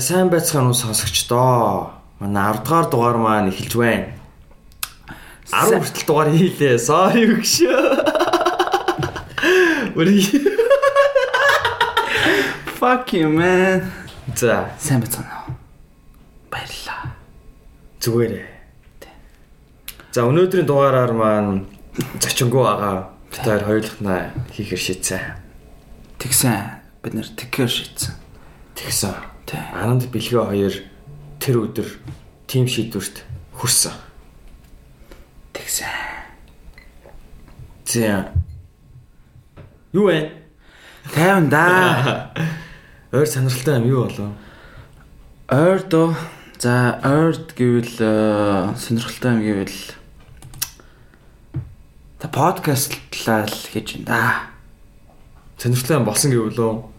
За сайн байцгаана уу сонсогчдоо. Манай 10 дугаар дугаар маань эхэлж байна. 10 хүртэл дугаар хийлээ. Sorry өгш. Үрий. Fuck you man. За, Сайн байцгаана уу? Баярлалаа. зүгээрээ. За, өнөөдрийн дугаараар маань зочингуу байгаа. Бид хоёр хоёулахнаа хийхэр шийдсэн. Тэгсэн бид нэр тэгэр шийдсэн. Тэгсэн. Тий. Ананд бэлгээ хоёр тэр өдөр тим шийдвэрт хүрсэн. Тэгсэн. За. Юу вэ? 50 да. Ойр сонирхолтой юм юу болов? Ойрд уу. За ойрд гэвэл э, сонирхолтой юм гэвэл та подкастлаа л хийж байна. Сонирхолтой юм болсон гэвэл үү?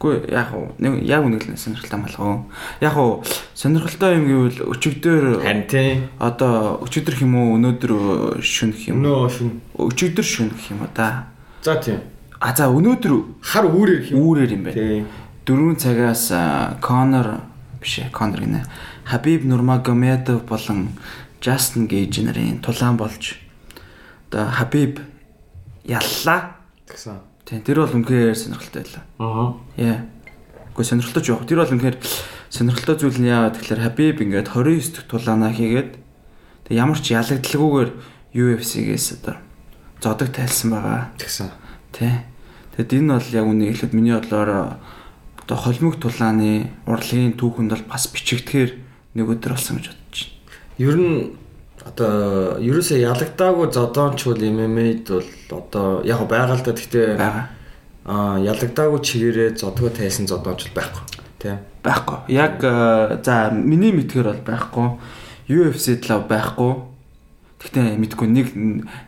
Үгүй яг нэг яг үнэ л сонирхолтой уу? Яг уу сонирхолтой юм гэвэл өчигдөр Харин тий. одоо өчигдөр хэм үү өнөөдөр шүнх юм. Өнөө шин. Өчигдөр шүнх юм уу да. За тийм. А за өнөөдөр Хар үүрээр юм. үүрээр юм байна. Тий. Дөрвөн цагаас а, Конор биш Конор гинэ. Хабиб Нурмагомедов болон Justin Gage нарын тулаан болж одоо Хабиб яллаа. Тэгсэн. Тийм тэр бол үнэхээр сонирхолтой байлаа. Аа. Яа. Гэхдээ сонирхолтой ч яг. Тэр бол үнэхээр сонирхолтой зүйл нь яагаад тэгэхээр Хабиб ингээд 29 дэх тулаанаа хийгээд тэг ямар ч ялагдalgүйгээр UFC-гээс одоо зодог тайлсан байгаа. Тэгсэн. Тэ. Тэгэд энэ бол яг үнэ хэлэхэд миний бодлоор одоо холимог тулааны урлагийн түүхэнд бол бас бичигдэхээр нэг өдөр болсон гэж бодож байна. Ер нь одоо ерөөсөө ялагдаагүй зодоонч бол MMA-д бол одоо яг байгаа л да гэхдээ аа ялагдаагүй чигээрээ зодгоо тайлсан зодоонч бол байхгүй. Тий. Байхгүй. Яг э, за миний мэдгээр бол байхгүй. UFC-д л байхгүй. Гэхдээ мэдгүй нэг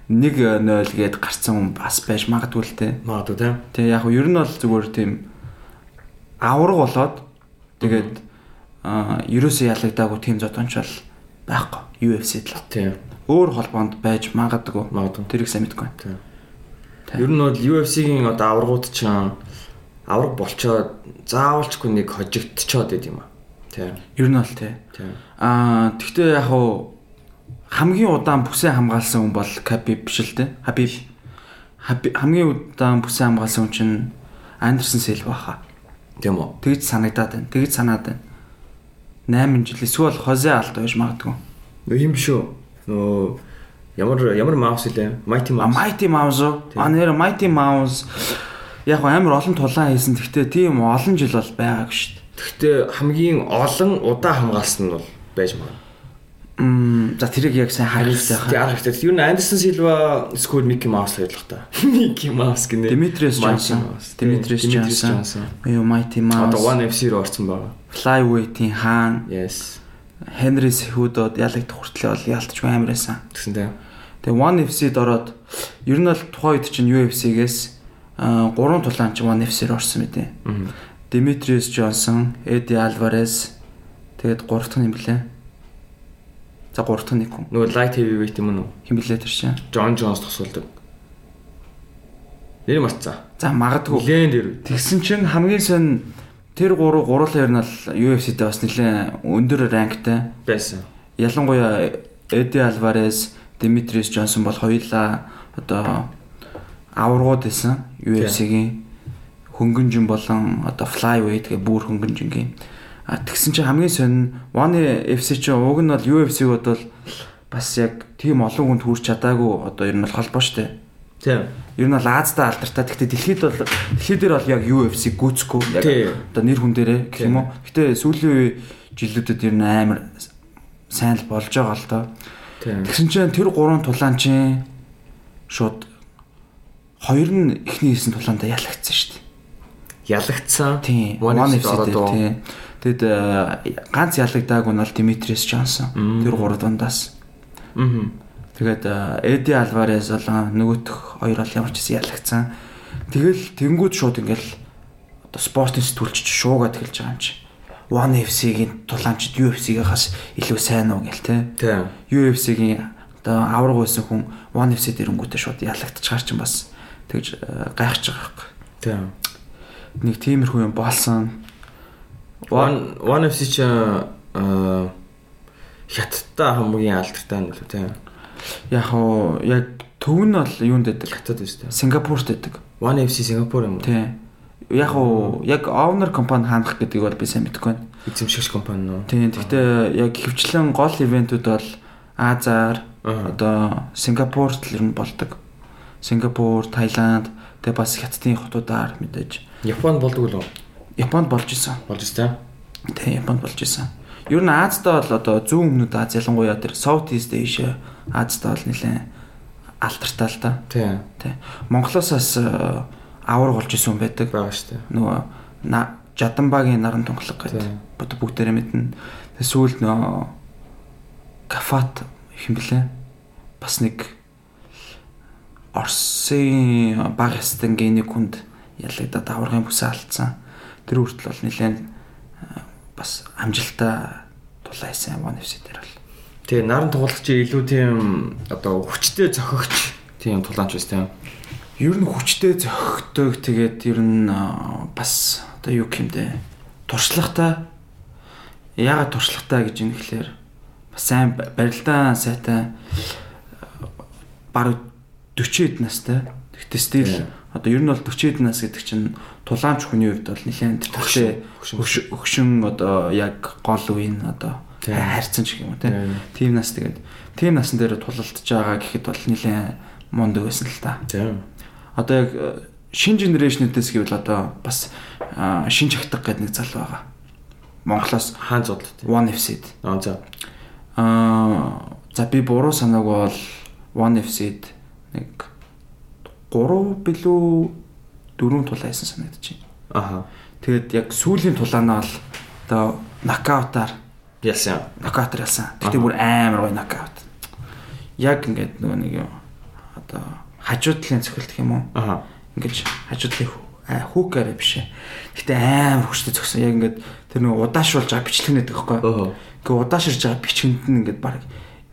нэг 0 гээд гарцсан хүн бас байж магадгүй л те. Магадгүй тий. Тэгээ яг ер нь бол зүгээр тийм авраг болоод тэгээд аа ерөөсөө ялагдаагүй тийм зодонч бол байхгүй. UFC-д л. Тий. өөр холбоонд байж магадгүй. Магадгүй. Тэрийг сайн мэдгүй. Тий. Тий. Ер нь бол UFC-гийн одоо аврагууд ч авраг болчоод заавалчгүй нэг хожигдчиход байд юм аа. Тий. Ер нь бол тий. Тий. Аа тэгвэл яг уу хамгийн удаан бүсээ хамгаалсан хүн бол Кhabib биш л дээ. Habib- Хамгийн удаан бүсээ хамгаалсан хүн чинь Андерсон Силва хаа. Тийм үү? Тэгж санагдаад байна. Тэгж санаад байна. 8 жил эсвэл Хозе Алт байж магадгүй. Нөө юм шүү. Нөө ямар ямар маус илээ? Mighty Mouse. Mighty Mouse уу? А нэр Mighty Mouse яг амар олон тулаан хийсэн. Гэхдээ тийм олон жил бол байгаагүй шүү дээ. Гэхдээ хамгийн олон удаа хамгаалсан нь бол байж магадгүй. Мм за тэрийг яг сайн хариулж Тэг байгаа. арга хэрэгтэй. Юу н Андерсон Силва скул Мики Маус хэлэх та. Мики Маус Johnson. Mouse. Demetrius Demetrius Johnson. Юу Mighty Mouse. Одоо One FC руу орсон байгаа. Flyweight-ийн хаан Yes. Henry Cejudo ялагдах хүртлээр бол ялтчгүй амар байсан. Тэгсэн дээ. Тэгээ One FC-д ороод ер нь бол тухайн үед чинь UFC-гээс аа гурван тулаан чинь One FC руу орсон. Мгм. Demetrius Johnson, Eddie Alvarez тэгээд гурав дахь нь юм блэ? За гурав дахь нь нэг хүн. Нөгөө light heavyweight юм уу? Хин блэ тэр чинь? John Jones тусуулдаг. Нэр марцсан. За магадгүй. Нилээн дээр. Тэгсэн чинь хамгийн сонь тэр гурав гурлаар нь бол UFC-д бас нэлээд өндөр ранктай. байсан. Ялангуяа Эди Альварес, Димитриус Джонсон бол хоёулаа одоо аваргууд байсан UFC-гийн хөнгөнжин болон одоо flyweight гэх бүр хөнгөнжингийн. А тэгсэн чинь хамгийн сонь One FC чинь уг нь бол UFC-год бол бас яг тийм олон хүнд хүрч чадаагүй одоо ер нь бол холбоо штэ. Тийм. Ер нь бол Азтай алдартай. Гэхдээ дэлхийд бол дэлхийд дээр бол яг UFC гүцэхгүй. Яг одоо нэр хүн дээрээ гэх юм уу. Гэхдээ сүүлийн үе жилүүдэд ер нь амар сайн л болж байгаа л доо. Тийм. Тэгсэн чинь тэр гурван тулаан чинь шууд хоёр нь эхний хийсэн тулаандаа ялагдсан шүү дээ. Ялагдсан. Тийм. One FC дээр тийм. Тэгэд э, ганц ялагдаагүй нь бол Димитриус Джонсон. Тэр гурав дундаас. Мгм. Тэгээд Эди Альварес болон нөгөөх хоёр бол ямар ч гэсэн ялагдсан. Тэгэл тэнгууд шууд ингээл одоо спортын сэтгүүлч шуугаад эхэлж байгаа юм чи. One FC-гийн тулаанчд UFC-гээс илүү сайн уу гэл те. Тийм. UFC-гийн одоо авраг байсан хүн One FC дэрэнгүүтээ шууд ялагдчихаар чинь бас тэгж гайхаж байгаа хэрэг. Тийм. Нэг тиймэрхүү юм болсон. One One FC чи аа хятадтай хамгийн алдартай нь лөө тийм. Яг уу яг төв нь бол юунд байдаг? Хятад биш тийм. Сингапурт байдаг. One FC Сингапур юм уу? Тий. Яг уу яг owner компани хаанах гэдгийг бол би сайн мэдэхгүй байна. Эзэмшигч компани нөө. Тийм. Гэхдээ яг хөвчлэн гол ивентүүд бол Азаар Аа. одоо Сингапурт л ер нь болдог. Сингапур, Таиланд тэгээ бас хятадын хотуудаар мэдээж Японд болдог уу? Японд болж исэн. Болж байна Тийм, Японд болж исэн. Ер нь Аздаа бол одоо зүүн өмнөд Аз ялангуяа тэр South East Asia Аздаа бол нэлээд алдартай л да. Тийм. Тийм. Монголоос бас э, авар болж исэн хүн байдаг. Бага штэ. Нөгөө Жаданбагийн наран тунгалаг гэдэг. Бод бүгдээрээ мэднэ. Тэгээ сүүлд нөө Кафат хэм блэ? Бас нэг Орсын баг ястангийн нэг хүнд ялагдаад аваргын бүсээ алдсан. Тэр хүртэл бол нэлээд э, бас амжилттай тулайсан One FC дээр бол. Тэгээ наран тулгач илүү тийм одоо хүчтэй зохигч тийм тулаанч байсан тийм. Ер нь хүчтэй зохигдог тэгээд ер нь бас одоо юу гэмдэ туршлагатай яагаад туршлагатай гэж юм гэхлээр бас сайн ба- барилдаан сайтай баг 40 хэд настай. Гэхдээ стил одоо ер нь бол 40 хэд нас гэдэг чинь тулаамч хүний хувьд бол нэлээд тэгтээ хөш- хөшин одоо яг гол үеийн одоо Тийм. Хайрцан ч юм уу тийм. Тийм. Нас тэгээд тим насн дээр тулалдж байгаа гэхэд бол нэлээд мундаг байсан л та. Тийм. Одоо яг э, шинэ генерашнүүдээс гэвэл одоо бас а, шинж ахдаг гэдэг нэг зал байгаа. Монголоос Хаан зодлоо тийм. One FC-д. Аа за. Аа за би буруу санааг бол One FC-д нэг 3 билүү 4 тулаасан санагдаж байна. Аха. Тэгээд яг сүүлийн тулаанаа бол одоо нокаутаар Ялсан. нокаутаар ялсан. Тэгтээ бүр амар гоё нокаут. Яг ингээд нөгөө нэг юм одоо хажуудлын цохилт гэх юм уу? Аха. Ингээд хажуудлын хүүкээр биш. Гэтэ амар хүчтэй зөксөн. Яг ингээд тэр нөгөө удаашруулж байгаа бичлэг нэдэг байхгүй. Ингээ удааширж байгаа бичгэнд нь ингээд баг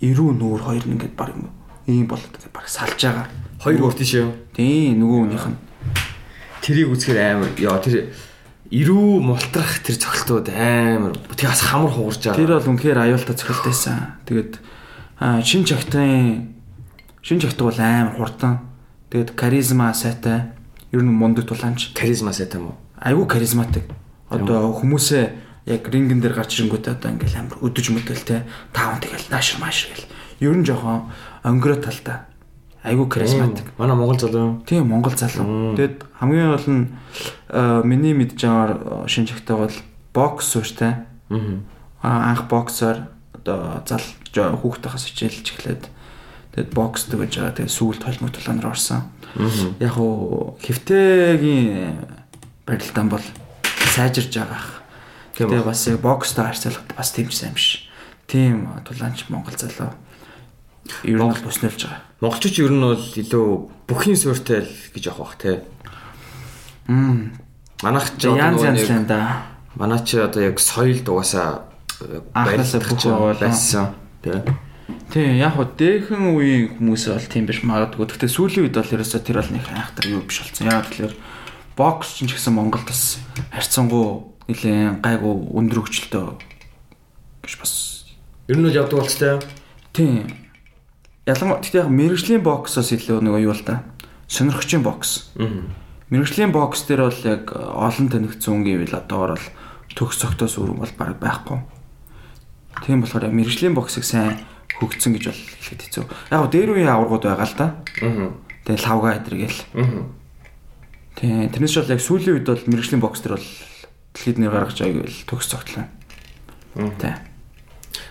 эрүү нүүр хоёр нь ингээд баг ийм болоод ингээд баг салж байгаа. Хоёр өөр тийш юу? Тийм нөгөө хүнийх нь. Тэрийг үзэхээр амар яа тэр ирүү мултрах тэр цогцолтууд амар тэгээ бас хамар хугарч байгаа. Тэр бол үнэхээр аюултай цохилтайсан. Тэгээд аа, шин чагтын шин чагт бол амар хурдан. Тэгээд каризма сайтай. Ер нь мундаг тулаанч. каризма сайтай уу? Айгу каризматик. Одоо хүмүүсээ яг рингэн дээр гарч ирэнгүүтээ одоо ингээл амар өдөж мөдөл те таавн тэгэл наашир маашир гэл. Ер нь жоохон онгороо талтай. Айгу каризматик. Манай Монгол залуу. Тийм Монгол залуу. Тэгэд хамгийн гол нь э, миний мэдж байгаагаар шинж ихтэй бол бокс сууштай. Аа. Анх боксоор одоо зал хүүхдтэйхээс хичээлж эхлээд тэгэд бокс тэгэж байгаа. Тэгээд сүүлд холимог тулаанаар орсон. Яг уу хэвтэгийн барилдаан бол сайжирж байгаа. Тэгээ ба. бас бокстой харьцуулахад бас тийм сайн биш. Тийм тулаанч Монгол залуу ер нь бүснэлж байгаа. Монголчууд ер нь бол илүү бүхийн суурьтай л гэж явах бах те. Мм. Манайх ч Янз янз л да. Манай чи одоо яг соёл дугасаа Анхнаасаа бүх байсан. Тэ. Тийм яг хөө дээхэн үеийн хүмүүс бол тийм биш магадгүй. Гэхдээ сүүлийн үед бол ерөөсөө тэр бол нэг айхтар юу биш болсон. Яг тэгэхээр бокс ч гэсэн Монголд бас харьцангуй нэлээд гайгүй өндөр хөгжилтэй гэж бас Ер нь бол явдаг болцтой. тийм. Ялангуяа гэхдээ яг мэрэгжлийн боксоос илүү нөгөө юу л да. Сонирхчийн бокс. Аа. Мэргэжлийн бокс дээр бол яг олон танигдсан гэвэл одоогор бол төгс цогтоос өөр бол баг байхгүй. Тийм болохоор яг мэргэжлийн боксыг сайн хөгцсөн гэж бол хэлэхэд хэцүү. Яг дээр үеийн аваргууд байгаа л да. Тэгээ лавга эдэргээл. Тийм тэрнээс бол яг сүүлийн үед бол мэргэжлийн бокс дээр бол дэлхийд нэр гаргаж байгааг л төгс цогтлоо. Тийм.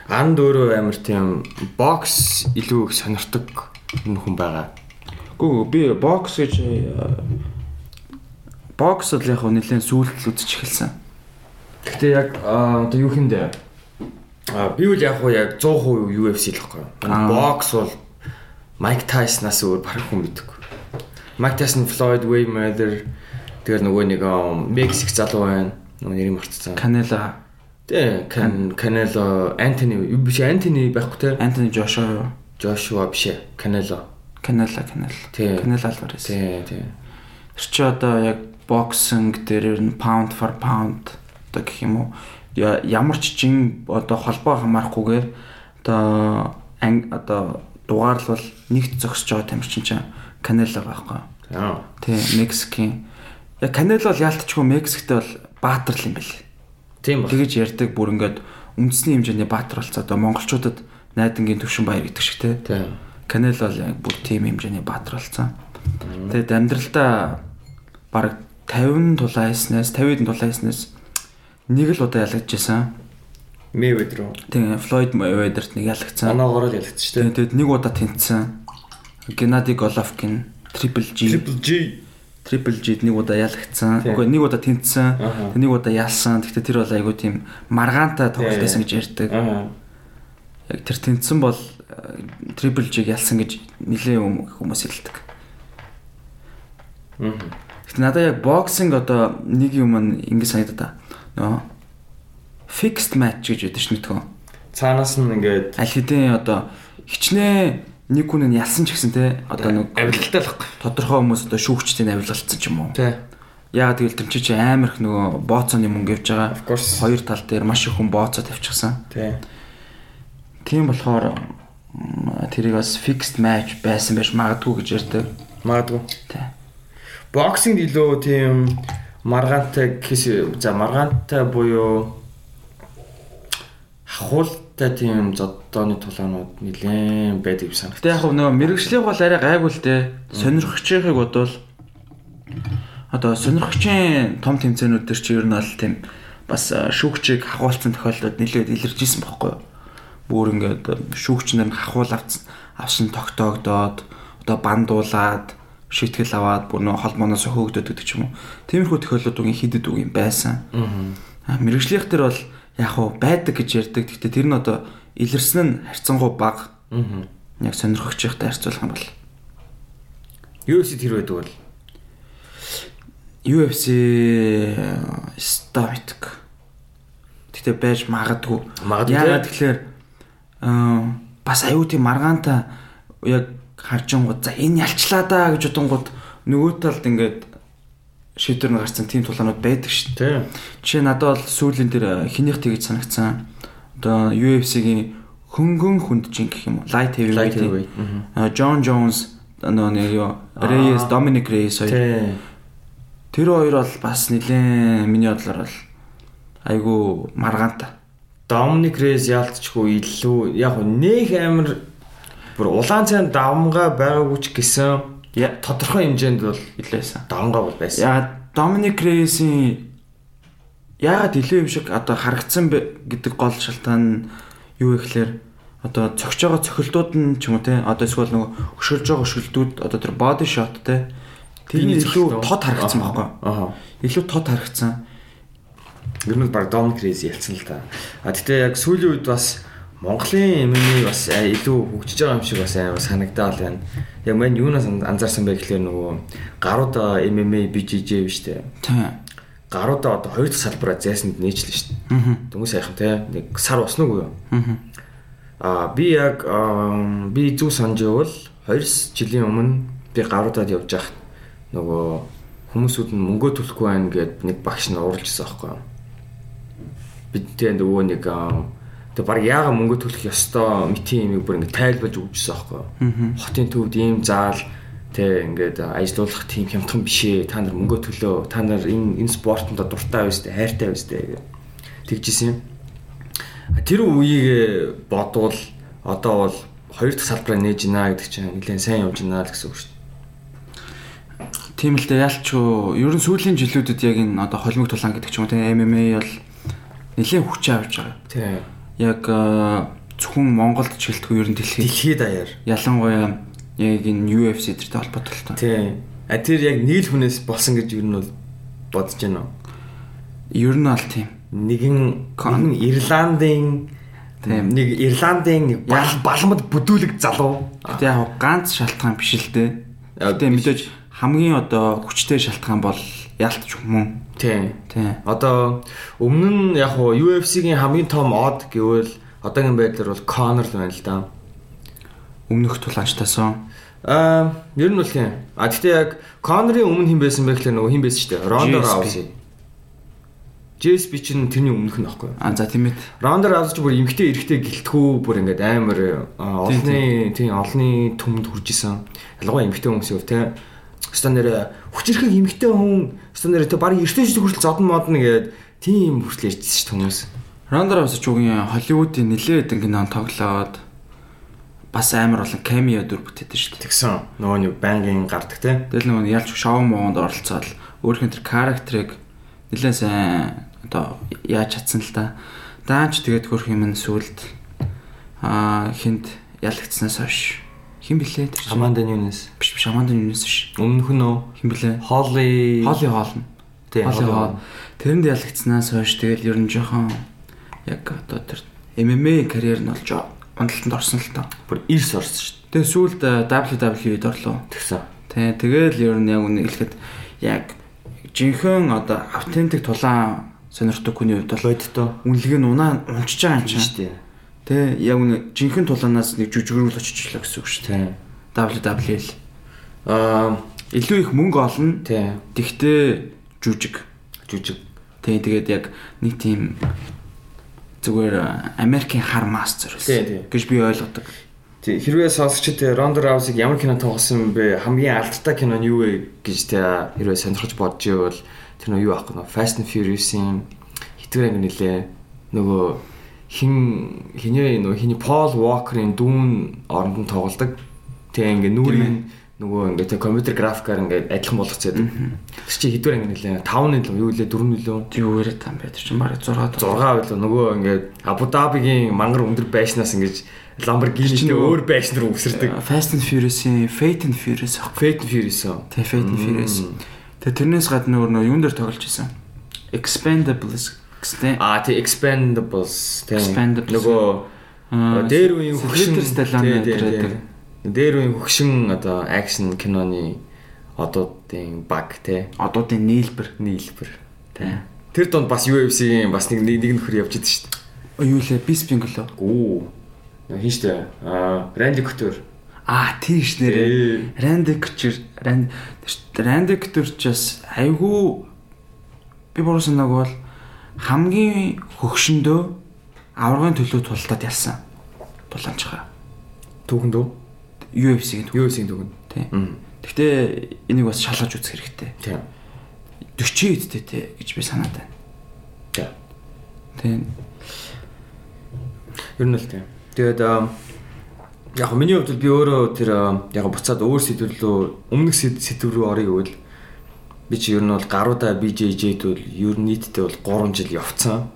Анд өөрөө амар тийм бокс илүү их сонирхдаг хүн байгаа. Гүү би бокс гэж э, бокс бол яг нэлээд сүүлд л үзэж эхэлсэн. Гэхдээ яг одоо юу хэмдэ? Аа би үл яг яг 100% UFC л. Аа. Бокс бол Майк Тайснаас өөр барах хүн мэдгүй. Майк Тайсон, Флойд Веймейдер тэгээ нөгөө нэг Мексик залуу байна. Нөгөө нэрийг мартсан. Канела, Тэ Кан Канело, Антони биш Антони байхгүй те. Антони Жошуа? Жошуа биш ээ. Канело. Канела, Канела. Тий. Канела Альварес. Тэ тэ. Тэр чи одоо яг боксинг дээр ер нь pound for pound одоо гэх юм уу ямар ч жин одоо холбоо хамаарахгүйгээр одоо одоо дугаарлал нэгт зогсож байгаа тамирчин чинь Канело байхгүй. Тий, Мексикийн. Яг Канело бол яалтчгүй Мексиктэй бол баатар л юм бэл. Тийм ба. Тэгэж ярьдаг бүр ингээд үндэсний хэмжээний баатар болцоо одоо монголчуудад найдангийн төвшин баяр гэдэг шиг те. Тийм. Канело бол яг бүр тийм хэмжээний баатар болцоо. Тэгээд амьдралдаа баг 50 тулаа хийснээс 50 хэдэн тулаа хийснээс нэг л удаа ялагдчихсан. Мэйведер үү? Тэгээ Флойд Мэйведерт нэг ялагдсан. Оноогоор л ялагдчих Тэгээд тэгэд нэг удаа тэнцсэн. Геннадий Головкин Triple G Triple G. Triple G-д нэг удаа ялагдсан. Үгүй нэг удаа тэнцсэн. Нэг удаа ялсан. Гэхдээ тэр бол айгүй тийм маргаантай тоглолт байсан гэж ярьдаг. Яг тэр тэнцсэн бол э, Triple G-г ялсан гэж нэлээд хүмүүс хэлдэг. Гэхдээ надад яг боксинг одоо нэг юм ингэ санагдаад та. Нөө fixed match гэж байдаг ш мэдгүй. Цаанаас нь ингээд Аль хэдийн одоо хичнээн нэг хүн нь ялсан ч гэсэн те одоо нэг авилалтай л байхгүй. тодорхой хүмүүс одоо шүүгчдийн авилгалцсан ч юм уу. Тий. Яа тэгэл тэр чи амар их нөгөө бооцооны мөнгө явж байгаа. Хоёр тал дээр маш их хүн бооцоо тавьчихсан. Тий. Тийм болохоор тэрийг бас fixed match байсан байж магадгүй гэж ярьдаг. Магадгүй. Тий. Боксинг илүү тийм маргаантай гэхээс за маргаантай буюу хахуултай тийм зоддооны тулаанууд нэлээд байдаг юм санагт. Гэтэ яг нөгөө мэрэгжлийн бол арай гайгүй л дээ. Сонирхогчийнхыг бодвол одоо сонирхогчийн том тэмцээнүүд төр чи ер нь бол тийм бас шүүгчийг хахуулсан тохиолдод нэлээд илэрж исэн байхгүй юу? Бүр ингээд шүүгч нар нь хахуул авсан авсан тогтоогдоод одоо бандуулаад шийтгэл аваад бүр нөгөө холбооноос хөөгдөд гэдэг ч юм уу. Тиймэрхүү тохиолдлууд үгийн хидэд үг юм байсан. Аа. Мэрэгжлийнх төр бол яг хуу байдаг гэж ярьдаг. Гэхдээ тэр нь одоо илэрсэн нь харьцангуй бага. Аа. Яг сонирхогчтой харьцуулах юм бол UFC тэр байдаг бол UFC стамитк. Гэтэ байж магадгүй. Магадгүй, Яагаад тэгэхээр аа бас аюу тийм маргаантай яг харжингууд за энэ ялчлаа да гэж бодонгууд нөгөө талд ингээд шийдвэр нь гарсан тийм тулаанууд байдаг шүү дээ. Жишээ нь надад бол сүүлийн дээр хинийх тэгж санагцсан. Одоо UFC-гийн хөнгөн хүнджин гэх юм уу? Light heavyweight. Аа John Jones нөгөө нэг юу Reyes. Dominic Reyes хоёр. Тэр хоёр бол бас нэлээд миний бодлоор бол айгүй маргаантай. Доминик Рейс яалтчгүй илүү яг нэг амир бүр улаан цайн давмгаа байгаагүй ч гэсэн тодорхой хэмжээнд бол илээсэн. давмгаа бол байсан. Ягаад Dominic Reyes-ийн ягаад илүү юм шиг одоо харагдсан бэ гэдэг гол шалтгаан нь юу гэхээр одоо цогч байгаа цохилтууд нь ч юм уу те одоо эсвэл нөгөө хөшөлж байгаа хөшөлтүүд одоо тэр body shot те Тэрний илүү тод харагдсан байхгүй Аа. илүү тод харагдсан Ер нь баг Доминик Рейс ялцсан л та. А тэгтээ яг сүүлийн үед бас Монголын MMA бас аа, илүү хөгжиж байгаа юм шиг бас аа санагдаад байна. Яг мань юунаас ан- анзаарсан бэ гэхээр нөгөө гаруудаа MMA BJJ биш үү? тийм Гаруудаа одоо хоёр дахь салбараа зайсанд нээчлээ шүү дээ. аа Дөнгөж сайхан те нэг сар уснаг уу аа Аа би яг би зүг санаж явал 2 жилийн өмнө би гаруудад явж байхад нөгөө хүмүүсүүд нь мөнгө төлөхгүй байна гэд нэг багш нь ууралжсэн аахгүй юу. Бид тэ нөгөө нэг аа, тэг баг яага мөнгө төлөх ёстой митийн юм бүр ингэ тайлбарж өгчсэн аахгүй. Хотын төвд ийм заал тэ ингээд ажилуулах тийм хямдхан бишээ та нар мөнгө төлөө та нар энэ энэ спортонд дуртай байс тэ хайртай байс тэ тэгжсэн юм. Тэр үеийг бодвол одоо бол хоёр дахь салбараа нээж гинэ гэдэг чинь нэлээд сайн явж гинэ л гэсэн үг шүү дээ. Тийм л дээ ялчгүй. Ер нь сүүлийн жилүүдэд яг энэ одоо холимог тулаан гэдэг ч юм уу тийм MMA бол нэлээд хүч авч байгаа. Тийм. Яг зөвхөн Монголд ч гэлтгүй ер нь дэлхийд Дэлхийд даяар. ялангуяа яг энэ UFC зэрэгтэй холбоотой. Тийм. А тэр яг нийл хүнээс болсон гэж юу нь бол бодож байна уу? Ер нь аль тийм. Нэгэн Кон- Ирландын Тийм. нэг Ирландын нэг бал- балмад бүдүүлэг залуу. Гэтэ яг ганц шалтгаан биш л дээ. Гэтэ мэдээж хамгийн одоо хүчтэй шалтгаан бол ялтч хүмүүн. Тийм. Тийм. Одоо өмнө нь яг хуу UFC-гийн хамгийн том од гэвэл одоогийн байдлаар бол Conor л байна л да. Өмнөх тулаачтаасаа Аа, ер нь бол тийм. А гэхдээ яг Conor-ын өмнө хэн байсан бэ гэхлээр нөгөө хэн байсан шүү дээ. Ronda. Rousey. JSB чинь тэрний өмнөх нь аахгүй. А за тийм ээ. Ronda Rousey ч бүр эмгтэй эрэхтэй гэлтгүү бүр ингээд амар а, олны тийм олны төмөнд хүрж исэн. Ялангуяа эмгтэй хүмүүс юу те. Өстө нэр хүчирхэг эмгтэй хүн өстө нэр те баг эртний жил хүртэл зодон модно гэдэг тийм хүртэл ярьжсэн ш хүмүүс. Ronda Rousey ч үгийн Холливуудын нэлээд ингэн тоглоод бас амар болон камео дүр бүтээдэж шүү дээ. Тэгсэн нөгөө нэг бангийн гардаг те. Тэгэл нөгөө ялч шоу моонд оролцоод өөрийнх нь тэр характерыг нэлээд сайн одоо яаж чадсан л да. Даанч тэгээд хөрх юм нь сүлд аа хинт ялагдсанаас хойш хин блэ? Аманда Ньюнес. биш биш Аманда Ньюнес ш. Өмнөх нь нөө Хин блэ? Холли Холли хоолно. тий Холли. Тэрэнд ялагдсанаас хойш тэгэл ер нь жоохон яг одоо тэр MMA карьер нь болж уналтанд орсон л тоо. бүр ирс орсон шүү Тэгээ сүүлд WWE-д орлоо. дээ. Тэгсэн. Тэ тэгэл ер нь яг үнэ хэлэхэд яг жинхэнэ одоо автентик тулаан сонирхдаг хүний хувьд бол Бодтой үнэлгээ нь унаа унчиж байгаа юм чинь. шүү дээ. Тэ яг үнэ жинхэнэ тулаанаас нэг жүжигрүүл очичлаа гэсэн үг шүү дээ. Л Аа илүү их мөнгө олно. тий Тэгтээ жүжиг. жүжиг Тэ тэгээд яг нэг тийм зүгээр Америкийн хар мастер гэж би ойлгодог. Тий хэрвээ сонсогчд Ronda Rousey-г ямар кино тоглосон бэ? Хамгийн алдтай кино нь юу вэ гэж тэ хэрвээ сонирхож бодож ивэл тэр нөө юу аахгүй нөө Fast and Furious-ийн хитгэр анги нилээ нөгөө хин хинээ нөгөө хиний Paul Walker-ийн дүүн оронд нь тоглодог. Тэгээ ингээ нүрийн нөгөө ингээ тэг компьютер графикаар ингээ адилхан болгоцоод. Тэр чи хитгэр анги нилээ 5-ны л юу лээ 4-ны лөө Юу яриад таам бай тэр чинь бараг 6 6 байлаа нөгөө ингээд Абу Дабигийн мангар өндөр байшнаас ингэж Lamborghini-тэй өөр байшин руу өсөрдөг. Fast and Furious-ийн Fate and Furious. Fate and Furious. Тэ Fate and Furious. Тэгээ тэрнээс гадна өөр нөө юун дээр тоглож исэн. Expendables Extend А тий Expendables тий. Нөгөө дээр үеийн хөгшин тий, тий, гэдэг. тий. Дээр үеийн хөгшин одоо акшн киноны одуудын баг тий одуудын нийлбэр. нийлбэр. Тэ. Тэр донд бас UFC-ийн бас нэг нэг нөхөр явж идэв шүү дээ. Юу лээ Bisping лөө. Оо. Хин шүү дээ. А Randy Couture. Аа тийш нэрээ. Randy Couture Randy Randy Couture ч бас айгүй би буруу санааг бол хамгийн хөгшөндөө аврагын төлөө тултаад ялсан. Тулаанчгаа. Түүхэнд үү? UFC-ийн. UFC-ийн түүхэнд. Тий. Мм. Гэхдээ энийг бас шалгаж үзэх хэрэгтэй. Тий. 40 эдтэй те гэж би санаад байна. Тий. Тий. Ер нь л тийм. Тэгээд яг миний хувьд би өөрөө тэр яг буцаад өөр сэдв рүү өмнөх сэд- сэдв рүү орё гэвэл би чи ер нь бол гаруудаа BJJ-д бол ер нь нийтдээ бол 3 жил явцсан.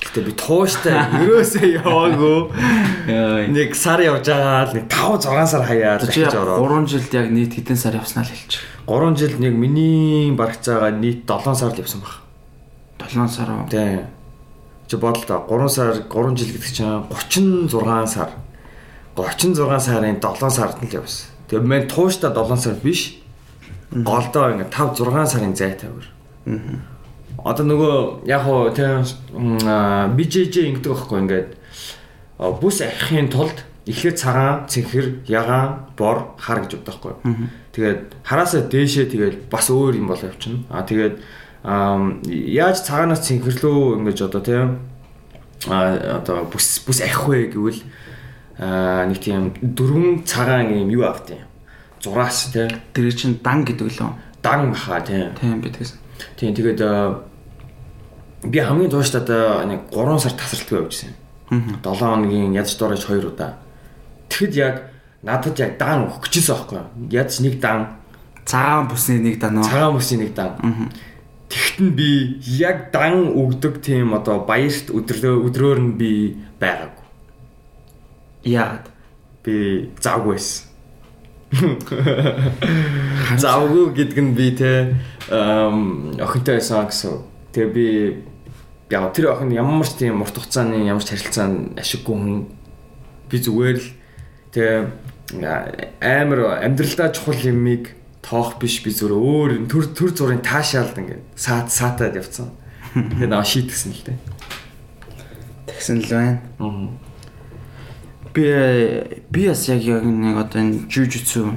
Гэтэ би тууштай ерөөсөө яваагүй. Нэг сар явж байгаа л нэг 5 6 сар хаяад Чи дахиж ороод 3 жилд яг нийт хэдэн сар явснаа л хэлчих. 3 жил нэг миний барагцаагаа нийт 7 сар л явсан баг. 7 сар уу? Тийм. Чи бодол та 3 сар 3 жил гэдэг чинь 36 сар. 36 сарын 7 сард нь л явсан. Тэгээ мен тууштай 7 сар биш. Голдоо ингээ 5 6 сарын зайтай өөр. Одоо нөгөө яг хоо тийм BJJ ингэдэг байхгүй ингээд бүс ахихын тулд эхлээд цагаан, цэнхэр, ягаан, бор, хар гэж боддог байхгүй. Тэгээд хараасаа дээшээ тэгээд бас өөр юм бол явчихна. А тэгээд яаж цагаанаас цэнхэрлөө ингэж одоо тийм а одоо бүс бүс ахих вэ гэвэл нэг тийм дөрвөн цагаан юм юу авт юм. Зураас тийм Тэр чинь дан гэдэг лөө. дан маха тийм. Тийм би тэгсэн. Тийм тэгээд а, би хамгийн тууштай одоо нэг 3 сар тасралтгүй явжсэн. 7 хоногийн ядч дуурайч 2 удаа. Тэгэхэд яг надад яг дан өгөх гэжсэн байхгүй юу? Ядч нэг дан, Цагаан бүсний нэг данаа. цагаан мөсийн нэг дан. Тэгэхэд нь би яг дан өгдөг тийм одоо баярт өдрөө өдрөөр нь би байгаагүй. Яагаад? Би завгүй байсан. Завгүй гэдэг нь би те охинтой байсан гэсэн. Тэгээ би яг тэр охин ямар ч тийм урт хугацааны ямар ч харилцаанд ашиггүй хүн би зүгээр л тэгээ амар амьдралдаа чухал юмыг тоох биш би зүгээр өөр төр төр зургийн таашаалд ингээд саат саатаад явцсан. Тэгээ наа шийтгсэн л дээ. Тэгсэн л байна. Аа. Би би бас яг яг нэг одоо энэ жужитсу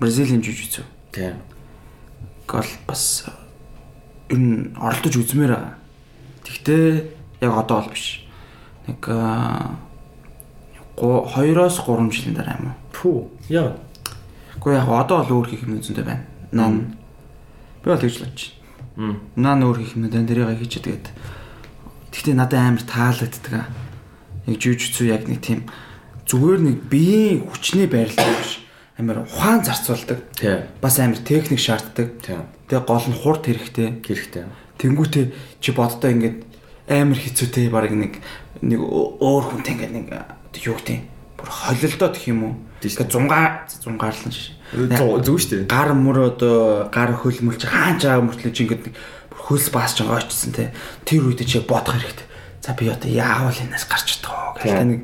Бразилийн жужитсу Тийм. гол бас ер нь оролдож үзмээр байгаа. Тэгтээ яг одоо бол биш. Нэг 2-оос 3 жилийн дараа юм уу? Пүү. Яа. Гэхдээ яг одоо бол өөр хийх юм зүйтэй байна. Нан. Би бол тэгж л бодож Мм. Нан өөр хийх юм дан тэрийг хийчих тэгээд. Тэгтээ надад амар таалагддаг. Яг жүжигцүү яг нэг тийм зүгээр нэг биеийн хүчний байрлал биш. Амар ухаан зарцуулдаг. Бас амар техник шаарддаг. Тэгээ гол нь хурд хэрэгтэй. Хэрэгтэй. Тэнгүүтээ чи боддоо ингээд амар хэцүүтэй баг нэг нэг өөр хүнтэй ингээд нэг юу гэдэг юм бүр холилдоо гэх юм уу тэгээ зунгаа зунгаарлан шиш Зүг шүү дээ. гар мөр одоо гар хөлмөлч хаан чаага мөртлөө чи ингээд нэг хөлс баасч байгаа очсон те тэр үед чи бодох хэрэгтэй за би одоо яавал энэс гарч чадах вэ гэх нэг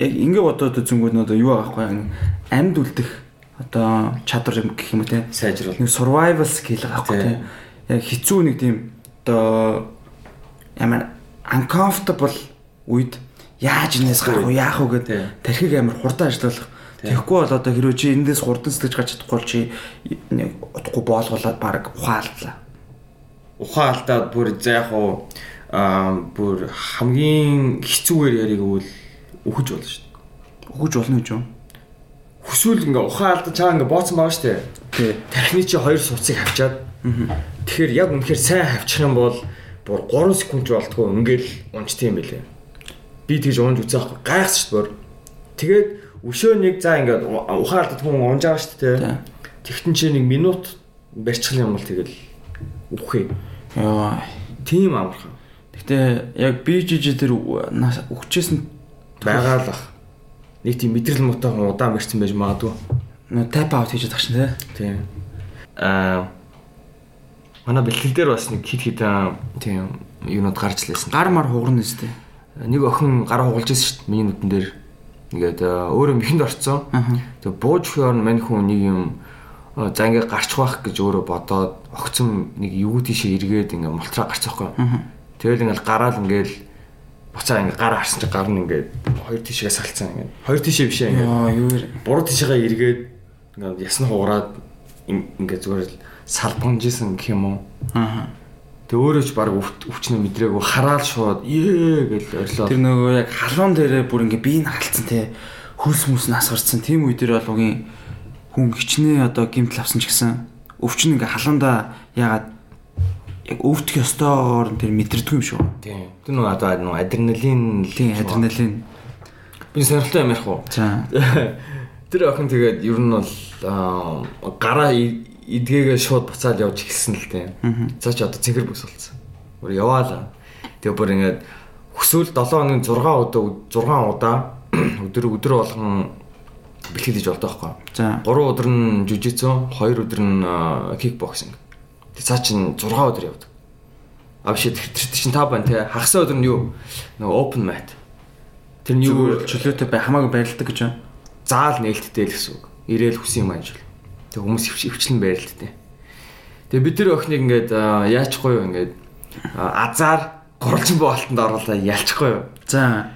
яг ингээд бодоод нь одоо юу аахгүй амьд үлдэх одоо чадвар юм гэх юм уу те Сайжруул. нэг survival skill Тий. тийм. Яг хэцүү нэг тийм одоо ямар uncomfortable үед яаж энэс гарах уу яах Тий. гэдэг тархиг амар хурдан ажиллах. Тэгэхгүй бол одоо хэрвээ чи эндээс хурдан сэтгэж гарч чадахгүй чи нэг утгагүй боолгуулаад баг ухаалтлаа. Ухаан алдаад бүр яг уу аа бүр хамгийн хэцүүгээр яриг үл үхэж болно шүү дээ. Өгөж болно гэж юу? Хүсвэл ингээ ухаан алдаж чаа ингээ бооцсон байгаа шүү дээ. Тий. Тархины чи хоёр суцыг хавчаад. Тэгэхээр яг үнэхээр сайн хавчих юм бол бүр 3 секунд болтгоо ингээл унцт юм бэлээ. Би тэгж унж үзээ аахгүй гайхс шүү дээ. Тэгээд өшөө нэг за ингээд ухаан алдаад хүн унж байгаа шүү дээ. Тэгтэн чи нэг минут барьчих юм бол тэгэл үхээ. Йоо. Тийм амархан. Гэтэ яг би жижиг тэр өгчээсэн байгаа л бах. Нэг тийм мэдрэл муутай хүн удаан барьсан байж магадгүй. нөө тап аут хийж чадах шин тий. Тийм. Аа манай бэлтгэл дээр бас нэг хит хит тийм юунод гарч лээсэн. Гар мар хугарна үстэй. Нэг охин гар хугалж ирсэн шүү дээ миний нүдэн дээр. Ингээд өөрөө мэхэнд орцсон. Тэгээ бууж хөөр мань хүн нэг юм за ингээд гарч байх гэж өөрөө бодоод огцом нэг юу тийшээ эргээд ингээд мултраа гарцаахгүй. Тэгэл ингээд гараал ингээд буцаа ингээд гар харсан чи гар нь ингээд хоёр тишээ салцсан ингээд. Хоёр тишээ биш ээ ингээд. Йоо юу вэ? буруу тишээгээ эргээд ингээд ясна хугараад ин- ингээд зүгээр л салбанжсэн гэх юм уу. Аа. Тэг өөрөө ч баг өвчнө мэдрээгүй хараал шууд ээ гэж орилоо. Тэр нөгөө яг халуун дээрээ бүр ингээ бие нь халцсан те хөлс мүс нь асгарцсан тийм үе дээр бол угийн хүн хичнээн одоо гимтэл авсан ч гэсэн өвчин ингээ халуунда ягаад яг өвдөх ёстойгоор тэр мэдэрдэг юм шүү. Тийм. Тэр нөгөө одоо нөгөө адреналин Тийм адреналин. Би сонирхолтой юм ярих уу? За. Тэр охин тэгээд ер нь бол аа, гараа и- эдгээгээ шууд буцаал явж эхэлсэн л тийм. За чи одоо цэнхэр бүс болсон. Бүр яваалаа. Тэгээ бүр ингээд хүсвэл 7 хоногийн 6 удаа 6 удаа өдөр өдөр болгон бэлтгэл хийж болдог байхгүй. За. 3 өдөр нь жужицу, 2 өдөр нь кикбоксинг. Тэг цаа чин 6 өдөр явдаг. А биш тэр чин та байна те. Хагас өдөр нь юу? Нөгөө open mat. Тэр нь юу чөлөөтэй бай хамаагүй байрладаг гэж байна. заал нээлттэй л гэсэн үг. Ирээл хүсэн юм ажил. Тэг хүмүүс өвч- өвчлэн байралтай. Тэгээ бид тэр охиныг ингээд яачихгүй юу ингээд азар гурвалжин боолтонд оруулаа ялчихгүй юу. За.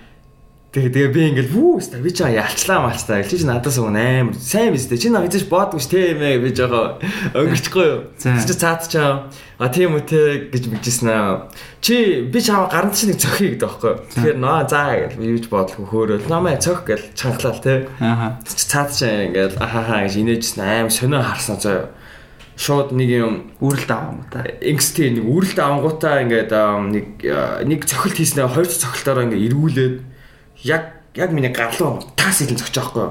Тэгээ тэгээ би ингээд вүү ста би чаа ялчлаа малчлаа. Чи чи надаас өгн амар сайн биз дээ. Чи наа гэж боодгүй ш тийм ээ би жоо өнгөрчихгүй юу. Чи цаадчаа. А тийм үү те гэж мэгжсэн аа. Чи би чаа гаранд чи нэг цохих гэдэг байхгүй юу. Тэгэхээр наа заа гэж би юуж бодлого хөөрөөл. Намаа цох гэж чангалал те. Ааха. Чи цаадчаа ингээд ахахаа гэж инээжсэн аим сонио харсан заяа. Шууд нэг юм Үрэлт аваа юм та. XT нэг үрэлт авангуудаа ингээд нэг нэг цохилт хийснээр хоёр цохилтоор ингээд эргүүлээд яг яг миний гарлуу таас илэн зогч байхгүй.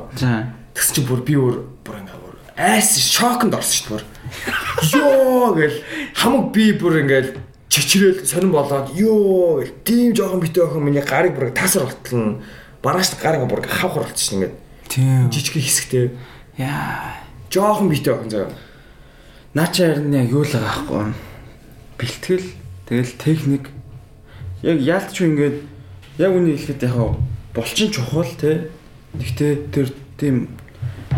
Тэгс чи бүр би өөр бүр ингээд бүр айс шоконд орсон шүү дээ. Йоо гэл хамаг би бүр ингээд чичрээл сонирн болоод ёо гэл тийм жоохон битээ охин миний гарыг бүр таасар болтлон барааш гарыг бүр хавхар болчихсон ингээд Тийм. жижиг хэсэгтэй Яа. жоохон битээ охин заяа. Наача харин яг юу л байгаа байхгүй. Бэлтгэл, тэгэл техник. Яг яалтч ингээд яг үнийг хэлэхэд яг булчин чухал те. Гэхдээ тэр тийм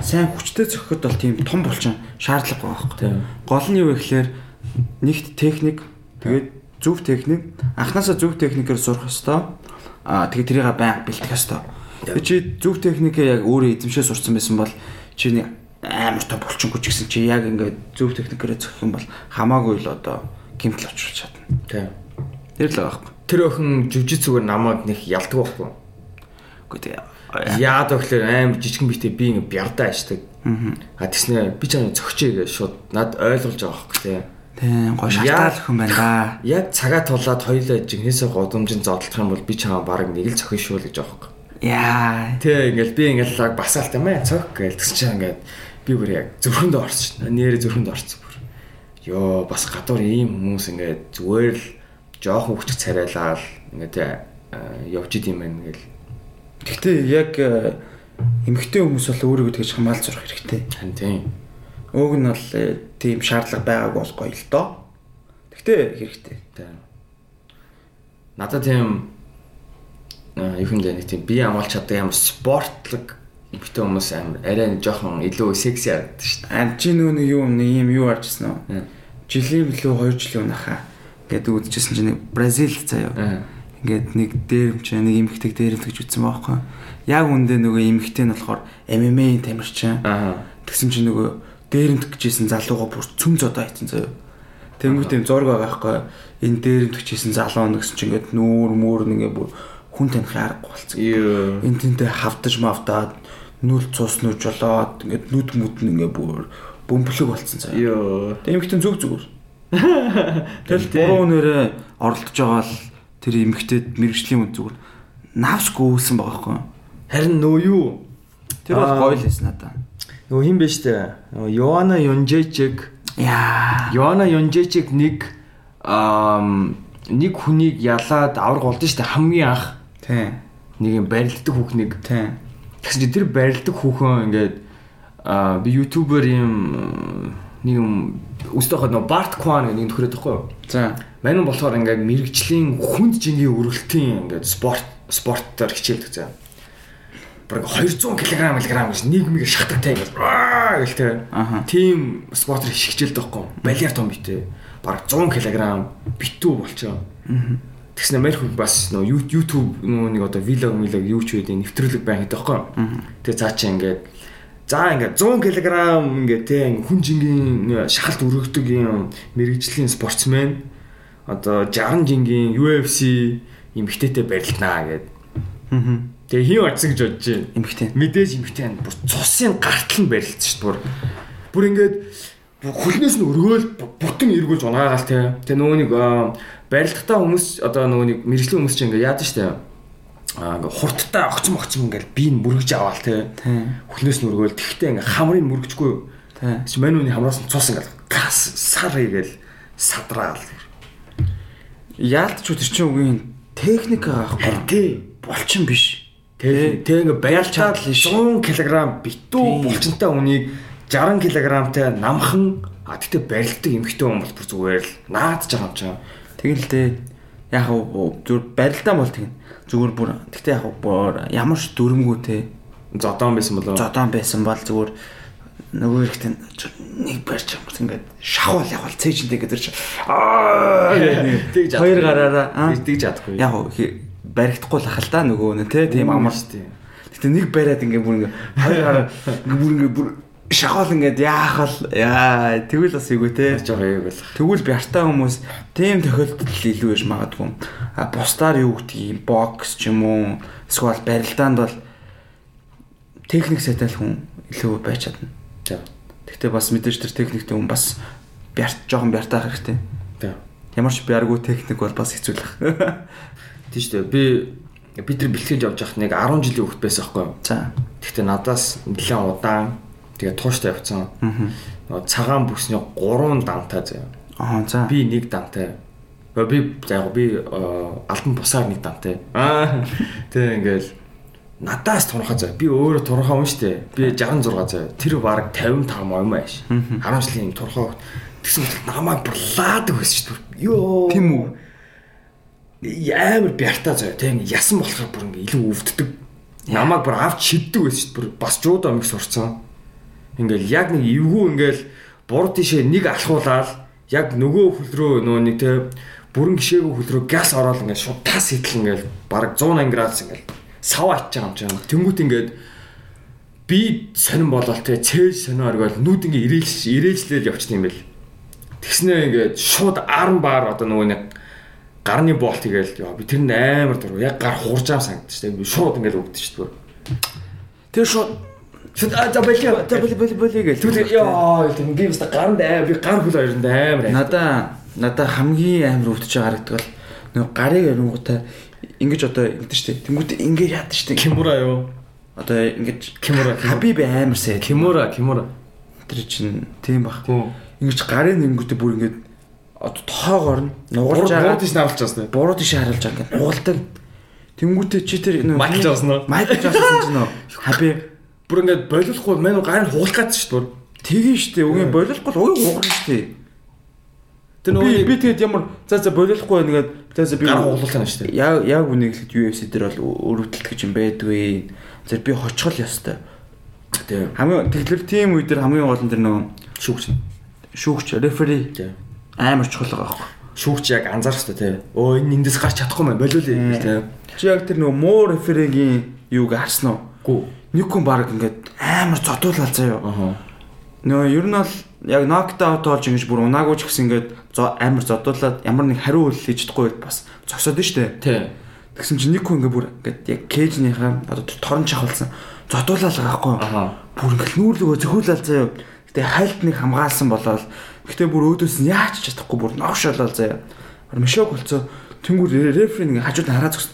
сайн хүчтэй зөхөхөд бол тийм том булчин шаардлага байгаа байхгүй. Тийм. Гол нь юу вэ гэхээр нэгт техник, тэгээд зөв техник, анханасаа зөв техникээр сурах ёстой. Аа тэгээд тэрийг байнга бэлтгэх ёстой. Тэгээд чи зөв техникээ яг өөрөө эзэмшээ сурсан байсан бол чи нэг амар том булчингүй ч гэсэн чи яг ингээд зөв техникээр зөхөх юм бол хамаагүй л одоо гимтэл очруулж чадна. Тийм. Тэр л байгаа байхгүй. Тэр охин жүжигцүүгээр намайг нэг ялдаг байхгүй. Үгүй тэгээ. Яад өгөхлөр аим жижигэн битээ би ингэ бярдаа ачдаг. А тэснэ би чам зөгчөө гэж шууд над ойлгуулж байгаа байхгүй тий. Тийм гоо шалтгаал өхөн байна да. Яг цагаа тулаад хоёулаа жигнэсээ годомжин зодтолох юм бол би чамаа баг нэг л зохин шүү л гэж байхгүй. Яа. Тэ ингээл би ингээл лаг басаалт юм аа цог гээл тэгс чи ингээд би бүр яг зүрхэнд орсон. Нэрээ зүрхэнд орсон бүр. Йоо бас гадуур ийм хүмүүс ингээд зүгээр л жоохон хүч царайлаа л ингээд явж идэм байх ингээл. Гэхдээ яг э, эмэгтэй хүмүүс бол өөрийгөө тэгж хамгаалж сурах хэрэгтэй. Тийм. Өөг нь бол э, тийм шаардлага байгаагүй бол гоё л доо. Гэхдээ хэрэгтэй. Тийм. Надад тийм аа юу юм бэ нэг тийм бие амгаалч чаддаг юм спортлог эмэгтэй хүмүүс амар арай жоохон илүү секси харагддаг шүү дээ. Ам чи нөө нэг юу нэг юм юу арчсан уу? Жилийн билүү 2 жилийн унахаа гэдэг үзчихсэн чинь Бразил заяа. Ингээд нэг дээрэмч нэг эмэгтэйг дээрэмтгэж үтсэн байхгүй. Яг үндэ нөгөө эмэгтэй нь болохоор MMA тамирчин. Тэгсэн чинь нөгөө дээрэмтэх гэжсэн залууга бүр цөм зодоо хийсэн заяа. Тэнгүүт юм зураг байгаа байхгүй. Энэ дээрэмтэх гэжсэн залуу нэгсэн чинь ингээд нүүр мөр ингээ бүр хүн таних аргагүй болцсон. Энд тэнтэй хавтаж мавтаад нүл цус нүж болоод ингээд нүд мүд нь ингээ бүр бөмбөлөг болцсон заяа. Юу. Эмэгтэй зүг зүгээр. Тэгэл буруу нэрээ оролдож байгаа л тэр эмэгтэйд мэрэгжлийн үн зүгээр навсгүй үлсэн байгаа байхгүй. Харин нөө юу? Тэр бол гоё л байсан надаа. Нөгөө хин бэ штэ. Нөгөө Йоана Юнжэчиг Яа. Йоана Юнжэчиг нэг ам нэг хүнийг ялаад авраг болдсон штэ хамгийн анх Тий. нэг юм барилддаг хүүхнийг Тий. Тэгсэн чинь тэр барилдаг хүүхэн ингээд аа би ютубер юм нэг юм өстөхөд нөө Барт Кван гэдэг нөхрөөд тахгүй юу? За. Мань нь болохоор ингээд мэрэгжлийн хүнд жингийн өргөлтийн ингээд спорт спортоор хичээлдэг заа. Бараг 200 кг мг гэж нэг мэг шатагтай ингээд аа гэлтэй. Аха. Тим спортоор хичээлдэг байхгүй юу? Балиар том битээ. Бараг 100 кг битүү болчоо. Тэгснэ мэр хүн бас нөө YouTube нөө нэг одоо vlog vlog ч үедээ нэвтрүүлэг байна гэдэг байхгүй? Тэгээ цаа чи ингээд за ингээд 100 кг ингээд те хүн жингийн шахалт өргөдөг юм мэрэгжлийн спортсмен одоо 60 жингийн UFC эмгтээтэй барилднаа гэд. Тэгээ хин очсон гэж бодож байна. Эмэгтэй. Мэдээж эмгтээ нь бүр цусын гартал нь барилдсан шүү дээ бүр. Ингээд хүлнээс нь өргөөл бүтэн эргүүлж унаагаал те. Тэгээ нөгөө нэг аа, барилдахтаа хүмүүс одоо нөгөө нэг мэрэгжлийн хүмүүс чинь ингээд яад штэ. Аа ингээд хурдтай огцом огцом ингээд би нь мөргөж аваал те. Тий. Хүлнээс нь өргөөл тэгтээ ингээд хамрыг мөргөжгүй юу. Тий. Чи манууны хамраас нь цус ингээд гас сар игээл садраал. Яалтч үтер чинь үгийн техник байхгүй. Тий. Булчин биш. Тэг ингээ баялчаад чадал биш. 100 кг битүү Тийм. булчинтай үнийг 60 кг-тай намхан а тэгтээ барилддаг эмхтэй хүн бол бүр зүгээр л наадж байгаа юм чам. Тэгэл дээ яг зүгээр барилдаа бол тэгнэ. Зүгээр бүр гэхдээ яг бүр ямар ч дүрмгүй те Зодон байсан болоо. зодон байсан бол зүгээр нөгөө ихтэй нэг барьж ингээд шахуул явал цээжинтэй гэдэг чи аа Тэгж хоёр гараараа аа Тэгж- чадахгүй. яг баригдахгүй л ахал та нөгөө нэ те тийм амар шүү дээ. Гэтэ нэг бариад ингээ бүр ингээ хоёр гараа ингээ бүр ингээ бүр шахаал ингээд яах вэ яа тэгвэл бас үгүй те Жоо яг болох. Тэгвэл бяртаа хүмүүс тийм тохиолдолд илүү байж магадгүй. А бусдаар юу гэдэг юм бокс ч юм уу эсвэл барилдаанд бол техник сайтай л хүн илүү байж чадна. За. Гэхдээ бас мэдээж тэр техниктэй хүн бас бярт жоохон бяртаах хэрэгтэй. За. Ямар ч бяргүй техник бол бас хэцүүлэх. Тийм шүү дээ. Би бид нар бэлтгэж явж байхад нэг 10 жилийн хөвгт байсан байхгүй юу? За. Гэхдээ надаас нэлээд удаан тэгээ тууштай явцсан. Нөгөө цагаан бүсний 3 дантай заяа. Аа за. Би нэг дантай. Ба би яг би э, альбан бусаар нэг дантай. Аа тэг ингээл надаас турхаа заа. Би өөрөө турхаа юм штэ. Би 66 заа. Тэр баг 55 мом ааш. 10 жилийн турхаа. Тэгсэн мэт намайг бурлаадаг байсан штэ. Йоо. Тийм үү? Амар бяртаа заа. Тэг ингээ ясан болохоор бүр ингээ илүү өвддөг. Намайг бүр авч шиддэг байсан штэ. Бүр бас жууд амиг сурцсан. Ингээл яг нэг эвгүй ингээл бур тишээ нэг алхуулаад яг нөгөө хөл рүү нөгөө нэг те бүрэн гişээгүй хөл рүү газ ороод ингээл шууд тас идэл ингээл бараг 180 градус ингээл сав ачиж байгаа юм чинь. Тэнгүүт ингээд би сонирн болол те цээж сонио оргол нүд ингээ ирээлж ирээлжлэл явчихсан юм бэл. Тэгснээ ингээд шууд аран баар одоо нөгөө нэг гарны болт тэгэл яа би тэр нь амар дургу яг гар хуурж байгаа санагдаж штэ би шууд ингээл өгдөө штэ бүр Тэр шууд шууд а за болио за боли боли боли гэж. Тэгвэл яа тийм би бас гарнд аа би гар хөл хоёронд амар аа. Надаа надаа хамгийн амар өвдөж байгаа харагддаг бол нөгөө гарыг ярингуудаа ингэж одоо ингэдэж штэ. Тэнгүүд ингэ яадаг штэ. Кимура юу? Одоо ингэж Кимура. Хабиб амар сайд. Кимура, Кимура. Тэр чинь тийм бах. Хөө. Ингэж гарын нэнгүүтээ бүр ингэж одоо тоогоор нь нугалж байгаа. иш навлж байгаа юм. Буруу тийш харуулж байгаа нугалдаг. Тэнгүүтээ чи тэр Майкл Джонсон уу? Майкл Джонсон ч нөө Хабиб Бүр ингээд болиулахгүй мань гарын хугалах гэж шүү дээ. тэгэн штэ. Үгүй болиулахгүй л уян хугарна штэ. Тэр Би нөгөө би тэгээд ямар за за болиулахгүй нэгээд за за би гар хугалах нь шүү дээ. Яг яг үнийг хэлэхэд UFC дээр бол өрөвдөлт гэж юм байдгүй. Тэр би хоцгол ёстой. Тийм. Хамгийн тэгэхээр тийм үе дээр хамгийн гол нь тэр нөгөө Шүүгч. шүүгч рефери амар чухал байгаа байхгүй. Шүүгч яг анзаарах шүү дээ. Өө энэ эндээс гарч чадахгүй мэн болиулъя тийм. Чи яг тэр нөгөө муу реферигийн юуг харсан уу? Гүү. Нэг хүн баг ингээд амар зодуулаад заяа. Аха. Нөгөө ер нь бол яг нокдаут болж ингэж бүр унаагүй ч гэсэн ингээд амар зодуулаад ямар нэг хариу үйл хийж чадахгүй бас зогсоод нь штэ. Тийм. Тэгсэн чинь нэг хүн ингээ бүр ингээд яг кейжнийхаа одоо торон чахалсан зодуулаад юу? Аха. Бүр ингээ нүүрлөгөө зөхүүлэл заяа. Гэтэ хайлт нэг хамгаалсан болоод гэтэ бүр өөдөөс нь яач чадахгүй бүр новшолол заяа. Мишок болцоо тэнгууд рефери ингээ хажууд нь хараад зогс.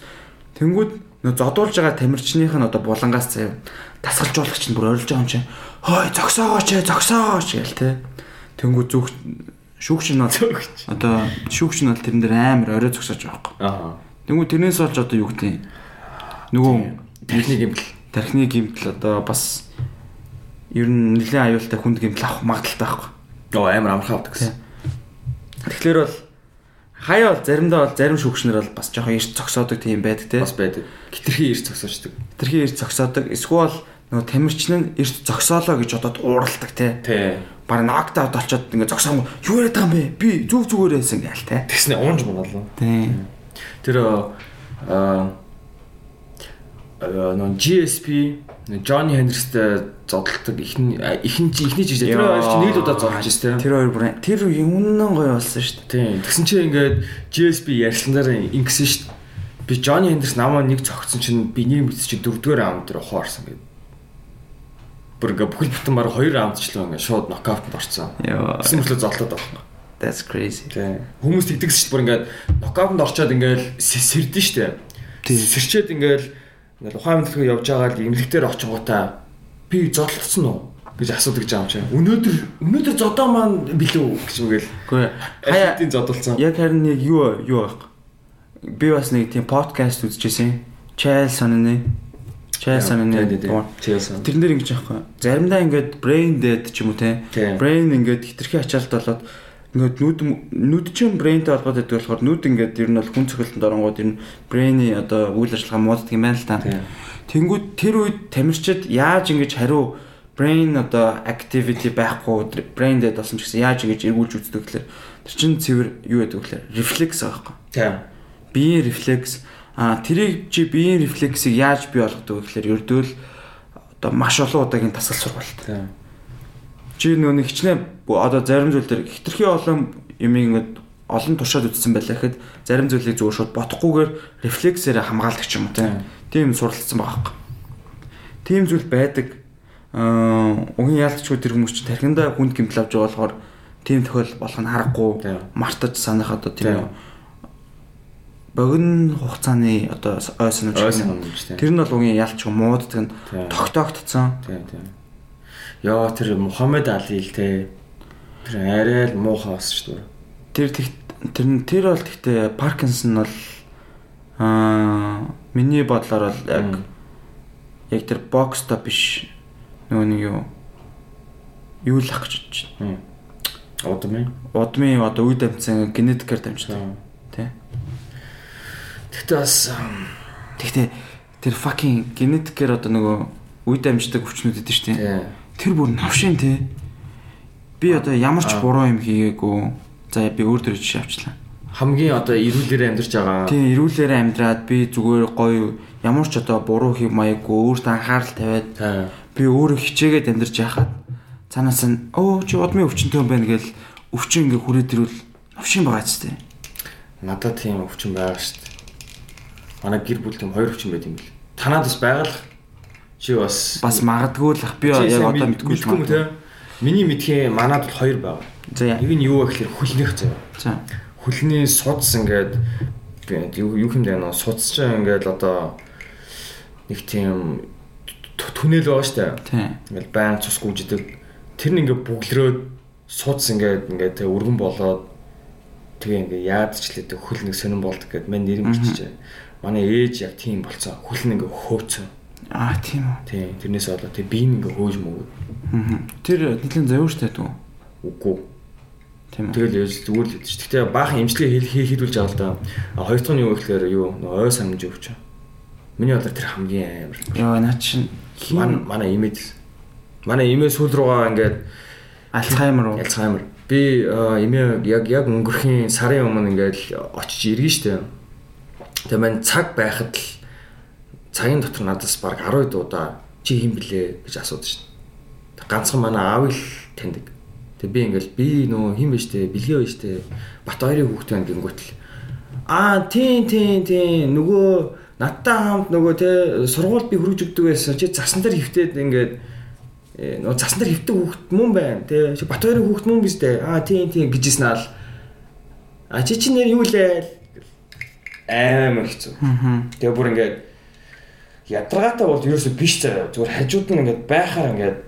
Тэнгууд нөө зодуулж байгаа тамирчных нь одоо булангаас заяа. Тасгалжуулагч нь бүр орилж байгаа юм чинь. Хой зогсоогооч ээ зогсоогооч гээл те. Тэнгууд зүг шүүгч нь бол одоо шүүгч нь бол тэрэн дээр амар орой зогсоож байгаа. Аха. Тэнгүү тэрнээс болж одоо юу гэдэг юм? Нөгөө юм бэл. тархины гимтэл одоо бас ер нь нэлээд аюултай хүнд гимтэл авах магадaltaй байхгүй. Оо амар амархан авдаг гэсэн. Тэгэхээр бол хаяа бол заримдаа бол зарим шүүгчнэр бол бас жоохон ирж зогсоодог тийм байдаг те. Бас байдаг. Хитрхи ирж зогсоочдөг. Тэрхий ирж зогсоодог. Эсвэл нөгөө тамирчин нь ирж зогсоолоо гэж бодоод ууралдаг те. Тий. Бараг нокдаут болчоод ингээ зогсоом юу яриад байгаа юм бэ? Би зүг зүгээр байсан гээл те. Тэгснэ уунж бодлоо. Тийм. Тэр аа нон GSP Johnny Hendrix-тэй зодтолдог ихний ихний ихний жишээ. Тэр хоёр чинь нэг л удаа зодж шээ. Тэр хоёр бүр тэр юмнан гоё болсон дээ. Тийм. Тэгсэн чинь ингээд GSP ярьсан дараа ингэсэн дээ. Би Johnny Hendrix намаа нэг цогцсон чинь би нэг мэт чинь дөрөвдүгээр раунд дээр ухаарсан гэдэг. Бүр ингээд бүхэл бүтэн баг хоёр раундчлаа ингээд шууд нокаутанд орсон. Йоо. Гэсэн мэтлээ золтоод байгаа. That's crazy. Тийм. Хүмүүс тэгдэгс шүү дээ. Бүр ингээд нокаутанд орчоод ингээд сэрдэн дээ. Тийм. Сэрчээд ингээд ингээд ухаан мэдлэгээ явж байгаа л имлэгтэр очингуудаа би зодлцсон уу гэж асуудаг гэж чинь. Өнөөдөр өнөөдөр зодоо маань билүү гэж мэгэл. Үгүй хаяа зодолцсон. яг харин нэг юу юу аах. Би бас нэг тийм подкаст үзчихсэн. Чайл сонины. Чайл сонины. дээр ингэж аахгүй. Заримдаа ингээд brain dead ч юм уу те. Brain ингээд хитрхи ачаалт болоод ингээд нүд нүд чинь brainтэй холбоотой байдаг болохоор нүд ингээд ер нь бол хүн цохилтонд оронгууд ер нь brain-ы одоо үйл ажиллагаа мууддаг юм байна л та. Тэнгүүд тэр үед тамирчид яаж ингэж хариу brain одоо activity байхгүй brain dead болсон ч гэсэн яаж ингэж эргүүлж үздэг гэхээр тэр чинь цэвэр юу гэдэг вэ reflex байхгүй. Тийм. Биеийн reflex а тэрийг чи биеийн reflex-ийг яаж бий болгодог вэ гэхээр ердөөл одоо маш олон удаагийн тасгал сургалт. Тийм. Чи нөгөө нэг хичнээн одоо зарим зүйл дээр хитрхи олон юм ингээд олон туршаад үзсэн байлаа гэхэд зарим зүйлийг зүгээр шууд бодохгүйгээр рефлексээр хамгаалдаг ч юм уу Тийм. суралцсан байгаа хэрэг. Тийм зүйл байдаг. Аа угийн яалтчгүй тэр хүмүүс чинь тархиндаа хүнд гэмтэл авч байгаа болохоор тийм тохиол болох нь харахгүй мартаж санах одоо Тийм. богино хугацааны одоо ой санамж. Тэр нь бол угийн яалтчгүй мууддаг нь Тийм. тогтоогдсон. Яа тэр Мухаммед Али л те. Тэр арай л муухай бас шүү дээ. Тэр тэр нь- тэр бол гэхдээ Паркинсон бол аа миний бодлоор бол яг яг тэр бокста биш нөгөө нэг юу юу л ах гэж бодож байна. Удмын. Удмын одоо үе дамжсан генетикээр дамждаг тий. Тэгтээ бас Гэхдээ тэр fucking генетикээр одоо нөгөө үе дамждаг өвчнүүд дээ. тий. Тэр бүр навшин тий. Би одоо ямар ч буруу юм хийгээгүй. За би өөр төр жишээ авчлаа. хамгийн одоо эрүүлэрээ амьдарч байгаа. Тийм эрүүлээрээ амьдраад би зүгээр гоё ямар ч одоо буруу хийх маяггүй өөртөө анхаарал тавиад би өөрөө хичээгээд амьдарч яхад цаанаас нь оо чи удмын өвчнөй юм байна гэл өвчин ингээ хүрээд ирвэл новшин байгаа ч тийм. Надад тийм өвчин байгаа шүү дээ. Манай гэр бүл тийм хоёр өвчин байт юм бэл. Танад бас байгаа л чи бас Бас магадгүй л ах би яг одоо мэдгүй мэдгүй юм те. Миний мэдхийн манад бол хоёр байгаа. За. Нэг нь юу вэ гэхээр хүлнийх зав. За. Хүлний судас ингээд юу юм даа нөө судас чинь ингээд одоо нэг тийм түнэл байгаа. Тий. Ингээл байн цус гүйждэг. Тэр нь ингээ бүглөрөөд судас ингээд ингээд өргөн болоод тэгээ ингээ яадчлээд хөл нэг сонирн болдог гэд мань нэр мөрчжээ. Манай ээж яг тийм болцоо. Хөл нь ингээ хөөцөө. Аа тийм үү. Тийм тэрнээс болоо тэг би ингээ хөөж мөгөө. Мгм. Тэр нэлийн штэ дүү. Үгүй. Тийм үү. Тэгэл ээж зүгээр л ядчих. Гэтэ баахан имчилгээ хэл хийдүүлж байгаа л да. Хоёр дахь нь юу гэхээр юу ой санамж өвч. Миний бодлоор тэр хамгийн амар. Яа наа чин Манай манай имэд манай имээ сүүл рүүгээ ингээд Альцгеймер уу? Альцгеймер. Би э, имээ яг яг өнгөрхийн сарын өмнө ингээд очиж иргэн штэ. Тэгээ маань цаг байхад л цагийн дотор надаас баг 10 удаа чи хин блэ гэж асуудаг шин. Ганцхан манай аав л таньдаг. Тэгээ би ингээл би нөө хин биш тэ бэлгээ биш тэ бат хоёрын хүүхдээ байна гингүүт л. Аа тийм тийм тийм нөгөө надтай хамт нөгөө те сургууль би хөрөж өгдөг байсан чи засан дээр хөвтөд ингээд э, нөгөө засан дээр хөвтөг хүүхд мөн байна те чи бат хоёрын хүүхд мөн биш тэ аа тийм тийм гэжсэн аа. А чи чи нэр юу лээ амар хэцүү. Тэгээ бүр ингээд ядаргаатай бол ерөөсөө биш заяа. Зүгээр хажууд нь ингээд байхаар ингээд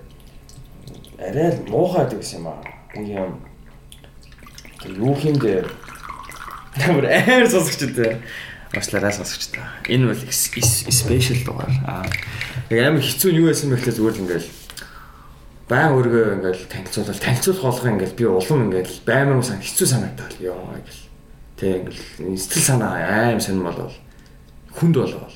арай л муухай гэсэн юм аа. Тэр юу хиймдээ амар амар сонсогчтой. Уучлаарай сонсогчтой. Энэ бол спешиал дугаар. Аа. Яг амар хэцүү юу байсан бэ гэхэл зүгээр л ингээд байн өргөө ингээд танилцуулал танилцуулах болгоо ингээд би улам ингээд баймар сан хэцүү санагдал ёо гэл. Тэг ингээд сэтгэл санаа аим сонирм болол хүнд болоо.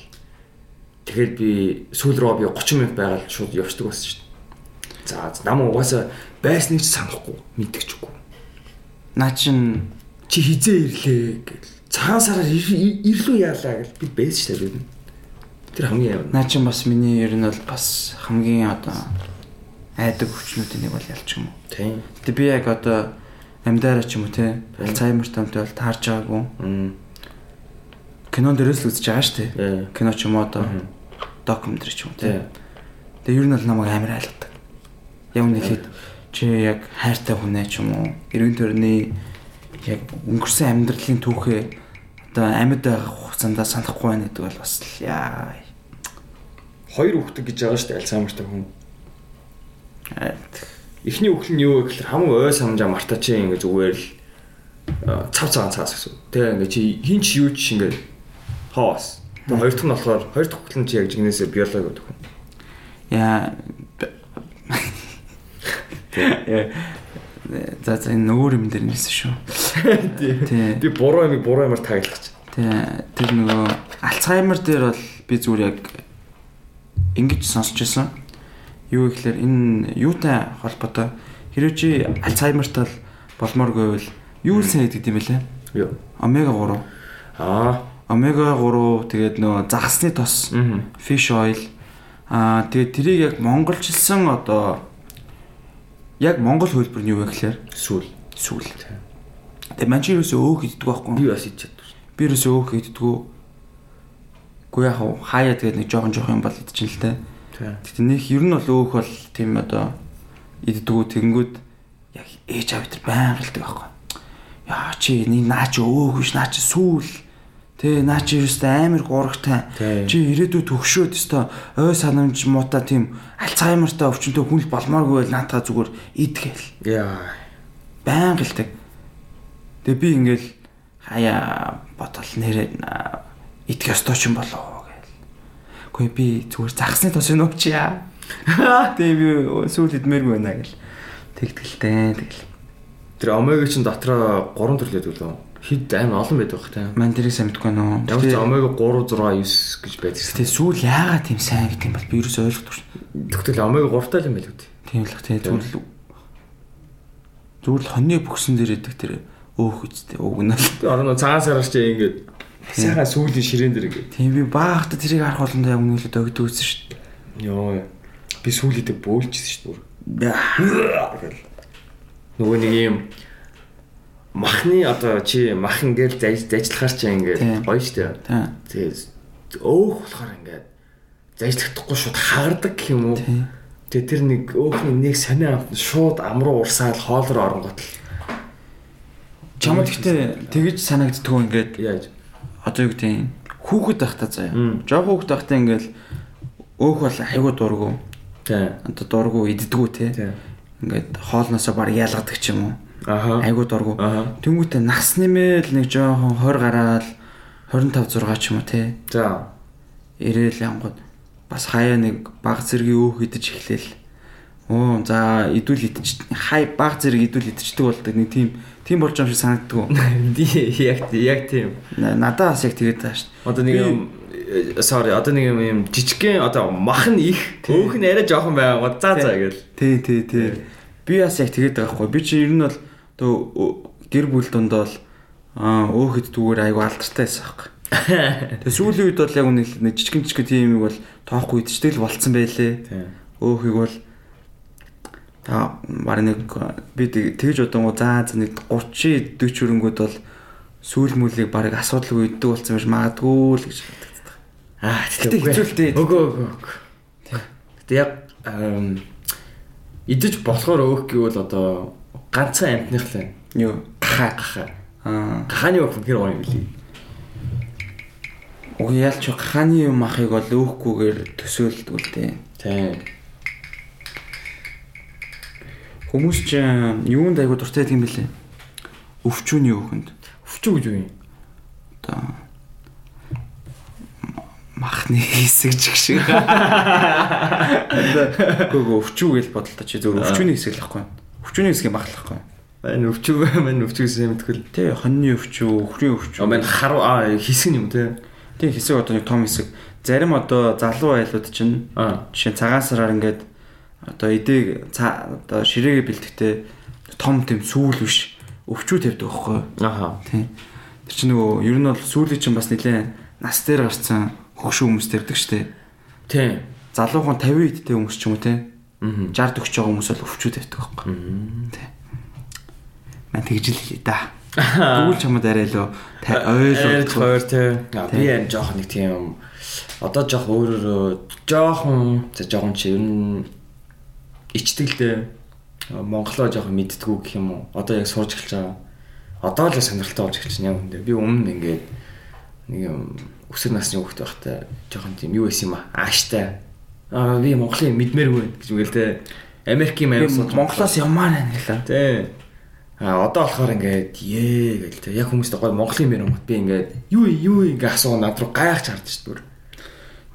Тэгэхээр би сүүл рүү би 30 минут байгаад шууд явчихдаг байсан шүү дээ. За нам угаасаа байсныг ч санахгүй мэдчихгүй. Наа чин Чи хизээ ирлээ гэл. Цагаан сараар ир- ирлүү яалаа гэл би байсан шүү дээ. Тэр хамгийн яа. наа чин бас миний ер нь бол бас хамгийн одоо айдаг хүчнүүдийн нэг бол ялч юм уу. Тийм. Гэтэ би яг одоо амьдаараа ч юм уу те Альцгеймертэй хамтаа бол таарж байгаагүй. Кинон дээрээс л үзэж байгаа шүү дээ. Ээ. Кино ч юм уу одоо. Докюментари ч юм те. Тэгээ ер нь бол намайг амар айлгадаг. Яг үнэ хэд чи яг хайртай хүнээ ч юм уу эргэн тойрны яг өнгөрсөн амьдралын түүхээ одоо амьд байгаа хугацаанд санахгүй байна гэдэг бол бас л яа. Хоёр хүүхэд гэж байгаа шүү дээ Альцгеймертэй хүн. Эхний үхэл нь юу вэ гэхээр хамгийн ой самжаа мартаа чи ингээ зүгээр л цав цагаан цаас гэсэн. Тэ ингээ чи хин ч юу ч ингээ хоос. Тэгээ хоёр дахь нь болохоор хоёр дахь нь чи яг жигнэсээ биологи гэдэг хүн. Яа. За за энэ өөр юм дээр нэрсэн шүү. Тий. Би буруу юм буруу юмар тааглах чи. Тий. Тэр нөгөө Альцгеймер дээр бол би зүгээр яг ингэж сонсч байсан. Юу гэхээр энэ юутай холбоотой хэрвээ чи Альцгеймертай бол болмооргүй бол юу сайн гэдэг юм бэлээ? Юу. Омега 3. Аа. Омега 3 тэгээд нөгөө загасны тос, fish oil аа тэгээд тэрийг яг монголчилсан одоо яг монгол хөлбөр нь юу вэ гэхээр Сүүл. сүүл. Тэгээд манч юусоо өөх иддэг байхгүй. Би бас чаддаг. Би юусоо өөх иддэггүй. Гү яг хаяа тэгээд нэг жоохон жоохон юм бол идчихэн л тэ. Тийм. Тэгтээ нэг ер нь бол өөх бол тийм одоо иддэггүй тэгэнгүүт яг ээж аав тэр байнгалдаг байхгүй. Яа чи нэг наа чи өөх биш наа чи сүүл. Тэ наа чи юустай амар гурагтай. Чи ирээдүйд төгшөөд өстой ой санамж муута тийм альцгеймертай өвчнөд хүн л болмооргүй байл наатаа зүгээр идгээл. Яа. байнгалдаг. Тэгээ би ингээл хаяа ботол нэрээ идэх ёстой ч юм болоо гээл. Гэхдээ би зүгээр загсны тос нь өвчиа. Тэгээ би сүүл идмээргүй байна гэл. Тэгтгэлтэй тэгэл. Тэр омега чинь дотроо 3 төрлөө төлөө. Хэд амар олон байдаг бах тийм. Ман тэрийг сайн мэдгүй нөө. Ямар ч омега 3 6 9 гэж байдаг. Тэгээ сүүл яагаад тийм сайн гэдэг юм бол би юус ойлгохгүй шин. Тэгтэл омега 3 тал юм байл үү? Тийм л тэгээ зүгээр л зүгээр л хоньны бүксэн дээр идэг тэр өөх үстэй угнал. Би орно цагаан сараар чи ингээд сайхан сүүлийн ширээн дээр ингээд. Тийм би баахта тэрийг харах болгондоо яг үнэлээд өгдөг үзсэн шин. Йоо. Би сүүлийдээ бөөлчихсөн шүү дээ. Нөгөө нэг юм махны одоо чи мах ингээл заж зажлахаар чи ингээд гоё штэ. Тийм. Тэгээ өөх болохоор ингээд зажлахдахгүй шууд хагардаг гэх юм уу? Тийм. Тэгээ тэр нэг өөхний нэг сонио амт шууд ам руу урсаал хоол руу оронгот л Чамд гэхдээ тэгэж санагддгүй ингээд яаж одоо юу гэдэг юм хүүхэд байхдаа заяа. Жог хүүхэд байхдаа ингээл өөх бол айгуу дургу. тий. Одоо дургу иддгүү те. Ингээд хоолноосоо баг яалгадаг ч юм уу. Айгуу дургу. Тэнгүүтээ нас нэмэл нэг жоохон 20 гараал 25 6 ч юм уу те. За. Ирээл янгууд бас хаяа нэг баг зэргийн өөх идэж эхлээл. Оо за идүүл идэж хай баг зэрэг идүүл идчихдэг болдог нэг тийм тийм болж юм шиг санагддаг. Ди яг яг тийм. Надад бас яг тэгээд тааш. Одоо нэг юм sorry одоо нэг юм жижигхэн одоо мах нь их өөх нь арай жоохон байгаа за за гэл. Тий, тий, тий. Би бас яг тэгээд байгаа хгүй. Би чи ер нь бол төө гэр бүл донд бол аа өөхөд дүүгээр айгу алдартай байсан байхгүй. Тэгээ сүүлийн үед бол яг үнэ нэг жижигэн жижигэн тийм юм бол тоохгүй идчихдэг л болцсон байлээ. Өөхийг бол та баг нэг би тэг- тэгж удангу заа за нэг 30 40 хөрөнгүүд бол сүүл мүлийг баг асуудалгүй иддэг болсон байж магадгүй л гэж боддог. Аа Гэтэ хэцүүлтэй. Өгөө өгөө. Гэтэ яг идэж болохоор өөх гэвэл одоо ганцхан амтных л Юу? гахаа гахаа. Аа. Гахааны өөх гэр гоё юм лий. Уг ялч хааны юм ахыг бол өөхгүйгээр төсөөлдөг л дээ. Тий. Хүмүүс ч юунд айгу дуртай гэдэг юм бэлээ. Өвчүүний өөхөнд. Өвчүү гэж юу юм? Одоо махны хэсэг ч гэх шиг. Гүг өвчүү гэж бодлоо чи зөв өвчүүний хэсэг л ахгүй. Өвчүүний хэсгийг махлахгүй. Мань өвчүү мань өвчүүс юм тэгэл. Тэ хоньны өвчүү, өхрийн өвчүү. Мань аа хэсэг юм те. Тэ хэсэг одоо нэг том хэсэг. Зарим одоо залуу айлууд чинь жишээ цагаан сараар ингээд одоо эдэг одоо ширээгээ бэлтгэхдээ том тийм сүүл биш өвчүү тавьдаг байхгүй? Аха. Тийм. Тэр чинь нөгөө ер нь бол сүүлийн чинь бас нэлээд нас дээр гарсан хөгшин хүмүүс тавьдаг штеп. Тий. Залуухан 50 идтэй хүмүүс ч юм уу те. Аа. 60 40 байгаа хүмүүс бол өвчүү тавьдаг байхгүй. Тийм. Ман тэгж л хэлээ да. Тэгвэл чамд арай Ойлгож ойлгох. хоёр Тий. би энэ жоох нэг тийм одоо жоох өөрөөр жоохон за жоохон чи ер нь дээ. Монголоо жоохон мэддгүү гэх юм уу. Одоо яг сурж эхэлж байгаа. Одоо л сонирхолтой болж эхэлж байна яг үндэ. Би өмнө ингээд нэг юм өсвөр насны хүүхэд байхдаа жоохон тийм юу байсан юм аа. Ааштай. Аа би Монголын мэдмээргүй гэж үгээл те. Америкийн маяг Монголоос явмаар байна гэлээ. Тий. А одоо болохоор ингээд ээ гэл тэ яг хүмүүст гоё Монголын мэр юм би ингээд юу юу ингээ асуу над руу гайхаж хардж шүү дээ.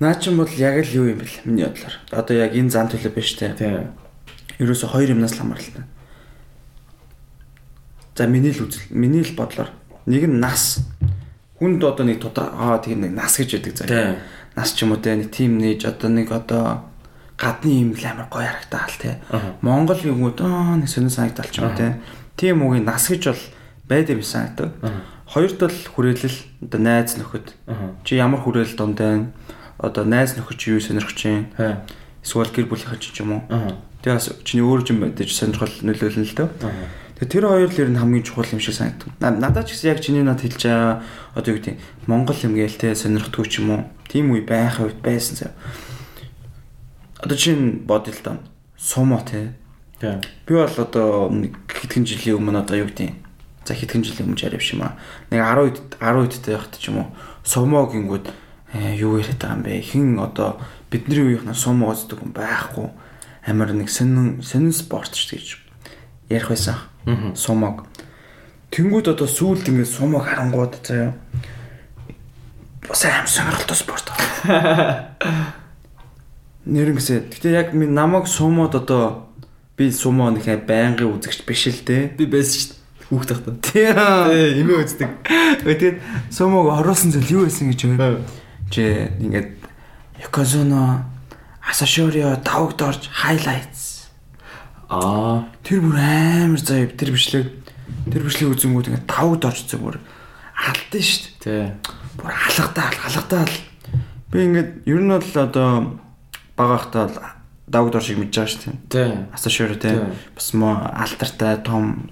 Наа чинь бол яг л юу юм бэл миний бодлоор. Одоо яг энэ зан төлөв биш те. Тий. Ерөөсө хоёр юмнаас л хамааралтай. За миний л үзэл, миний л бодлоор нэг нь нас. Хүнд одоо нэг тодор аа тийм нэг нас гэж яддаг Тий. Нас ч юм уу те нэг тим нээж одоо нэг одоо гадны юм л амар гоё харагдаал те. Монгол юмуд аа нэг сонир санагдал ч юм те. Тийм үгийн нас гэж бол байд юм санагдав. Хоёрт бол хүрээлэл одоо найз нөхөд. Чи ямар хүрээлэл донд байна? Одоо найз нөхөд чи юу сонирхож байна? Эсвэл гэр бүлийнхэн ч юм уу. Тэгээ бас чиний өөр юм байдаг сонирхол нөлөөлнө л дөө. Тэр хоёр л ер нь хамгийн чухал юм шиг санагдав. На- Надад ч гэсэн яг чиний над хэлж байгаа одоо юу гэдэг Монгол юм гээл те сонирхдгүй ч юм уу. Тим үе байх үед байсан зав. Одоо чинь бодё л доо. Сумо те. Тий. Би бол одоо хэдхэн жилийн өмнө одоо юу гэдэг за хэдхэн жилийн өмнө жарив юм аа. Нэг 10 10 удаатай байхад ч юм уу. Сумо гингүүд э, юу яриад байгаа юм бэ? Хин одоо бидний үеийнхнээ сумо үздэг хүн байхгүй. Амар нэг сонин сонин спорт ч гэж ярих байсан. Сумог. Тэнгүүд одоо сүүлд ингээд сумог харангууд заяа. Бас аим сонирхолтой спорт. Нэрнгэсээ. Гэтэ яг минь намайг сумод одоо би сумо нэхэ байнгын үзэгч биш л дээ. Би байсан шүү дээ. Хүүхд тахтаа. Тийм. Тий, имээ үздэг. Тэгээд сумог оруулсан зүйл юу байсан гэж байна. Чи ингээд Yokozuna Asashorio давагд орж highlights. Аа. Тэр бүр амар заяа тэр бичлэг тэр бичлэг үзэнгүүд ингээд давагд орж зүгээр алдсан шүү дээ. Тий. Бүр халгадаал халгадаал. Би ингээд ер нь бол одоо багаахтаа давагд ор шиг мэдж байгаа шүү дээ. Тий. Асашор Тий. бас мо алдартай том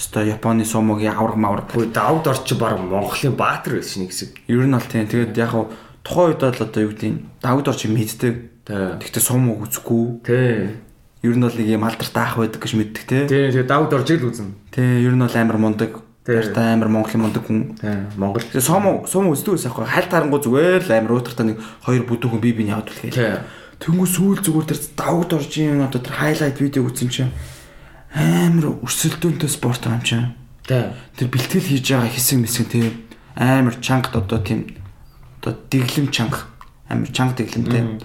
Өстой Японы сумогийн авраг мавраг. Хөөе давд орч баг Монголын баатар байсан нэг хэсэг. Ер нь бол тийм. Тэгээд яг хав тухайн үед бол одоо юу гэдэг давд орч мэддэг. Тэгтээ сумог үзэхгүй. Тий. Ер нь бол нэг юм алдартай ах байдаг гэж мэддэг те. Тий, тэгээ давд орж ил үзнэ. Тий, ер нь бол амар мундаг. Тий. Баяртай амар Монголын мундаг хүн. Тий. Монгол. Тэгээ сум сум үздэг байсан аахгүй. Хальт харангуй зүгээр л амар уутартаа нэг хоёр бүдүүхэн бие биений яваад үлгээл. Тий. Тэнгүү сүүл зүгээр тэр давд орж юм одоо тэр хайлайт видео үзсэн чинь амар өрсөлдөөнтэй спорт юм чинь. Тий. Тэр бэлтгэл хийж байгаа хэсэг мэсэг тий амар чангад одоо тийм одоо дэглэм чанга амар чанга дэглэмтэй.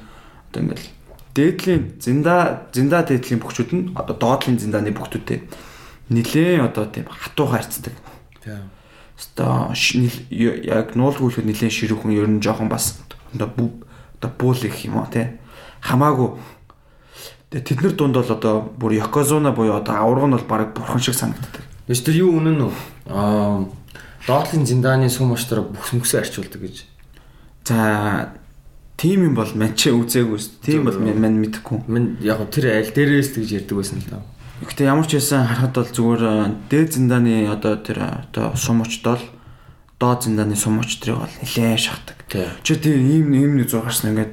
Одоо ингээл дээдлийн зинда зинда дээдлийн бүхчүүд нь одоо доотлын зиндааны бүхтүүдтэй нилээн одоо тийм хатуу хайрцдаг. Тий. Одоо яг нуулгүйхэд нилээн ширүүхэн ер нь жоохон бас одоо одоо бүүл их юм уу те хамаагүй Тэгээ тэднэр дунд бол одоо бүр Якозуна буюу одоо авраг нь бол баг бурхан шиг санагддаг. Яс тэр юу үнэн нь аа доотлын зиндааны сум оштор бүх сүмгсээ арчулдаг гэж. За тийм юм бол мань ч үзээгүй ш. Тийм бол мань мэдэхгүй. Мен яг тэр аль дээрээс тэгж ярьдаг байсан л да. Гэхдээ ямар ч байсан харахад бол зүгээр э, дээд зиндааны одоо тэр э, одоо сум очдол доод зиндааны сум очдрыг бол нилээ шахдаг. Чи тийм ийм ийм нэг зур гарсан ингээд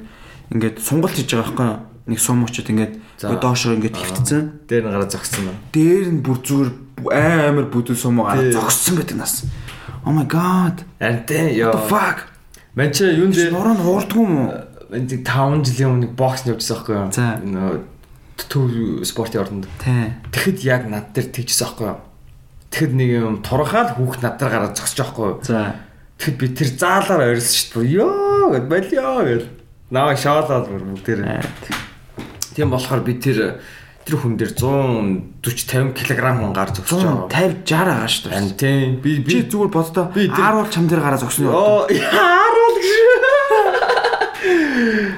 ингээд сонголт хийж байгаа байхгүй нэг сум очод ингээд доошоо ингээд хөвтцэн. Дээр нь гараа зогссон уу? Дээр нь бүр зүгээр амар бүдүүн сум гараад Тий. зогссон байдаг нас. Oh my god. Тий ёо. The fuck. Юун Чи дээр нуруу нь хуурдгүй юм уу? мен тэг 5 жилийн өмнө бокс явуулсан байхгүй юу? За. Нөө төв спортын. Тий. Тэгэхэд яг над дээр тэгжсэн байхгүй юу? Тэгэхэд нэг юм турхаал хүүхд над дээр гараад зогсож байхгүй юу? За. Тэгэхэд би тэр заалаар ойрсон шүү дээ. Йоо гэд болио гэл. Наа шаалаад бүр бүгдээр. Тийм болохоор би тэр тэр хүн дээр 140 50 кг хүн гар зогсож байгаа. 150 60 байгаа шүү дээ. Харин тийм би би зүгээр боддоо Би тэр- ааруул чам дээр гараа зогсно юу? Оо ааруул гэж.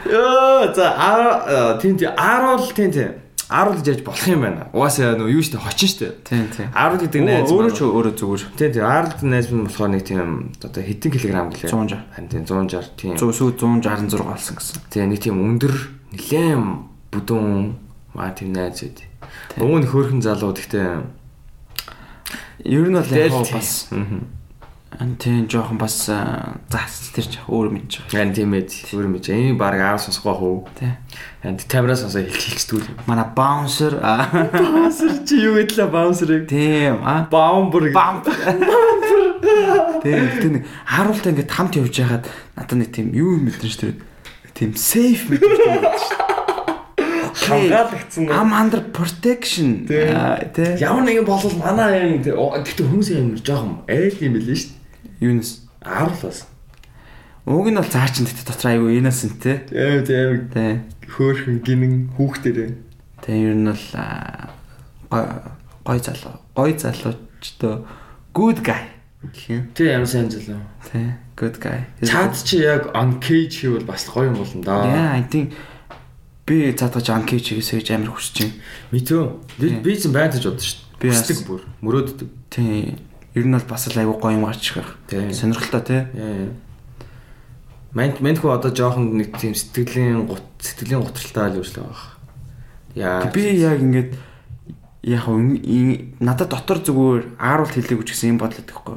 Яа за аа тийм тийм ааруул тийм тийм ааруул гэж яаж болох юм байна. Угаасаа нөө юу штэ хочин штэ. Тийм тийм. Ааруул гэдэг найз Өөрөө ч өөрөө зүгээр. Тийм тийм ааруул найз минь болохоор нэг тийм одоо хэдэн килограмм гэлээ. 160. Харин тийм 160 тийм. 100 сүү 166 болсон гэсэн. Тэгээ нэг тийм өндөр нэлээм бүдүүн маа тийм найз байд. Өвөн хөөрхөн залуу гэхдээ Ер нь бол яг бас ан тийм жоохон бас аа, зас тэр ч өөр мэдж байгаа. Харин тийм ээ. Өөр мэд. Энэ баг аав сонсгоо хөө. Тий. Харин камераас сонсоо хэлцдүүл. Манай баунсер аа Баунсер чи юу гэдлээ баунсерыг? тийм аа Баумбер. бам. Тийм тийм нэг харуултаа ингээд хамт явж байгаад надад нэг тийм юу мэдэн ш тэр тийм safe мэдэн ш тэр. Хамгаалагдсан. I'm under protection. Тий. Ямар нэгэн болол манай юм гэхдээ хүмүүс юм жоохон айл юм билээ шүү дээ. Юунес. Ааруулаас. Уг нь бол цаа чин тэгт дотор аюу innocent те. Тийм тийм Тий. хөөхөн гинэн хүүхдэрээ. Тэгээ ер нь бол гой- залуу. Гой залуучдоо good guy. Тэ ямар сайн залуу. Тий. Good guy. Чад чи яг on cage хийвэл бас гоё юм болно да. Yeah, I think би цаадгаж анки чигээсэй гэж амар хүсэж байна. Митөө. Би Тийм. ч байдаг ч бодсон шүү дээ. Хүсдэг бүр. Мөрөөддөг. Тий. Ер нь бол бас л аюу гоё юм гарч ирэх. Тийм. Сонирхолтой тий. Мэнт мэнтхүү одоо жоохон нэг тийм сэтгэлийн гут сэтгэлийн гутралтай л үүслээ баг. Яа. Би яг ингээд яг надад дотор зүгээр ааруулт хэлээгүй ч гэсэн юм бодлоо гэхгүй.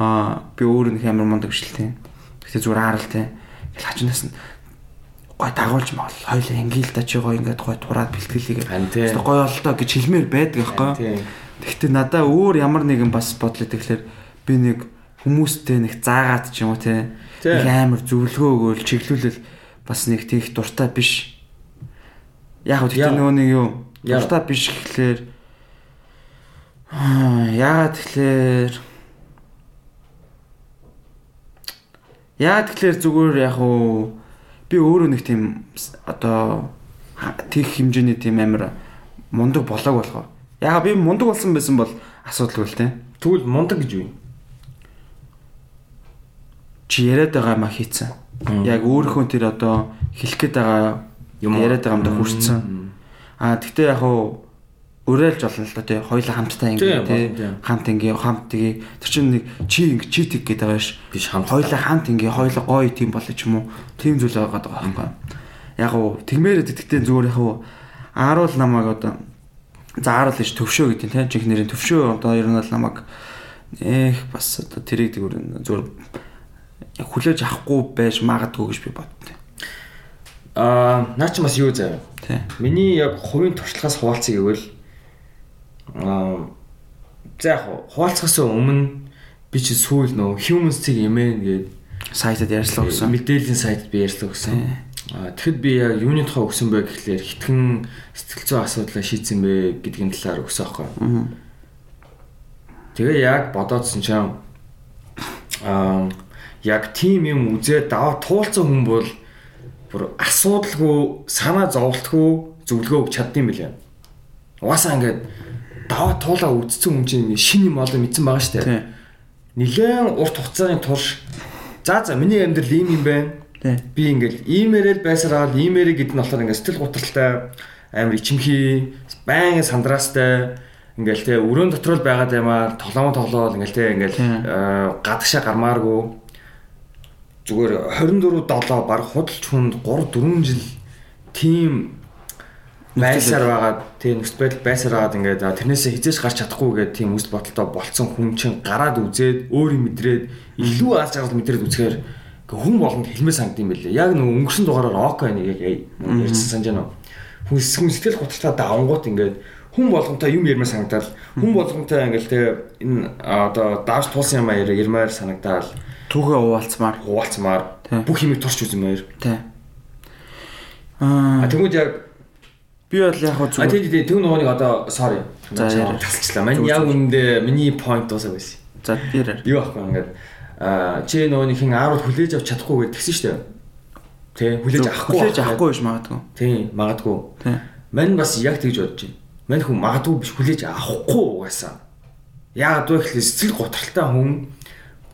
Аа би өөрөө нэг амар мундаг шилтэй. Гэтэ зүгээр аарал те. Ингээл хажуунаас нь гой дагуулж мал хоёул ингээл та чи гой ингээд гой тураад тий. Гой олдоо гэж хэлмээр байдаг байхгүй. Гэхдээ надаа өөр ямар нэгэн бас бодлоо тэгэхээр би нэг хүмүүстэй нэг заагаад ч юм уу те. Нэг амар зөвлөгөө өгөөл чиглүүлэл бас нэг тийх дуртай биш. Яг үгүй гэхдээ нөгөө нэг юу дуртай биш гэхлээр аа яагаад тэгэхээр Яагаад тэгэхээр зүгээр яг уу би өөрөө нэг тийм одоо тийх хэмжээний тийм амар мундаг болоог болохоор. Яагаад би мундаг болсон байсан бол асуудалгүй л те. Тэгвэл мундаг гэж юу юм? Чи яриад байгаа маа хийцэн. Мм. Яг өөрийнхөө тэр одоо хэлэх гээд байгаа юм яриад байгаа юмдаа хүрсэн. Мм. Аа тэгтээ яг уу уриалж болно л да тий. Хоёулаа хамтдаа ингэ тий. Хамт ингэ хамт тгий. Тэр чинь нэг чи ингэ чи тэг гээд байгаа ш. Биш хамт. Хоёулаа хамт ингэ хоёулаа гоё тийм болоо ч юм уу. Тийм зүйл байгаа байхгүй. Яг уу тэгмээрээ тэгтээ зүгээр яг уу ааруул намайг одоо заарл гэж төвшөө гэдэг тийм чих нэрийн төвшөө одоо ер нь бол намайг эх бас одоо тэрийг зүгээр зүгээр хүлээж авахгүй байж магадгүй гэж би боддیں۔ Аа наа чи бас юу заяа. Тий. Миний яг хувийн туршлагаас хуваалцъя гэвэл аа за яг хуваалцахаас өмнө би чи сүүл нөө humans-ийг эмээн гээд сайтад ярьслаа гэсэн. мэдээллийн сайтад би ярьслаа гэсэн. Аа тэгэхэд би яг юуны тухай өгсөн бэ гэхлээр хитгэн сэтгэл зүйн асуудлаа шийдсэн бэ гэдгийн талаар өгсөн аахгүй. Аа. Тэгээ яг бодоодсэн чинь аа яг тийм юм үзээ даваа туулсан хүн бол бүр асуудалгүй санаа зовлтгүй зөвлөгөө өгч чаддсан билээ. Угаасаа ингээд даваа туулаа үдцсэн хүн чинь шин юм олон мэдсэн байгаа шүү дээ. Нилээн урт хугацааны турш. За за миний амьдрал ийм юм байна. Би ингээл иймэрэл байсараад иймэрэ гэдэг нь болохоор ингээд сэтгэл готролтой амар ичимхий байнгын сандраастай. Ингээл те өрөөнд дотор л байгаад ямаар тоглоом тоглоол ингээл те ингээл э, гадагшаа гармааргүй. Зүгээр 24 7 баг худалч хүнд 3 4 жил тийм байсаар байгаад тийм нөхцөл байдал байсаар байгаад ингээд тэрнээсээ хизээж гарч чадахгүй гэдэг тийм үс бодолтой болцсон хүн чинь гараад үзээд өөрийн мэдрээд илүү аз жаргал мэдрээд үзэхээр хүн болгонд хэлмээ сангд юм байлээ. Яг нөгөө өнгөрсөн дугаараар ок нэг ярьсан санаж байна? Хүн сэтгэл готролтой давангууд ингээд хүн болгонтой юм ярмаар санагдал хүн болгонтой ингээл те энэ одоо давж туулсан юм аяар ярмаар санагдал Түүхээ хуваалцмаар. хуваалцмаар бүх юмыг турч үзмээр. Тий. Аа тэгвэл яг би бол яг хөө А зүгээр тийм тийм тэр нөгөөнийг одоо sorry. Тасалчлаа. Мань яг үндэ миний point дуусаа байсан. за яраар. Юу ахгүй ингээд аа чи нөгөөний хин ааруул хүлээж авч чадахгүй гэж тэгсэн шүү дээ. Тэ хүлээж авахгүй. хүлээж авахгүй биш магадгүй. Тийм магадгүй. Тий. Мань бас яг тэгж бодож байна. Мань хүн магадгүй биш хүлээж авахгүй угаасаа. Яагаад вэ гэхэл сэтгэл готролтой хүн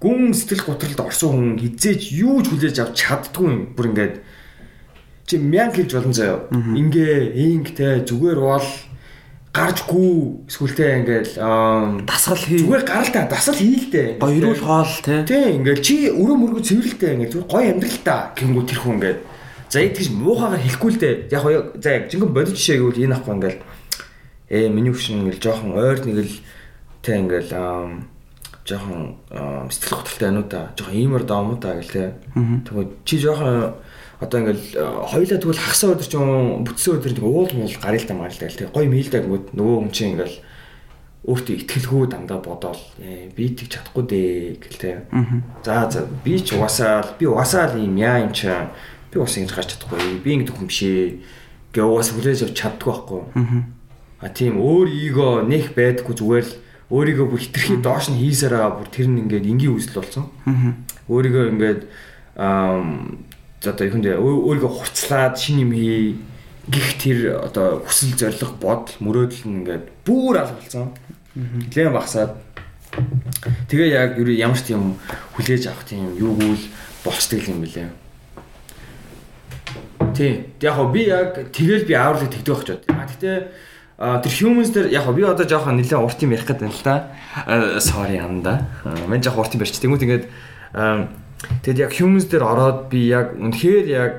гүн сэтгэл готролд орсон хүн хизээч юу ч хүлээж авч чаддгүй юм. Бүр ингээд чи мян хэлж болон заяа. Ингээ ингээтэй зүгээр бол гарчгүй эсвэл ингээл Дасгал хий. зүгээр гарал та дасал хийлдэ. Гоё ирүүл хоол тий. Тий, ингээл чи өрөө мөргөө цэвэрлэлтэй ингээл зүгээр гоё амьдрал та гингүү тэр хүн ингээд. За яг тийж муухагаар хэлэхгүй л дээ. Яг хоёо за яг жинхэнэ бодит жишээ гэвэл энэ ахгүй ингээл ээ миний хөшин ингээл жоохон ойр нэг л тий ингээл жоохон сэтгэл готролтой ануу та жоохон иймэр даамуу та гэл тий. Тэгвэл чи жоохон одоо ингээл аа, хоёлаа тэгвэл хагасаа өдөр чи бүтсэн өдөр тэг уул муул гарил та марил та гэл тий. Гоё мийлдэг гингүүд нөгөө хүн чинь ингээл өөртөө итгэлгүй дандаа бодоол ээ би тэг чадахгүй дээ гэл тий. За за би ч угаасаа л- би угаасаа л юм яа юм чи би угаасаа ингэж гарч чадахгүй би ингэдэг хүн биш ээ гээ угаасаа хүлээж авч чаддгүй байхгүй. А тийм өөр эго нэх байдаггүй зүгээр л өөрийгөө бүр хитрхи доош нь хийсээр байгаа бүр тэр нь ингээд энгийн үзэл болсон. Өөрийгөө ингээд одоо юундээ өөрийгөө хурцлаад шин юм хий гих тэр одоо хүсэл зориг бодол мөрөөдөл нь ингээд бүр алгалцсан. Лэм багсаад тэгээ яг юу ямар ч тийм хүлээж авах тийм юугүй л болцдог юм бэлээ. Тий. Яг би яг тэгэл би ааварлыг тэгдэг бод. А гэтээ тэр humans дээр яг би одоо жоохон нэлээд урт юм ярих гэдэг юм л та. А, Sorry анда. Мен жоохон урт юм барьч. Тэнгүүт ингээд тэгэд яг humans дээр ороод би яг үнэхээр яг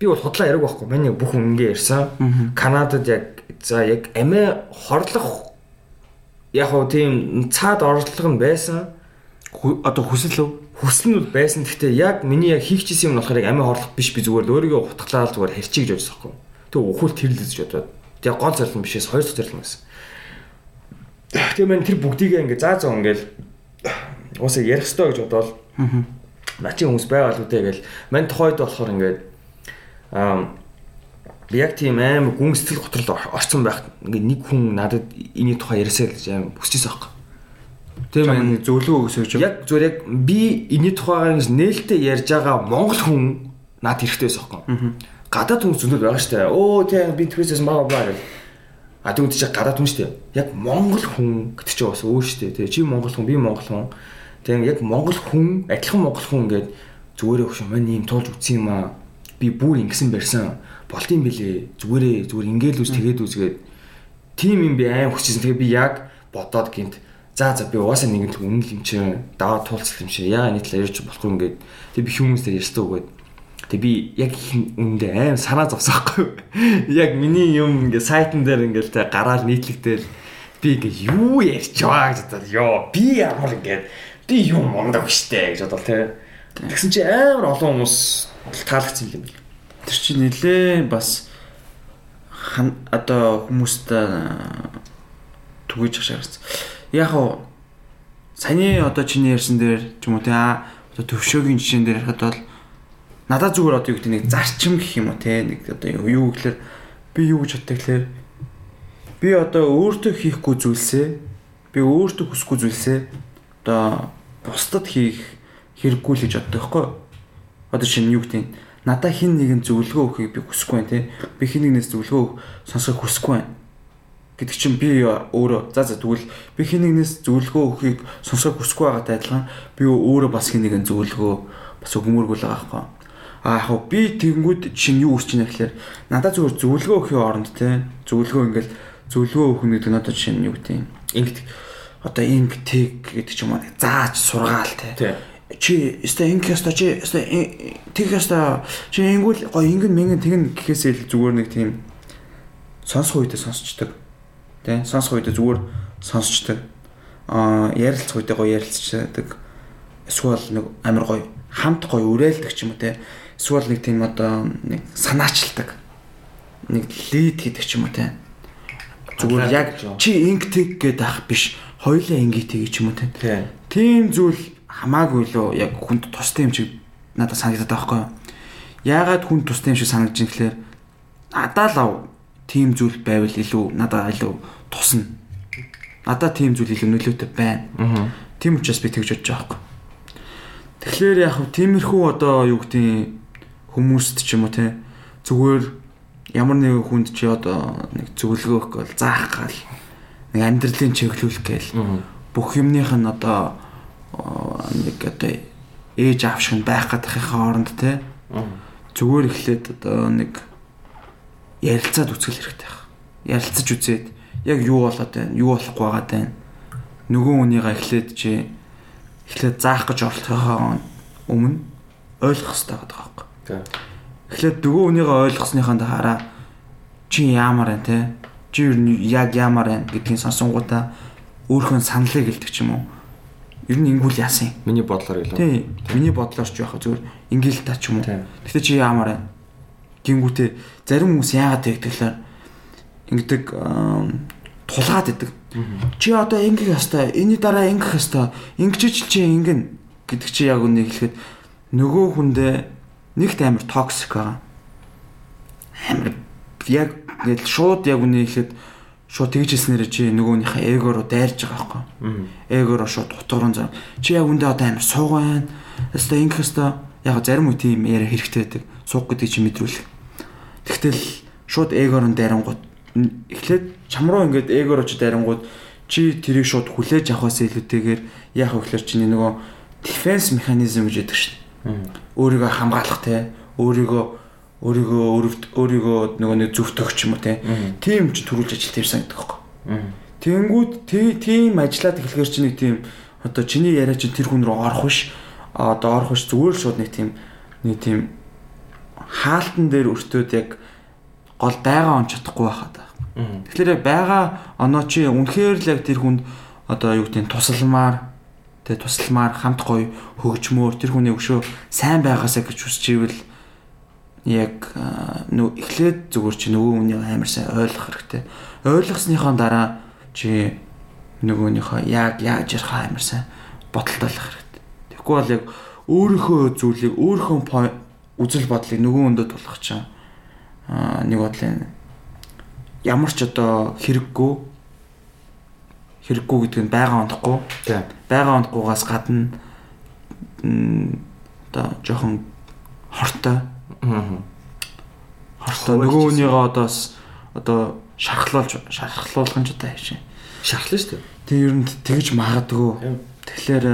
би бол худлаа яриг байхгүй. Миний бүх хүн ингээ ярьсан. Канадад яг за яг амиа хорлох яг хоо тийм цаад орлого нь байсан Одоо хүсэл үү? хүсэл нь байсан. Гэхдээ яг миний яг хийх гэсэн юм нь болохоор яг амиа хорлох биш би зүгээр л өөрийгөө хутглаад зүгээр хэрчиг гэж бодсон байхгүй. Тэг өхөл тэрлэж бодоод. Яг гол зорилго бишээс хоёр дахь зорилго байсан. Тэгээ мэн тэр бүгдийг ингээ заа заа ингээл уусаа ярих ёстой гэж бодоод наа чи хүмүүс байгаа л үтэй гэл мань тухайд болохоор ингээд аа би яг тийм аим гүн сэтгэл готрол орцсон байх ингээ нэг хүн надад эний тухай яриасаа гэж аим хүсчихсэн байхгүй. Тийм ээ зөвлөгөө өгсөж. Яг зүгээр яг би энэний тухайгаа ингэж нээлттэй ярьж байгаа монгол хүн над хэрэгтэй байсан байхгүй. Гадаад хүн зөндөл байгаа штэ. Оо тийм би твэсэс маа баа гэх. А тэгвэл чи гадаад хүн штэ. Яг монгол хүн гэдэг чи бас өөр штэ. Тэгээ чи монгол хүн би монгол хүн. Тэгээ яг монгол хүн адилхан монгол хүн ингээд зүгээрээ хөш мань ийм туулж үтсэн юм аа. Би бүр ингэсэн барьсан. Болт юм бэлээ. Зүгээрээ зүгээр ингээл үз тэгээд үзгээд тим юм би аим хүчсэн. Тэгээ би яг бодоод гинт за за би угаасаа нэг л үнэн юм чи даваа туулцах юм чи яа энэ талаар ярьж болохгүй ингээд тэг би хүмүүст ярьстаа үгээд Тэг би яг үндэ аим санаа зовсоохгүй. Яг миний юм ингээ сайтн дээр ингээл тэ гараал нийтлэгдэл би ингээ юу ярьж байгаа гэж бодоод ёо би ямар ингээд би юм мундаг штэ гэж бодол тэ. Тэгсэн чи амар олон хүмүүс таалагдсан юм байна. Тэр чинь нилээ бас одоо хүмүүст түгэж шаарсан. Яг уу саяны одоо чиний ярьсан дээр ч юм уу те одоо төвшөөгийн жишээн дээр харахад бол надад зүгээр одоо юу гэдэг нэг зарчим гэх юм уу те нэг одоо юу гэхээр би юу гэж боддог гэхээр би одоо өөртөө хийхгүй зүйлсээ би өөртөө хүсэхгүй зүйлсээ одоо бусдад хийх хэрэггүй л гэж боддог байхгүй? Одоо шинэ юу гэдэг надад хин нэгэн зөвлөгөө өгөхийг би хүсэхгүй байна те би хин нэгнээс зөвлөгөө сонсох хүсэхгүй байна гэдэг чинь би өөрөө за за тэгвэл би хин нэгнээс зөвлөгөө өгөхийг сонсох хүсэхгүй байгаатай адилхан би өөрөө бас хин нэгэн зөвлөгөө бас өгмөргүй л байгаа байхгүй? А яг би тэгэнгүүт чинь юу үсч байна гэхээр надад зөвхөн зөвлөгөө өгөхийн оронд те зөвлөгөө ингээл зөвлөгөө өгөх нь гэдэг надад чинь юу гэдэг юм ингээд одоо инг тэг гэдэг ч юм уу зааж сургаал те чи өстой инг яста чи өстой тэг яста чи ингүүл гоо ингэн мэнгэн тэгэн гэхээсээ л зүгээр нэг тийм сонсох үедээ сонсчдаг Тэ сонсох үед зүгээр сонсчдаг. Аа ярилцах үед гоё ярилцдаг. Эсвэл нэг амар гоё хамт гоё үрээлдэг ч юм уу те. Эсвэл нэг тийм одоо нэг санаачилдаг. Нэг лид гэдэг ч юм уу те. Зүгээр яг чи ингэдэг гэдэг ах биш. Хоёлаа ингэдэг ч юм уу те. Тийм зүйл хамаагүй лөө яг хүнд тустай юм шиг надад санагдаад байхгүй юу? Яагаад хүн тустай юм шиг санагдаж байна гэхээр надад л тийм зүйл байвал илүү надад илүү тусна. Надад тийм зүйл илүү нөлөөтэй байна. Аа. Тийм учраас би тэгж бодож байгаа юм. Тэгэхээр яг хөө тиймэрхүү одоо юу гэдэг хүмүүст ч юм уу те зүгээр ямар нэгэн хүнд чи одоо нэг зөвлөгөө өгөх бол заах гал нэг амьдралын чиглүүлэх гээл бүх юмных нь одоо нэг одоо ээж аав шиг байх гадахын хооронд те зүгээр эхлээд одоо нэг ярилцаад үцгэл хэрэгтэй байх. Ярилцаж үзээд яг юу болоод байна, юу болохгүй байгаа байна. Нөгөө хүнийгээ эхлээд чи эхлээд заах гэж оролцохоо өмнө ойлгох хэрэгтэй байгаа байхгүй. Эхлээд нөгөө хүнийгээ ойлгосныхаа дараа чи яамаар байна те? Чи юу яг яамаар байна гэдгийг сонсонгуудаа өөрхөн саналыг ч юм уу. Ер нь ингүүл яасан юм. Миний бодлоор гэлээ. Тийм. Миний бодлоор ч яхаа зүгээр ингээл та ч юм уу. Гэтэ чи яамаар байна Гингүүтээ зарим хүмүүс яагаад тэгдэглээр ингэдэг тулгаад идэг. Чи одоо ингэх ёстой, энэний дараа ингэх ёстой. Ингэжч чи ингэн гэдэг чи яг үнийг хэлэхэд нөгөө хүндээ нэгт амар токсик байгаа. Амар яг ингээл шууд яг үнийг хэлэхэд шууд тэгж хэлснээр чи нөгөөнийхөө эго руу дайрж байгаа байхгүй. Эго руу шууд утгарсан зам. Чи яг үндэ одоо амар сууг байна. Өстой ингэх өстой яг зарим үе тийм яриа хэрэгтэй байдаг. Сууг гэдэг чи мэдрүүлэх. Тэгтэл шууд эгоор нь дайрангууд эхлээд чам руу ингээд эгоор очиж дайрангууд чи тэрийг шууд хүлээж авахаас илүүтэйгээр яах вэ гэхээр чиний нөгөө дефенс механизм гэж яддаг шин. Өөрийгөө хамгаалах те өөрийгөө өөрийгөө өөрийгөө нөгөө нэг зөвтгөх ч юм уу. Тийм ч төрүүлж ажил тэрсэн гэдэг байхгүй. Тэнгүүд тийм ажиллаад эхлэхэр чи нэг тийм одоо чиний яриа чи тэр хүн рүү орох биш. Одоо орох биш зүгээр шууд нэг тийм нэг тийм хаалтан дээр өртөөд яг гол байгаа он чадахгүй байхад. Тэгэхээр яг байгаа оноо чи үнэхээр л яг тэр хүнд одоо юу гэдэг нь тусалмаар тэ тусалмаар хамт гоё хөгжмөөр тэр хүний өшөө сайн байгаасаа гэж хүсчихвэл яг нөө эхлээд зүгээр чи нөгөө хүний амар сайн ойлгох хэрэгтэй. Ойлгосныхоо дараа чи нөгөөнийхөө яг яаж ярих амар сайн бодолтой болох хэрэгтэй. Тэгэхгүй бол яг өөрийнхөө зүйлийг өөрийнхөө үзэл бодлыг нөгөө өндөө тулах чинь нэг бодлын ямар ч одоо хэрэггүй хэрэггүй гэдэг нь байгаа ондохгүй. Тийм. Байгаа ондохгүйгаас гадна одоо жоохон хортой. Хортой нөгөө хүнийгээ одоос одоо шархлуулж шархлуулах нь ч одоо хайш. Шархлаа шүү дээ. Тэг ер нь тэгж магадгүй. Тэгэхээр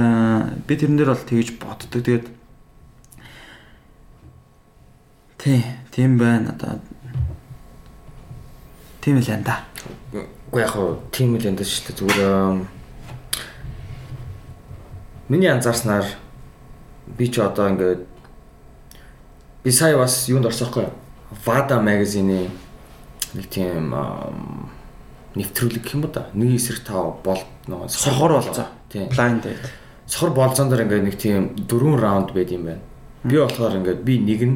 би тэрэн дээр бол тэгж боддог. Тэгээд Тий, тийм байна одоо. Тийм л энэ да. Уу яг хоо тийм л энэ шүү дээ. Зүгээр миний анзаарснаар би ч одоо ингээд би сая бас юунд орсоохгүй. Vada магазины нэг тийм нэвтрүүлэг гэх юм ба да. Нэг эсрэг тав бол нөгөө сохор болцоо. Тийм. Blind date. Сохор болцоон дээр ингээд нэг тийм дөрвөн раунд байд юм байна. Би болохоор ингээд би нэг нь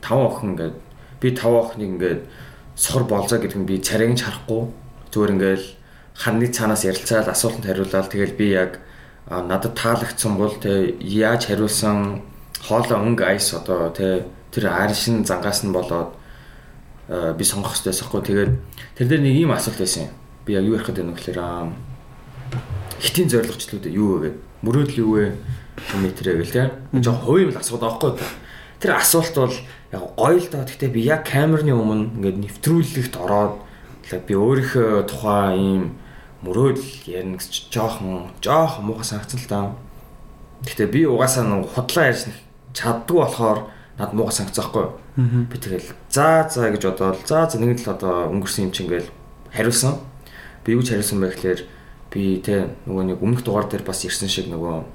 таван охин ингээд би таван охиныг ингээд сохор болзоо гэдэг нь би царайг нь харахгүй зүгээр ингээд ханны цаанаас ярилцаал асуултанд хариулаад тэгэл би яг надад таалагдсан бол тэ яаж хариулсан хоолой өнгө айс одоо тэ тэр аршин зангаас нь болоод а, би сонгох хэрэгтэй байхгүй. Тэгээд тэр дээр нэг ийм асуулт байсан юм. Би яг юу ярих гэдэг нь гэхээр хитийн зорилгочлууд юу вэ гэдэг мөрөөдөл юу вэ? Метрээ гэл тэ жоо хувийн л асуудаг аахгүй тэр асуулт бол яг гоё л доо. Гэхдээ би яг камерны өмнө ингээд нэвтрүүлэгт ороод би өөрийнхөө тухай ийм мөрөөдөл ярина гэж жоохон жоохон муухай санагцсан л даа. Гэтэ би угаасаа нэг худлаа ярьж чаддгүй болохоор над муухай санагцсаахгүй. Би тэгэл за за гэж бодоод за за нэг л одоо өнгөрсөн юм чинь ингээл хариулсан. Би юу ч хариулсан байх гэхээр би тэ нөгөө нэг өмнөх дугаар дээр бас ирсэн шиг нөгөө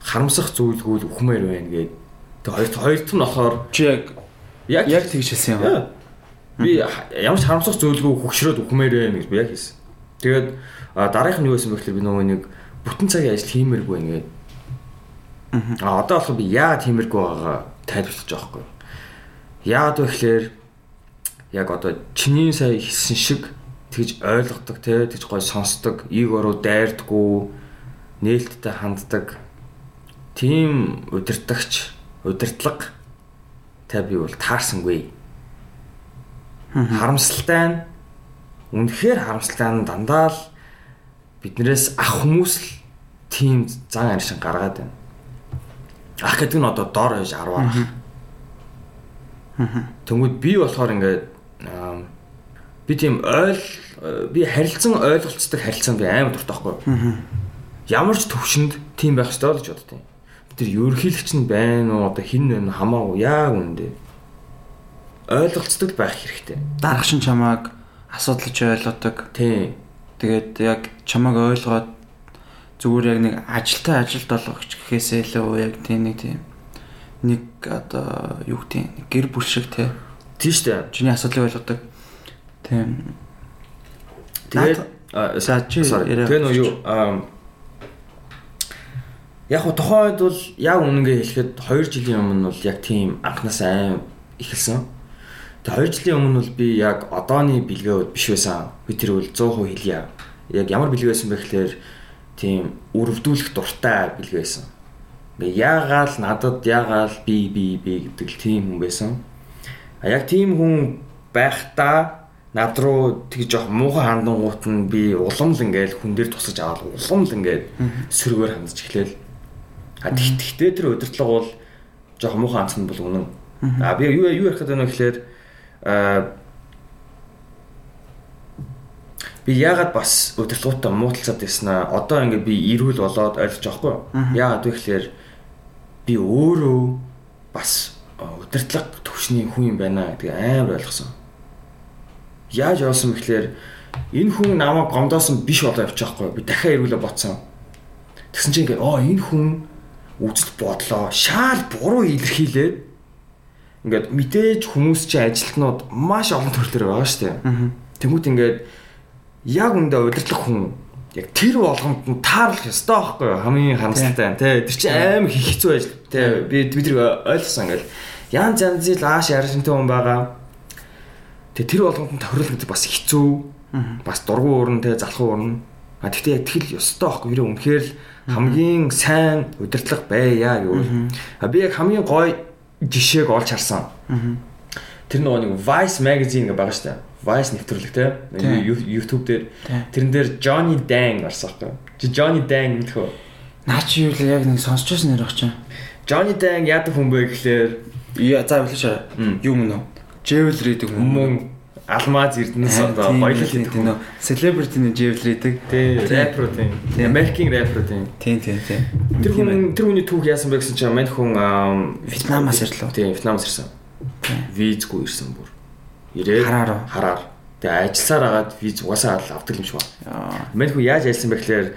харамсах зүйлгүүл үхмээр байна гэд. Тэг хоёр хоёр нь болохоор Чи яг яг яг тэгж хэлсэн юм. би ямар ч харамсах зүйлгүй хөгшрөөд үхмээр байна гэж би яг хэлсэн. Тэгээд а, дараагийнх нь юу байсан бэ гэхээр би нөгөө нэг бүтэн цагийн ажил хиймээргүй байна гээд. А одоо болохоор би яагаад хиймээргүй байгаа тайлбарлаж байгаа байхгүй. Яагаад вэ гэхээр яг одоо чиний сая хэлсэн шиг тэгж ойлгодог те тэгж гой сонсдог, ийг оруу дайрдаггүй, нээлттэй ханддаг тийм удирдахч, удирдлага та би бол таарсангүй. Харамсалтай нь үнэхээр харамсалтай нь дандаа л биднээс ах хүмүүс л тийм зан аршин гаргаад байна. Ах гэдэг нь одоо дор хойш 10 ах. Тэнгүүд би болохоор ингээд би тийм ойл би харилцан ойлголцдог харилцан би амар дуртай байхгүй. Ямар ч төвшөнд тийм байх ёстой л гэж боддیں۔ Тэр ерөнхийлөгч нь байна уу одоо хин вэ хамаагүй яг үндэ ойлголцдог байх хэрэгтэй. Дарагшин чамааг асуудалж ойлгодог. Тийм. Тэгээд яг чамааг ойлгоод зүгээр яг нэг ажилтаа ажилд болгохч гэхээсээ илүү яг тийм нэг тийм нэг одоо юу гэдэг нэг гэр бүл шиг те Тийм шүү дээ. чиний асуудлыг ойлгодог. Тийм. Тэгээд Наад- За, чи яриа- Тэгээ нөө юу Яг тухайн үед бол яг үнэнгээ хэлэхэд 2 жилийн өмнө бол яг тийм анхнаас аим эхэлсэн. Тэгээ 2 жилийн өмнө бол би яг одооны бэлгээ биш байсан. Би тэр бол 100% хэлье. Яг ямар бэлгээ байсан бэ гэхээр тийм өрөвдүүлэх дуртай бэлгээ байсан. Ингээ яагаал надад яагаал би би би гэдэг л тийм хүн байсан. А яг тийм хүн байхдаа над руу тэг жоох муухай хандангуут нь би улам л ингээл хүн дээр тусаж аваад улам л ингээд сөргөөр хандж эхлээл. А тэгтээ тэр удирдлага бол жоох муухай хандсан бол үнэн. А би юу юу ярих гэдэг нь вэ гэхээр а би яагаад бас удирдлагуудаа мууталцаад байснаа одоо ингээд би ирүүл болоод ойлгож байгаа хгүй. Яагаад вэ гэхээр би өөрөө бас удирдлага төвшний хүн юм байна гэдгийг амар ойлгосон. Яаж явсан бэ гэхээр энэ хүн намайг гомдоосон биш болоо явчих байхгүй би дахиад ирүүлээ ботсон. Тэгсэн чинь ингээд оо энэ хүн үзэл бодлоо шаал буруу илэрхийлээд ингээд мэдээж хүмүүс чинь ажилтнууд маш олон төрлөөр байгаа шүү дээ. Тэмүүт ингээд яг үндэ удирдлах хүн яг тэр болгонд нь тааруулах ёстой байхгүй юу? Хамгийн харамсалтай тий. тэр чинь амар их хэцүү ажил. Тий. Би бид тэр ойлгосон ингээл. Янз янзын ааш яршинтай хүн байгаа. Тий тэр болгонд нь тохируулах гэдэг бас хэцүү. Бас дургуун уурн тий залхуу уурн. А тэгтээ яг тэгэл ёстой байхгүй. Юу үнэхээр л хамгийн сайн удирдлага байя гэвэл а би яг хамгийн гоё жишээг олж харсан. Тэр нөгөө нэг Vice magazine гэж байгаа дээ Vice нэвтрүүлэг те YouTube дээр тэрэн дээр Johnny Dang гарсан байхгүй. Чи Johnny Dang мэдэх үү? Наа чи юу л яг нэг сонсч байсан нэр багч. Johnny Dang яадаг хүн бэ гэхлээр Яа за үлээш. Юу мөн үү? Jewel reading хүн. мөн алмаз эрдэнэс одоо баялал тийм гэдэг нөө celebrity нэг jewel reading. Тий, рэпер тийм. American рэпер тийм. Тийм тийм тийм. Тэр хүн тэр хүний түүх яасан бэ гэсэн чинь мань хүн Вьетнамаас ирлээ. Тийм, Вьетнамаас ирсэн. Визгүй ирсэн бүр. Ирээд Хараар хараар. Тэгээ ажилласаар агаад виз угаасаа авдаг юм шиг ба. Яа. Мань хүн яаж ялсан бэ гэхээр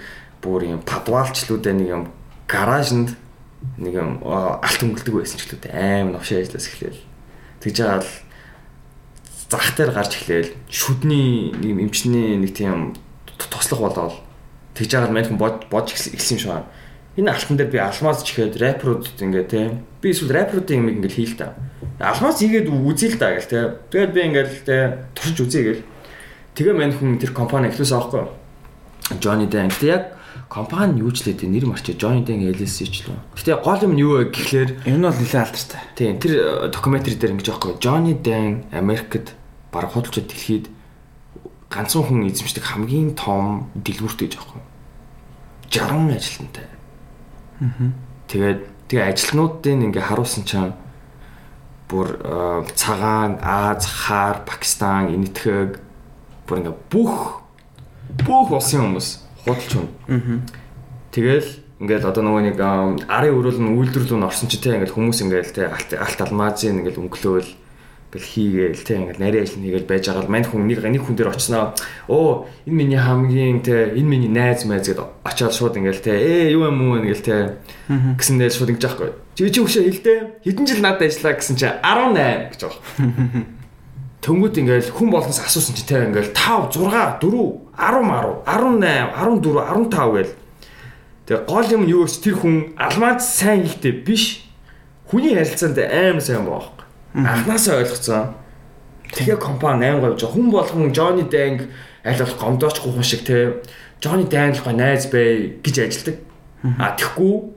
бүр юм падвалчлуудаа нэг юм гаражинд нэг юм алт өнгөлдөг байсан ч гэлээ аим новшоо ажиллаж эхлэв. Тэгж байгаа л зах дээр гарч эхлээл шүдний нэг эмчний нэг тийм туслах болоод тэгж байгаа л манайхан бод бодж эхэлсэн юм шиг байна. Энэ алтан дээр би алмаз ч ихэд рэперуудад ингээ те би эсвэл рэперуудын юм ингээ хийл та. Алмаз хийгээд үзээ л та гэл те. Тэгээд би ингээл те турш үзье гэл. Тэгээ манайхан тэр компани эхлүүлсэн аахгүй. Johnny Dang. Тэг яг компани юу ч лээ те нэр марчаа Johnny Dang LLC ч лөө. Гэтэ гол юм нь юу вэ гэхлээр Энэ бол нэлээд алдартай. Тийм тэр докюментари дээр ингэж аахгүй Johnny Dang Америкт баг худалчид дэлхийд ганцхан хүн эзэмшдэг хамгийн том дэлгүүрт гэж аахгүй 60 ажилтнтай. Тэгээд тэгээ ажилтнуудын ингээ харуулсан чинь бүр цагаан, Аз, Хаар, Пакистан, Энэтхэг бүр ингээ бүх бүх улсын хүмүүс худалч хүн. Тэгэл ингээл одоо нөгөө нэг арын өрөөл нь үйлдвэрлэл нь орсон чи те ингээл хүмүүс ингээл алт алт алмазын ингээл өнгөлөөл ингээл хийгээл те ингээл нарийн ажил хийгээл байж байгаа л мань хүн нэг нэг хүн дээр очсноо оо энэ миний хамгийн те энэ миний найз майз гэд очиад шууд ингээл те ээ юу юм уу? ингээл те. Гэсэн дээр шууд ингэж аахгүй. Чи чи хөшөө хэлдэ хэдэн жил надад ажиллаа гэсэн чи 18 гэж байгаа. Тэнгүүд ингээл хүн болгоноос асуусан чи те ингээл 5 6 4 10 10 18 14 15 гээл Тэгээ гол юм юу гэж тэр хүн алмаад сайн хэлтэй биш. Хүний харилцаанд аим сайн байгаа байхгүй. Анхнаасаа ойлгоцсон. Тэгээ компани 8 говьж хүн болгон Johnny Dang аль болох гомдооч гухан шиг те Johnny Dang л гой найз бай гэж ажилдаг. А тэгхгүй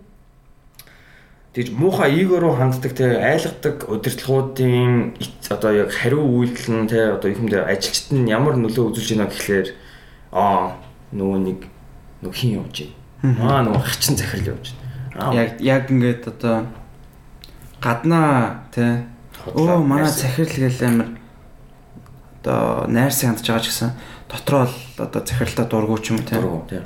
Тэгж муухай эго руу ханддаг те айлгадаг удирдлагуудын одоо яг хариу үйлдэл нь те одоо юмдээ ажилчид нь ямар нөлөө үзүүлж байна гэхлээр аа нөгөө нэг нөгөө хин явж байна. Аа нөгөө хачин захирал явж байна. Яг яг ингээд одоо гаднаа тий Хотлоо, Оо манай захирал гэл амир одоо найрсаг хандж байгаа ч гэсэн дотроо л одоо захиралтаа дургуй ч юм уу тий. дургу те.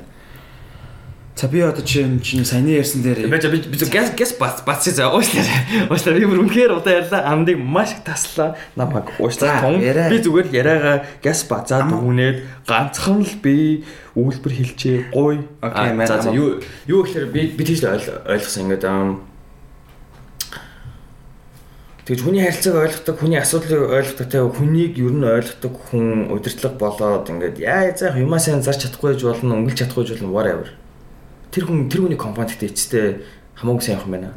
За би одоо чинь чинь саяны ярьсан дээр би би газ газ бац бацси за уушлаа. Уушлаа би бүр үнэхээр удаа ярьлаа. Амдыг маш их таслаа. Намайг За, уушлаа. Би зүгээр л яриагаа газ бацаад өгнээд ганцхан л би үйлдвэр хэлчээ. Гуй. Окей, За юу юу гэхээр би би тийш ойлгосон ингээд ам Тэгж хүний харилцааг ойлгодог, хүний асуудлыг ойлгодог, тэг хүнийг ер нь ойлгодог хүн удирдлага болоод ингээд яа заах юмаа сайн зарч чадахгүй гэж болно, өнгөлж чадахгүй гэж болно whatever. Тэр хүн тэр хүний компанид эцтэй хамаагүй сайн юм байна.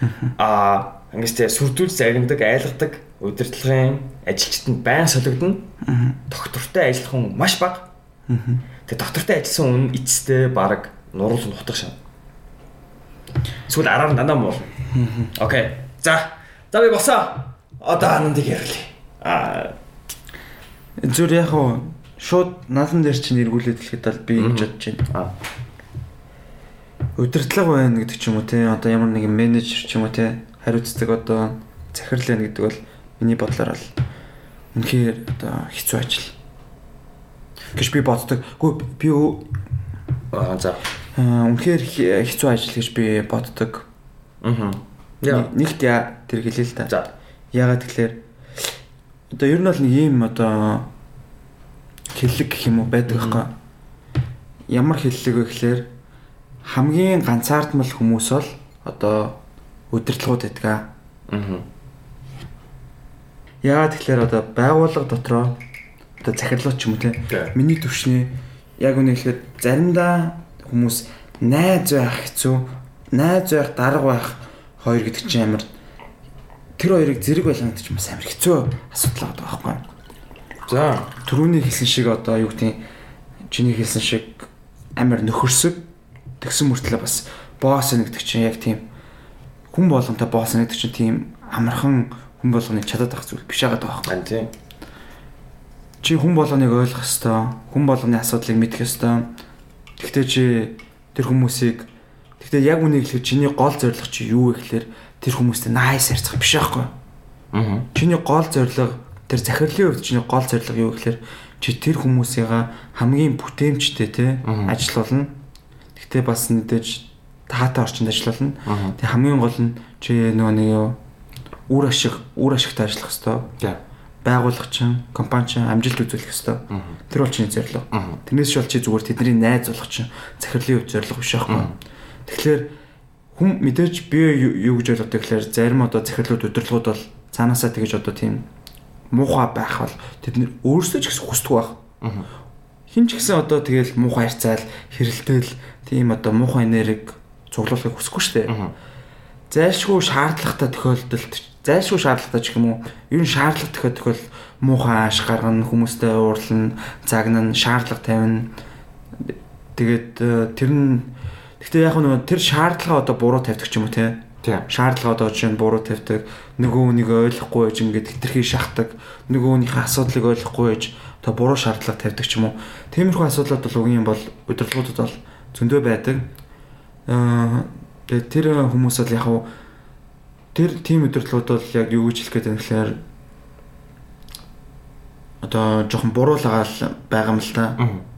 Аа ингээд тэ сүрдүүл загнадаг, айлгадаг удирдлагын ажилчид нь байн солигдно. Доктортой ажиллах хүн маш бага. Тэгээ доктортой ажилласан хүн эцтэй баг нуруул нутах шаа. Эсвэл араар дандаа муу. Окей. За. За би босоо. Одоо анандыг ярилъя. Аа зүр яг уу шууд наалан дээр чинь эргүүлээд хэлэхэд бол би ингэж бодож байна. аа Удирдлага байна гэдэг ч юм уу те одоо ямар нэгэн менежер ч юм уу те хариуцдаг одоо захирал байна гэдэг бол миний бодлоор бол үнэхээр одоо хэцүү ажил гэж би боддог. Гэхдээ би аа за. аа, үнэхээр хэцүү ажил гэж би боддог. Мм. Нэгт яа тэр хэлээ л та. За. Яагаад тэгэхээр одоо ер нь бол нэг юм одоо хэллэг гэх юм уу байдаг байхгүй. Ямар хэллэг вэ гэхээр хамгийн ганцаардмал хүмүүс бол одоо удирдлагууд байдаг аа. Мм. Яагаад тэгэхээр одоо байгууллага дотроо одоо захирлууд ч юм уу те миний төвшний яг үнэ хэлэхэд заримдаа хүмүүс найз байх хэцүү найз байх дарга байх хоёр гэдэг чинь амар тэр хоёрыг зэрэг байлгахад ч бас амар хэцүү асуудал байгаа байхгүй? За. Төрөүний хэлсэн шиг одоо юу гэдэг чиний хэлсэн шиг амар нөхөрсөг тэгсэн мөртлөө бас босс нэгдэг чинь яг тийм хүн болгонтой босс нэгдэг чинь тийм амархан хүн болгоныг чадаад авах зүйл биш байгаа байхгүй Ан тий. чи хүн болгоныг ойлгох ёстой хүн болгоны асуудлыг мэдэх ёстой тэгтээ чи тэр хүмүүсийг тэгтээ яг үнийг хэлэх чиний гол зорилго чи юу вэ гэхээр тэр хүмүүстэй найс харьцах биш байхгүй Мм. Чиний гол зорилго тэр захирлын хувьд чиний гол зорилго юу гэхээр чи тэр хүмүүсийг хамгийн бүтээмжтэй те Мгм. ажилуулна. Гэхдээ бас нэгдэж таатай орчинд ажилуулна. Мгм. Тэг хамгийн гол нь чи нөгөө нэг юу үр ашиг үр ашигтай ажиллах хэвээр За. байгууллага чинь компани чинь амжилт үзүүлэх хэвээр тэр бол чиний зорилго. Тэрнээс шал чи зүгээр тэдний найз болох чинь захирлын хувьд зорилго биш байхгүй. Тэгэхээр хүм мэдээж би юу гэж ойлгодог гэхээр зарим одоо захирлууд удирдлагууд бол цаанаасаа тэгэж одоо тийм муухай байх бол тэд нэр өөрсдөө ч гэсэн хүсдэг байх. Хин ч гэсэн одоо тэгэл муухай харьцаал хэрэлтэл тийм одоо муухай энерги цуглуулахыг хүсэхгүй шүү дээ. Зайлшгүй шаардлагатай тохиолдолд зайлшгүй шаардлагатай ч юм уу ер нь шаардлага тохиол тохиол муухай ааш гаргана хүмүүстэй уурлана загнана шаардлага тавина тэгээд э, тэр нь Гэхдээ яг нөгөө тэр шаардлага одоо буруу тавьдаг ч юм уу те. Тийм. Шаардлага одоо жишээ нь буруу тавьдаг, нөгөө хүнийг ойлгохгүй байж ингээд хитрхий шахдаг, нөгөө хүнийхээ асуудлыг ойлгохгүй байж одоо буруу шаардлага тавьдаг ч юм уу. Тиймэрхүү асуудлууд бол үгийн бол удирдлагуудад бол зөндөө байдаг. Аа тэр хүмүүс бол яг хав тэр тим удирдлагууд бол яг юу гэж хэлэх гээд гэхээр одоо жоохон буруулаагаал байгаа юм л та. Аа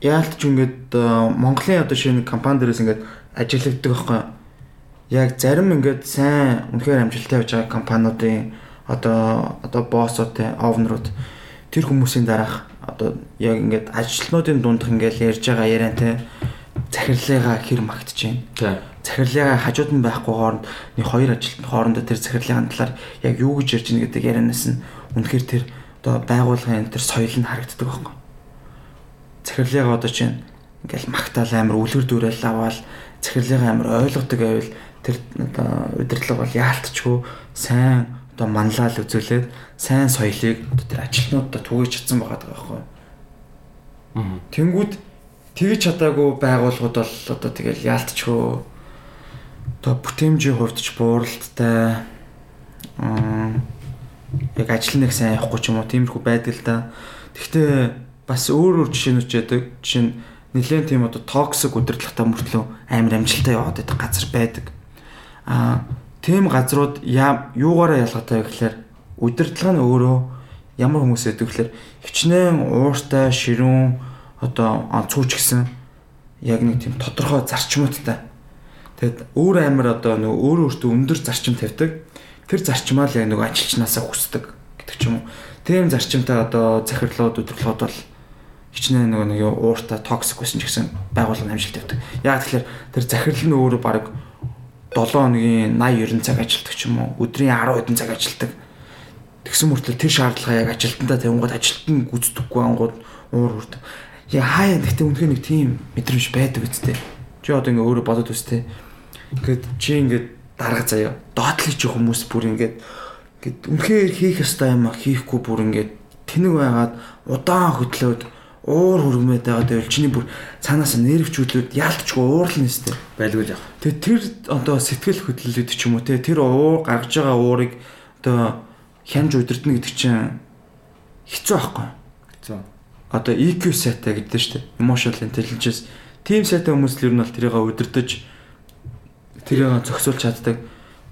яалтч ингээд Монголын одоо шинэ компани дээрээс ингээд ажиллагддаг байхгүй яг зарим ингээд сайн үнэхээр амжилттай явж байгаа компаниудын одоо одоо боссуудын овнерууд тэр хүмүүсийн дараах одоо яг ингээд ажилтнуудын дундх ингээд ярьж байгаа яриантай захирлыгаа хэр магтж байна. Тийм. Захирлыгаа хажууд нь байхгүй хооронд нэг хоёр ажилтны хоорондоо тэр захирлын талаар яг юу гэж ярьж байна гэдэг ярианаас нь үнэхээр тэр одоо байгууллагын тэр соёл нь харагддаг байхгүй захирлыгаа одоо чинь ингээл магтаал амир үлгэр дүүрэл аваад захирлыгаа амир ойлгодог байвал тэр одоо удирдлага бол яалтчгүй сайн одоо манлаал үзүүлээд сайн соёлыг одоо тэр ажилтнуудад түгэж чадсан байгаа байхгүй. Аа. Тэнгүүд тэгж чадаагүй байгууллагууд бол одоо тэгэл яалтчгүй одоо бүтээмжийн хувьд ч бууралттай аа яг ажил нэг сайн явахгүй ч юм уу тиймэрхүү байдаг л да. Гэхдээ бас өөр өөр жишээнүүд яадаг. Жишээ нь нэлээд тийм одоо токсик удирдлагатай мөртлөө амар амжилттай яваад байдаг газар байдаг. Аа тийм газрууд юугаараа ялгаатай вэ гэхээр удирдлага нь өөрөө ямар хүмүүс байдаг гэхээр хичнээн ууртай, ширүүн одоо онцгүйч гэсэн яг нэг тийм тодорхой зарчмуудтай. Тэгэд өөр амир одоо нөгөө өөр өөртөө өндөр зарчим тавьдаг. Тэр зарчмаа л яг нөгөө ажилчнаасаа хүсдэг гэдэг ч юм уу. Тийм зарчимтай одоо захирлууд удирдлагууд бол хичнээн нөгөө нэг ууртай токсик байсан ч гэсэн байгууллага амжилт явдаг. Яг тэгэхээр тэр захирал нь өөрөө баг 7 хоногийн 80 90 цаг ажилладаг ч юм уу өдрийн 10 хэдэн цаг ажилладаг. Тэгсэн мөртлөө тэр шаардлагаа яг ажилтнаа тавингууд ажилтан гүйцэтгэхгүй ангууд уур хүрдэг. Яа хаяа гэхдээ үнэхээр нэг тийм мэдрэмж байдаг үстэй. Чи одоо ингээ өөрөө бодод үстэй. Ингээд чи ингээд дарга заяа. Доотлыг чи хүмүүс бүр ингээд ингээд үнэхээр хийх ёстой юм а хийхгүй бүр ингээд тэнэг байгаад удаан хөдлөөд уур хөргмээд байгаа дээр чиний бүр цаанаас нервчүүлээд яалтчгүй уурлна нэстэ байлгүй яг. Тэгээ тэр одоо сэтгэл хөдлөлөд ч юм уу те тэр уур гаргаж байгаа уурыг одоо хянж удирдна гэдэг чинь хэцүү байхгүй. Хэцүү. Одоо EQ сайтай гэдэг нь шүү дээ. Emotional intelligence. Тим сайтай хүмүүс л ер нь бол тэрийг удирдах тэрийг зохицуулж чаддаг.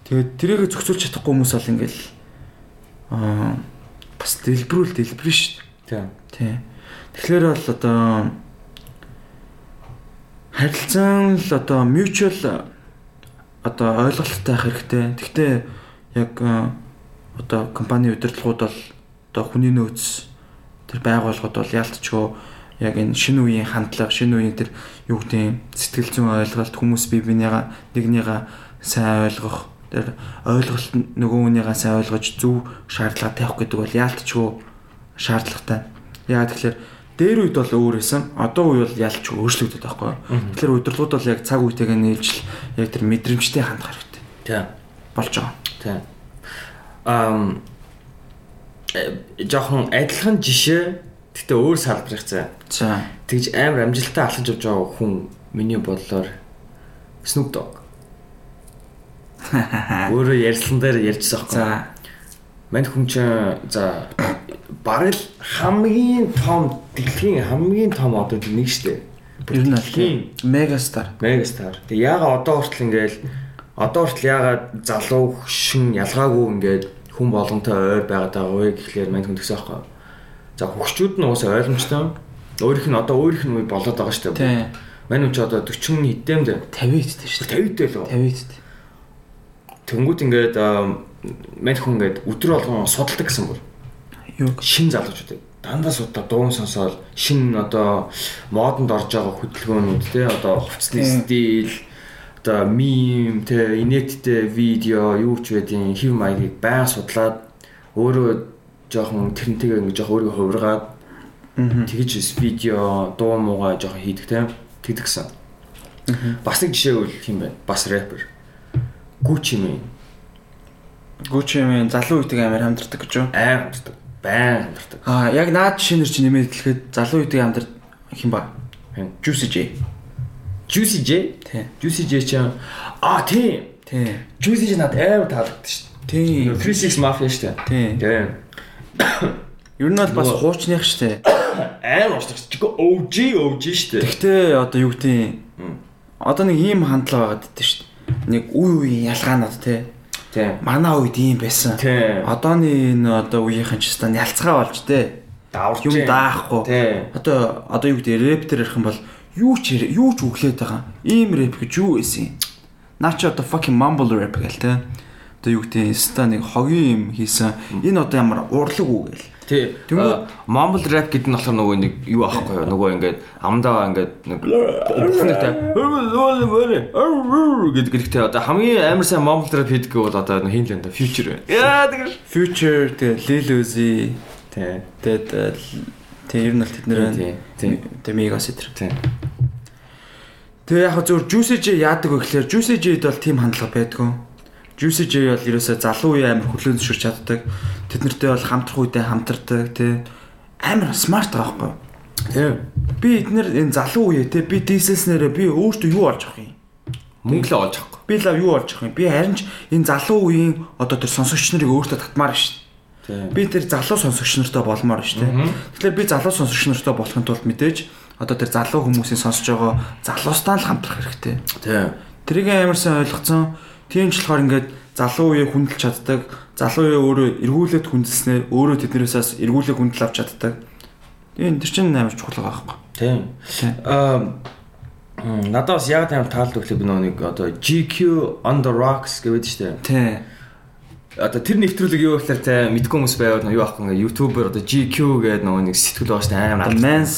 Тэгээд тэрийг зохицуулж чадахгүй хүмүүс бол ингээл аа бас дэлбэрүүл дэлбэрэн шүү дээ. Тийм. Тийм. Тэгэхээр бол одоо харилцан л одоо mutual одоо ойлголттой байх хэрэгтэй. Гэхдээ яг одоо компани удирдлагууд бол одоо хүний нөөц тэр байгууллагууд бол ялтчгүй яг энэ шинэ үеийн хандлага, шинэ үеийн тэр юу гэдэг сэтгэл зүйн ойлголт хүмүүс бие бинийгаа нэгнийгаа сайн ойлгох тэр ойлголт нөгөө хүнийгаа сайн ойлгож зөв шаардлага тавих гэдэг бол яалтчгүй шаардлагатай. Яа тэгэхээр дээр үед бол өөр байсан. Одоо үе бол ялч өөрчлөгдөд байхгүй. Тэгэхээр удирдлагууд бол яг цаг үетэйгээ нийлж яг тэр мэдрэмжтэй хандах хэрэгтэй. Тийм. Болж байгаа. Тийм. Ам жоохон адилхан жишээ гэтээ өөр салбарх цаа. За. Тэгж амар амжилттай алхаж явж байгаа хүн миний бодлоор Snoop Dogg. Өөрөө ярьслан дээр ярьжсан байхгүй. За. Мань хүн чинь за бараг л хамгийн том дэлхийн хамгийн том одоо нэг штэ. Ер нь аль мегастар. Мегастар. Тэг яага одоо хүртэл ингээл одоо хүртэл яага залуу шин ялгаагүй ингээд хүн болгонтой ойр байгаад байгаа вэ гэхлээр мань хүн төсөө байхгүй. За хөгчүүд нь уусаа ойлгомжтой. Өөрийнх нь одоо өөрийнх нь үе болоод байгаа штэ. Тийм. Мань хүн ч одоо 40 хэдэмд 50 дэд штэ. 50 дэд л. 50 дэд. Тэнгүүд ингээд мань хүн ингээд өдөр болгон судалдаг гэсэн бол юу шин залуучууд дандаа судаа дуун сонсоол шин одоо модонд орж байгаа хөдөлгөөнүүд те одоо хувцсны стил одоо мим тэ инеттэй видео юу ч байдیں۔ хев маягийг баян судлаад өөрөө жоохон тэрнтэйгээ ингээ жоохон өөрийгөө хувиргаад тэгж видео дуу муугаа жоохон хийдэг те тэгдэгсэн. Бас нэг жишээ үл юм байна. Бас рэпер. Gucci Mane. Gucci Mane залуу үеийг амар хамдэрдэг гэж юу? Аим хамдэрдэг. Баян хамдэрдэг. Аа яг наад жишээнэр чи нэмээд хэлэхэд залуу үеийг хамдэр хин ба. Juicy J. Juicy J? Тий. Juicy J ч аа тийм. Тий. Juicy J надад амар таалагддаг шүү Тий. дээ. 36 Mafia шүү дээ. Тий. Тийм. Ер нь бол бас хуучных штэ. Амар уучлах чи OG OG шүү дээ. Тэгтээ одоо юу гэдэг одоо нэг ийм хандлага байгаад дэ штэ. Нэг үе үеийн ялгаанууд те. Тийм. Манай үед ийм байсан. Тийм. Одооны энэ одоо үеийнхэн ч гэсэн ялцгаа болж те. Даварч Юм даахгүй. Тийм. Одоо одоо юу гэдэг рэп дээр ярих юм бол юу ч юу ч өглөөд байгаа. Ийм рэп гэж юу байсан юм? Наа чи одоо fucking mumble rap гэл те. Одоо юу гэдэг ста нэг хогийн юм хийсэн. Энэ одоо ямар урлаг үү гэл. Тий. Тэгвэл- Mumble rap гэдэг нь болохоор нөгөө нэг юу аахгүй юу? Нөгөө ингээд амдаа ингээд нэг бүхнэтэй гэдэг гэдэгтэй одоо хамгийн амар сайн Mumble rap хийдэг бол одоо хин л энэ future байна. Яа тэгэр. Future тэгээ Lil Uzi Тий. тэгээд тэг ер нь бол тэд нэр Тий. Тий. тэг Migos эдэр. Тий. Тэгээ яг зөвхөн Juicy J яадаг вэ гэхээр Juicy J-д бол тийм хандлага байдгүй. Juicy J бол ерөөсөө залуу үе амар хүлээн зөвшөөрч чаддаг. Тэд нартэй бол хамтрах үедээ хамтардаг тий. Амар смарт байгаа байхгүй. Тий. Би эднэр энэ залуу үе тий би дийсэлснээрээ би өөртөө юу олж авах юм? Мөнгө л олж авахгүй. Би лав юу олж авах юм? Би харин ч энэ залуу үеийн одоо тэр сонсогч нарыг өөртөө татмаар шүү дээ. Би тэр залуу сонсогч нартай болмоор шүү дээ. Тэгэхээр би залуу сонсогч нартай болохын тулд мэдээж одоо тэр залуу хүмүүсийн сонсож байгаа залуустаа л хамтрах хэрэгтэй. Тий. Тэрийг амарсан ойлгоцсон. Тийм ч болохоор ингээд залуу үеийг хүндэлж чаддаг. Залуу үеийг өөрөө эргүүлээд хүндэлснээр өөрөө тэднээсээс эргүүлээ хүндэл авч чаддаг. Тийм тэр чинь амар чухал байгаа байхгүй. Тий. Тийм. Аа бас яг тийм таалд өглөө би нэг одоо GQ on the rocks гэдэг шүү дээ. Тий. Одоо тэр нэвтрүүлэг юу гэхээр те мэдгүй хүмүүс байвал юу ахгүй ингээ ютубер одоо GQ гэдэг нөгөө нэг сэтгүүл байгаа дээ амар Mans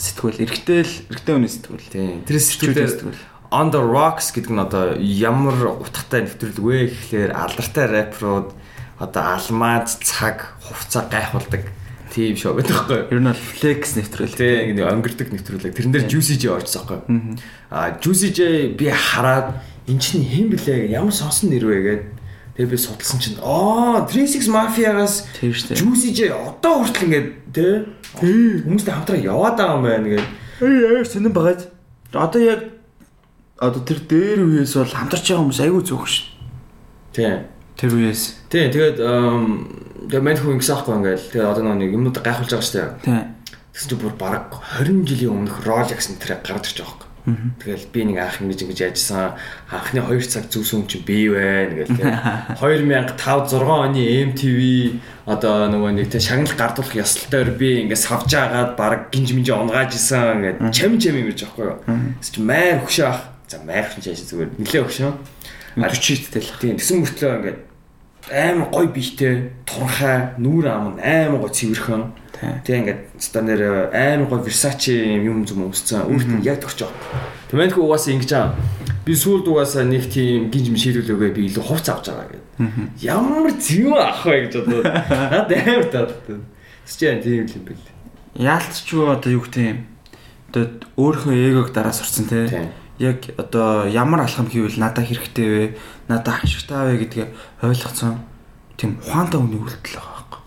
сэтгүүл эргэтэл эргэтэй хүний сэтгүүл. Тийм. Тэр сэтгүүл сэтгүүл. On the Rocks гэдэг нь одоо ямар утгатай нэвтрүүлэг вэ гэхлээр алдартай рэперууд одоо алмаад цаг хувцас гайхуулдаг тийм шоу байдаг байхгүй юу? Ер нь бол flex нэвтрүүл. Тэ ингэ өнгөрдөг нэвтрүүлэг. Тэрэн дээр Juicy J орчихсон байхгүй юу? Аа Juicy J би хараад эн чинь хэн блэ ямар сонсон нэр вэ гэдэг. Тэгээ би судалсан чинь аа 36 Mafia-гаас Тийм. Juicy J одоо хүртэл ингэ тэ хүмүүстэй хамтраа яваад байгаа юм байна гэдэг. Эй яа сонирн багаж. Одоо яг одоо тэр дээр үеэс бол хамтарч байгаа хүмүүс айгүй зүөх шүү. Тийм. Тэр үеэс. Тийм тэгээд эм, тэгээ мань хүн ингэсэн аахгүй ингээл тэгээ одоо нэг юмнууд гайхуулж байгаа шүү дээ. Тий. Тэгсэн чинь бүр баг 20 жилийн өмнөх Rolex энэ тэр гараад ирж байгаа байхгүй. Тэгэл би нэг анх ингэж ингэж яжсан анхны 2 цаг зүвсэн хүн чинь би байна гэл тэгээ 2005 6 оны MTV одоо нөгөө нэг тэг шагнал гардуулах ёслолтойор би ингээд савж агаад баг гинж минж унгааж исэн ингээд чам чам юм гэж байхгүй юу. Тэгс чи маяр хөшөө ах. За хөшөө яаш зүгээр нилээ хөшөө. 40-тэй л. Тийм тэгсэн мөртлөө ингээд амар гой бийтэй турхай нүүр ам амар гой цэвэрхэн Тий. тийм ингээд стан дээр амар гой Versace юм зүм өмссөн өөрт нь яг төгч байгаа. Тэмээнх угаасаа ингэж аа би сүүлд угаасаа нэг тийм гинж мэт шийдвэрлэгээ би илүү хувц авч байгаа гэдэг. Ямар зэвэн ах вэ гэж бодоод надад амар таалагдсан. Тэсчээ тийм юм бэл. Яалтчгүй одоо юу гэх юм. Одоо өөрийнхөө эгог дараа сурцсан. Тийм. Яг одоо ямар алхам хийвэл надад хэрэгтэй вэ? Надад ашигтай вэ гэдгээ ойлгоцсон. Тийм ухаантай хүний үйлдэл байгаа байхгүй.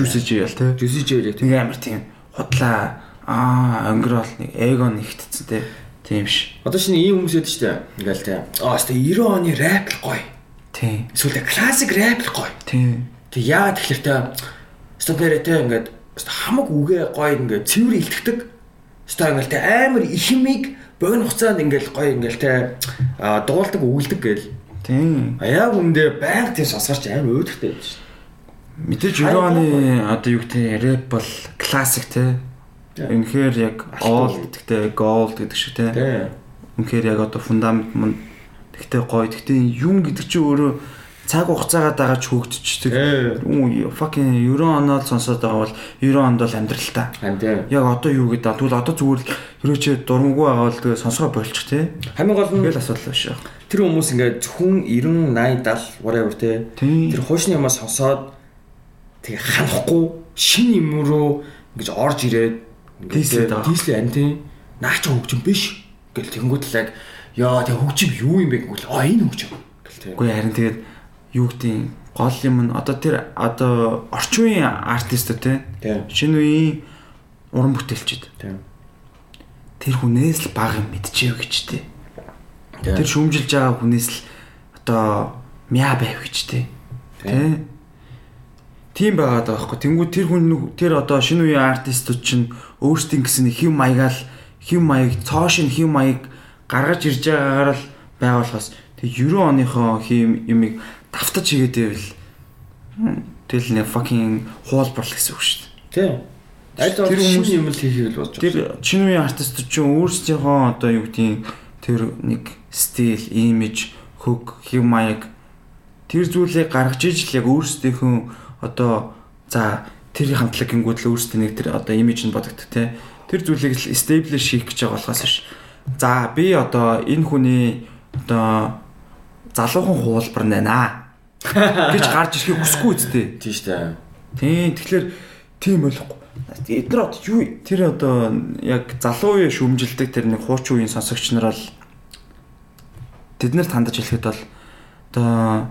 Жүсэж яал те. Жүсэж яа Нэг амар тийм худлаа аа өнгөрөөл нэг эго нэгтцэн те. Тийм ш. Одоо шинэ ийм хүмүүс яддаг дээ. Ингээл тийм. Аа өстө 90 оны рэп л гоё. Тийм. Эсвэл классик рэп л гоё. Тийм. Тэг яагаад тэгэхээр те стопнерээ те ингээд хамаг үгээ гоё ингээд цэвэр илтгэдэг. Өстө ингээд амар их юмыг богино хугацаанд ингээд гоё ингээд те дуулдаг өгүүлдэг гээл. Тийм. Яг үндэ байг тийм сонсгарч амар өөдөртэй байж шин. Мэдээж 90 оны одоо юу гэдэг рэп бол классик те. Үнэхээр яг all гэдэгтэй gold гэдэг шиг те. Үнэхээр яг одоо фундамент мөн тэгтээ гоё. Тэгтээ юм гэдэг чинь өөрөө цаг хугацаагаа дагаж хөгжчихдөг. Ээ. Үу fucking 90 оноо сонсоод байгаа бол 90 онд бол амьдрал та. Харин тийм. Яг одоо юу гэдэг. Тэгвэл одоо зүгээр л ерөөч дурмгүй байгаа бол тэгээ сонсгоо болчих тий. Хамгийн гол нь Тэгэл асуудал биш тэр хүмүүс ингээд зөвхөн 90 80 70 whatever те. Тийм. Тэр хуучны юмаа сонсоод тэгээ ханахгүй шин юм руу ингэж орж ирээд байгаа. Дийслээ ань тийм. Наа чи хөгжим биш гэл тэнгуут л яг яа тэг хөгжим юу юм бэ гэвэл а энэ хөгжим. Үгүй харин тэгээд юу гэдэг гол юм нь одоо тэр одоо орчин үеийн артистууд те шинэ үеийн уран бүтээлчд тэр хүнээс л баг юм мэдчихэв гэж те. Тэр шүүмжилж байгаа хүнээс л одоо мяа байв гэж те. Тэ. Тийм байгаад байгаа байхгүй. Тэнгүү тэр хүн тэр одоо шинэ үеийн артистууд чинь өөрсдийн гэсэн хэм маягаал хэм маяг цоошин хэм маяг гаргаж ирж байгаагаар л байгуулахаас тэг 90 оныхоо хэм юмыг давтаж хийгээд байвал тэгэл нэг fucking хуулбарлах гэсэн үг шүү дээ. Тийм. Аль Тэр хүмүүс- юм л хийхийг л болж Тэр шинэ үеийн артистууд чинь өөрсдийнхөө одоо юу гэдгийг тэр нэг стил, имиж, хөг, хэм маяг тэр зүйлийг гаргаж иж л яг өөрсдийнхөө одоо за тэр хамтлаг гингүүд л өөрсдөө нэг тэр одоо имиж нь бодогдох те. Тэр зүйлийг л establish хийх гэж байгаа болохоос ш. За би одоо энэ хүний одоо залуухан хуулбар байна гэж гарч ирэхийг хүсэхгүй үстэй. Тийм шүү дээ. Тийм тэгэхээр тийм болохгүй. Эдгээр одоо юу тэр одоо яг залуу үе шүмжилдэг тэр нэг хуучин үеийн сонсогч нар бол тэд нар тандаж хэлэхэд бол одоо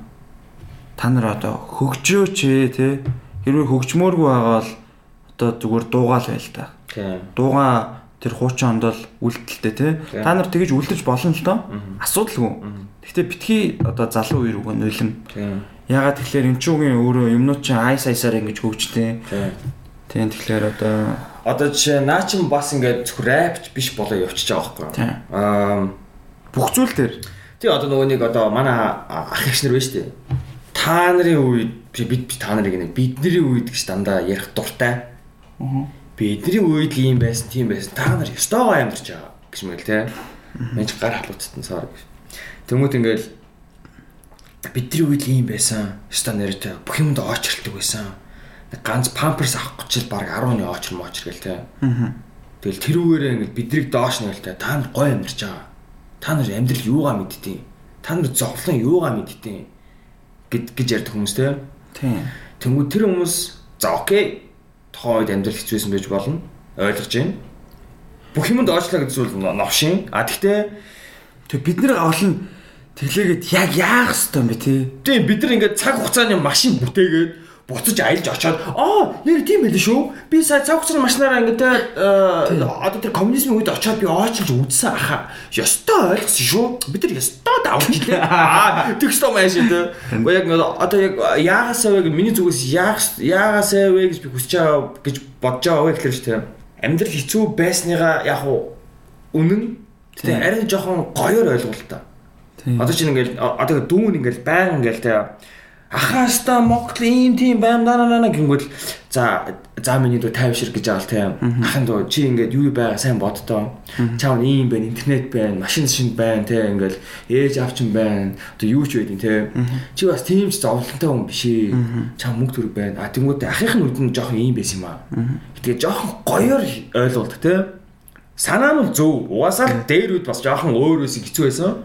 та нар одоо хөгжөөч ээ тий хэрвээ хөгжмөөргүй байгаа бол одоо зүгээр дуугаал байл та. Тийм. Дууга тэр хуучин онд бол үлдэлтэй тий. Та нар тэгэж үлдэж болно л доо. Асуудалгүй. Гэхдээ битгий одоо залуу үе рүүгээ нулим. Тийм. Ягаад тэгэхээр эн чүүгийн өөрөө юмнууд чинь айс айсаар ингэж хөгжтэй. Тийм. Тийм тэгэхээр одоо Одоо жишээ наа чин бас ингээд зөв рэпч биш болоо явчихж байгаа байхгүй юу? Аа бүх зүйл дээр тий одоо нөгөө нэг одоо манай ах эгч нар шүү дээ. Та нарын үед би бид би та нарыг нэг бидний үед гэж дандаа ярих дуртай. Бидний үед л ийм байсан, тийм байсан. Та нар ёстойгоо амьдарч байгаа гэж мэл те. Мэнч гар халуутсан сар гэж. Тэмүүт ингээл бидний үед ийм байсан. Ёстой нэртэй бүх юмд очролдог байсан. Нэг ганц памперс авах гэж л баг 10-ны очр моочр гэл те. Тэгэл тэрүүгээрээ ингээд бидрийг доош нэлтэй та нар гой амьдарч байгаа. Та нар амьдрал юугаа мэдтiin. Та нар зовлон юугаа мэдтiin гэд гэж ярьдаг хүмүүс те. тийм. Тэнгүү тэр хүмүүс за окей тухайн үед амьдрал хэцүүсэн байж болно. Ойлгож байна. Бүх юмд оочлаа гэж зүйл новшин. А тэгтээ Тэг бид нэр олон тэглээгээд яг яах хэвээр юм бэ те. тийм бид нар ингээд цаг хугацааны машин бүтээгээд буцаж аялж очоод аа яг тийм байл шүү. Би сая цаг хугацааны машинаараа ингээд э, одоо тэр коммунизмын үед очоод би очилж үзсэн аха. Ёстой ойлгосон шүү. Бид нар ёстой давж илээ. Аа тэгстой маш шүү дээ. Уу яг одоо яг яагасаа вэ миний зүгээс яах яагасаа вэ гэж би хүсэж байгаа гэж бодож байгаа вэ шүү дээ. Амьдрал хэцүү байсныгаа яг уу үнэн тэгээ арай жоохон гоёор ойлгуул та. Тийм. Одоо чинь ингээл одоо дүүн ингээл баян ингээл те. Ахааста Монгол ийм тийм байм наа гингүүл за за миний дүү тайвшир гэж аавал те. Ахын дүү чи ингээд юу байгаа сайн боддоо. Чаав ийм байна интернет байна машин шинд байна те ингээл ээж авчин байна. Одоо юу ч байдیں۔ те чи бас тийм ч зовлонтой хүн биш ээ. Чам мөнгө төрөг байна. А тэнгууд ахын нүд нь жоохон ийм байсан юм аа. Тэгээ жоохон гоёор ойлгуулдаг те санаа нь зөв угаасаа л дээр үед бас жоохон өөр өсөй хэцүү байсан.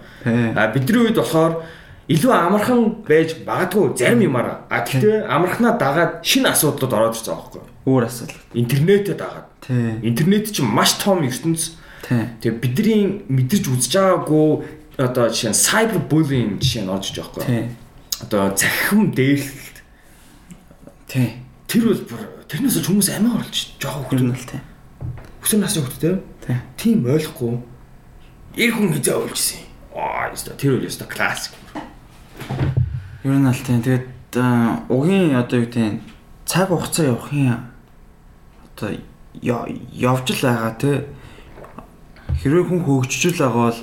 А бидний үед болохоор илүү амархан байж магадгүй зарим юмараа. А гэхдээ амархнаа дагаад шинэ асуудлууд ороод ирсэн байгаа байхгүй. Өөр асуудал. Интернетэд дагаад. Интернет чинь маш том ертөнц. Тэгээ бидний мэдэрч үзэж байгаагүй одоо жишээ нь cyber bullying жишээ нь орж иж байгаа байхгүй. Тийм. Одоо захим дээлэлт Тийм. тэр бол бүр тэрнээс ч хүмүүс амиа орлож жоохон Ер нь хөлтөө. л тийм. Хүсэн насны хөлтөө. Тийм. Тийм ойлгохгүй. Ир хүн хизээ ойлжсэн. Аа, ёстой тэр үл ёстой классик. Ер нь л тийм. Тэгээд угийн одоо юу гэдэг цаг хугацаа явахын одоо явж л байгаа те. Хэрвээ хүн хөгжиж л байгаа бол